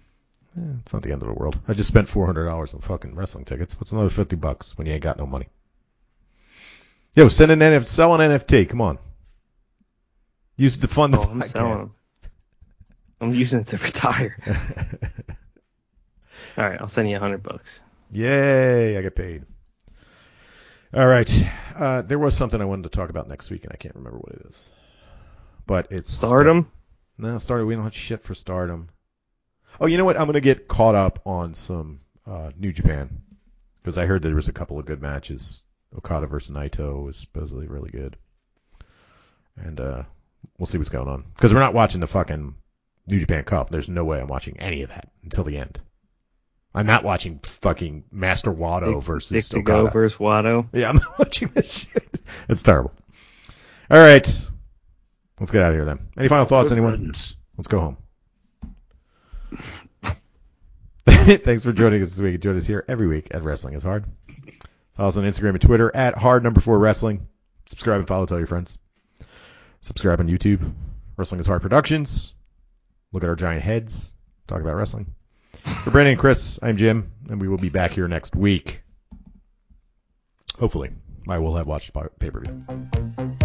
Speaker 1: Eh, it's not the end of the world. I just spent four hundred dollars on fucking wrestling tickets. What's another fifty bucks when you ain't got no money? Yo, send an NFT, sell an NFT. Come on. Use it to fund the
Speaker 2: Oh, I'm selling
Speaker 1: podcast.
Speaker 2: them. I'm using it to retire. All right, I'll send you a hundred bucks.
Speaker 1: Yay, I get paid. All right. Uh, there was something I wanted to talk about next week, and I can't remember what it is. But it's
Speaker 2: Stardom.
Speaker 1: No, Stardom. We don't have shit for Stardom. Oh, you know what? I'm gonna get caught up on some uh, New Japan because I heard there was a couple of good matches. Okada versus Naito was supposedly really good, and uh, we'll see what's going on because we're not watching the fucking New Japan Cup. There's no way I'm watching any of that until the end. I'm not watching fucking Master Wato
Speaker 2: Dick-
Speaker 1: versus
Speaker 2: Dick
Speaker 1: Okada.
Speaker 2: versus Wato.
Speaker 1: Yeah, I'm not watching that shit. It's terrible. All right. Let's get out of here then. Any final thoughts,
Speaker 3: Good
Speaker 1: anyone? Let's go home. Thanks for joining us this week. Join us here every week at Wrestling is Hard. Follow us on Instagram and Twitter at hard number four wrestling. Subscribe and follow. Tell your friends. Subscribe on YouTube. Wrestling is Hard Productions. Look at our giant heads. Talk about wrestling. For Brandon and Chris, I'm Jim, and we will be back here next week. Hopefully, I will have watched pay per view.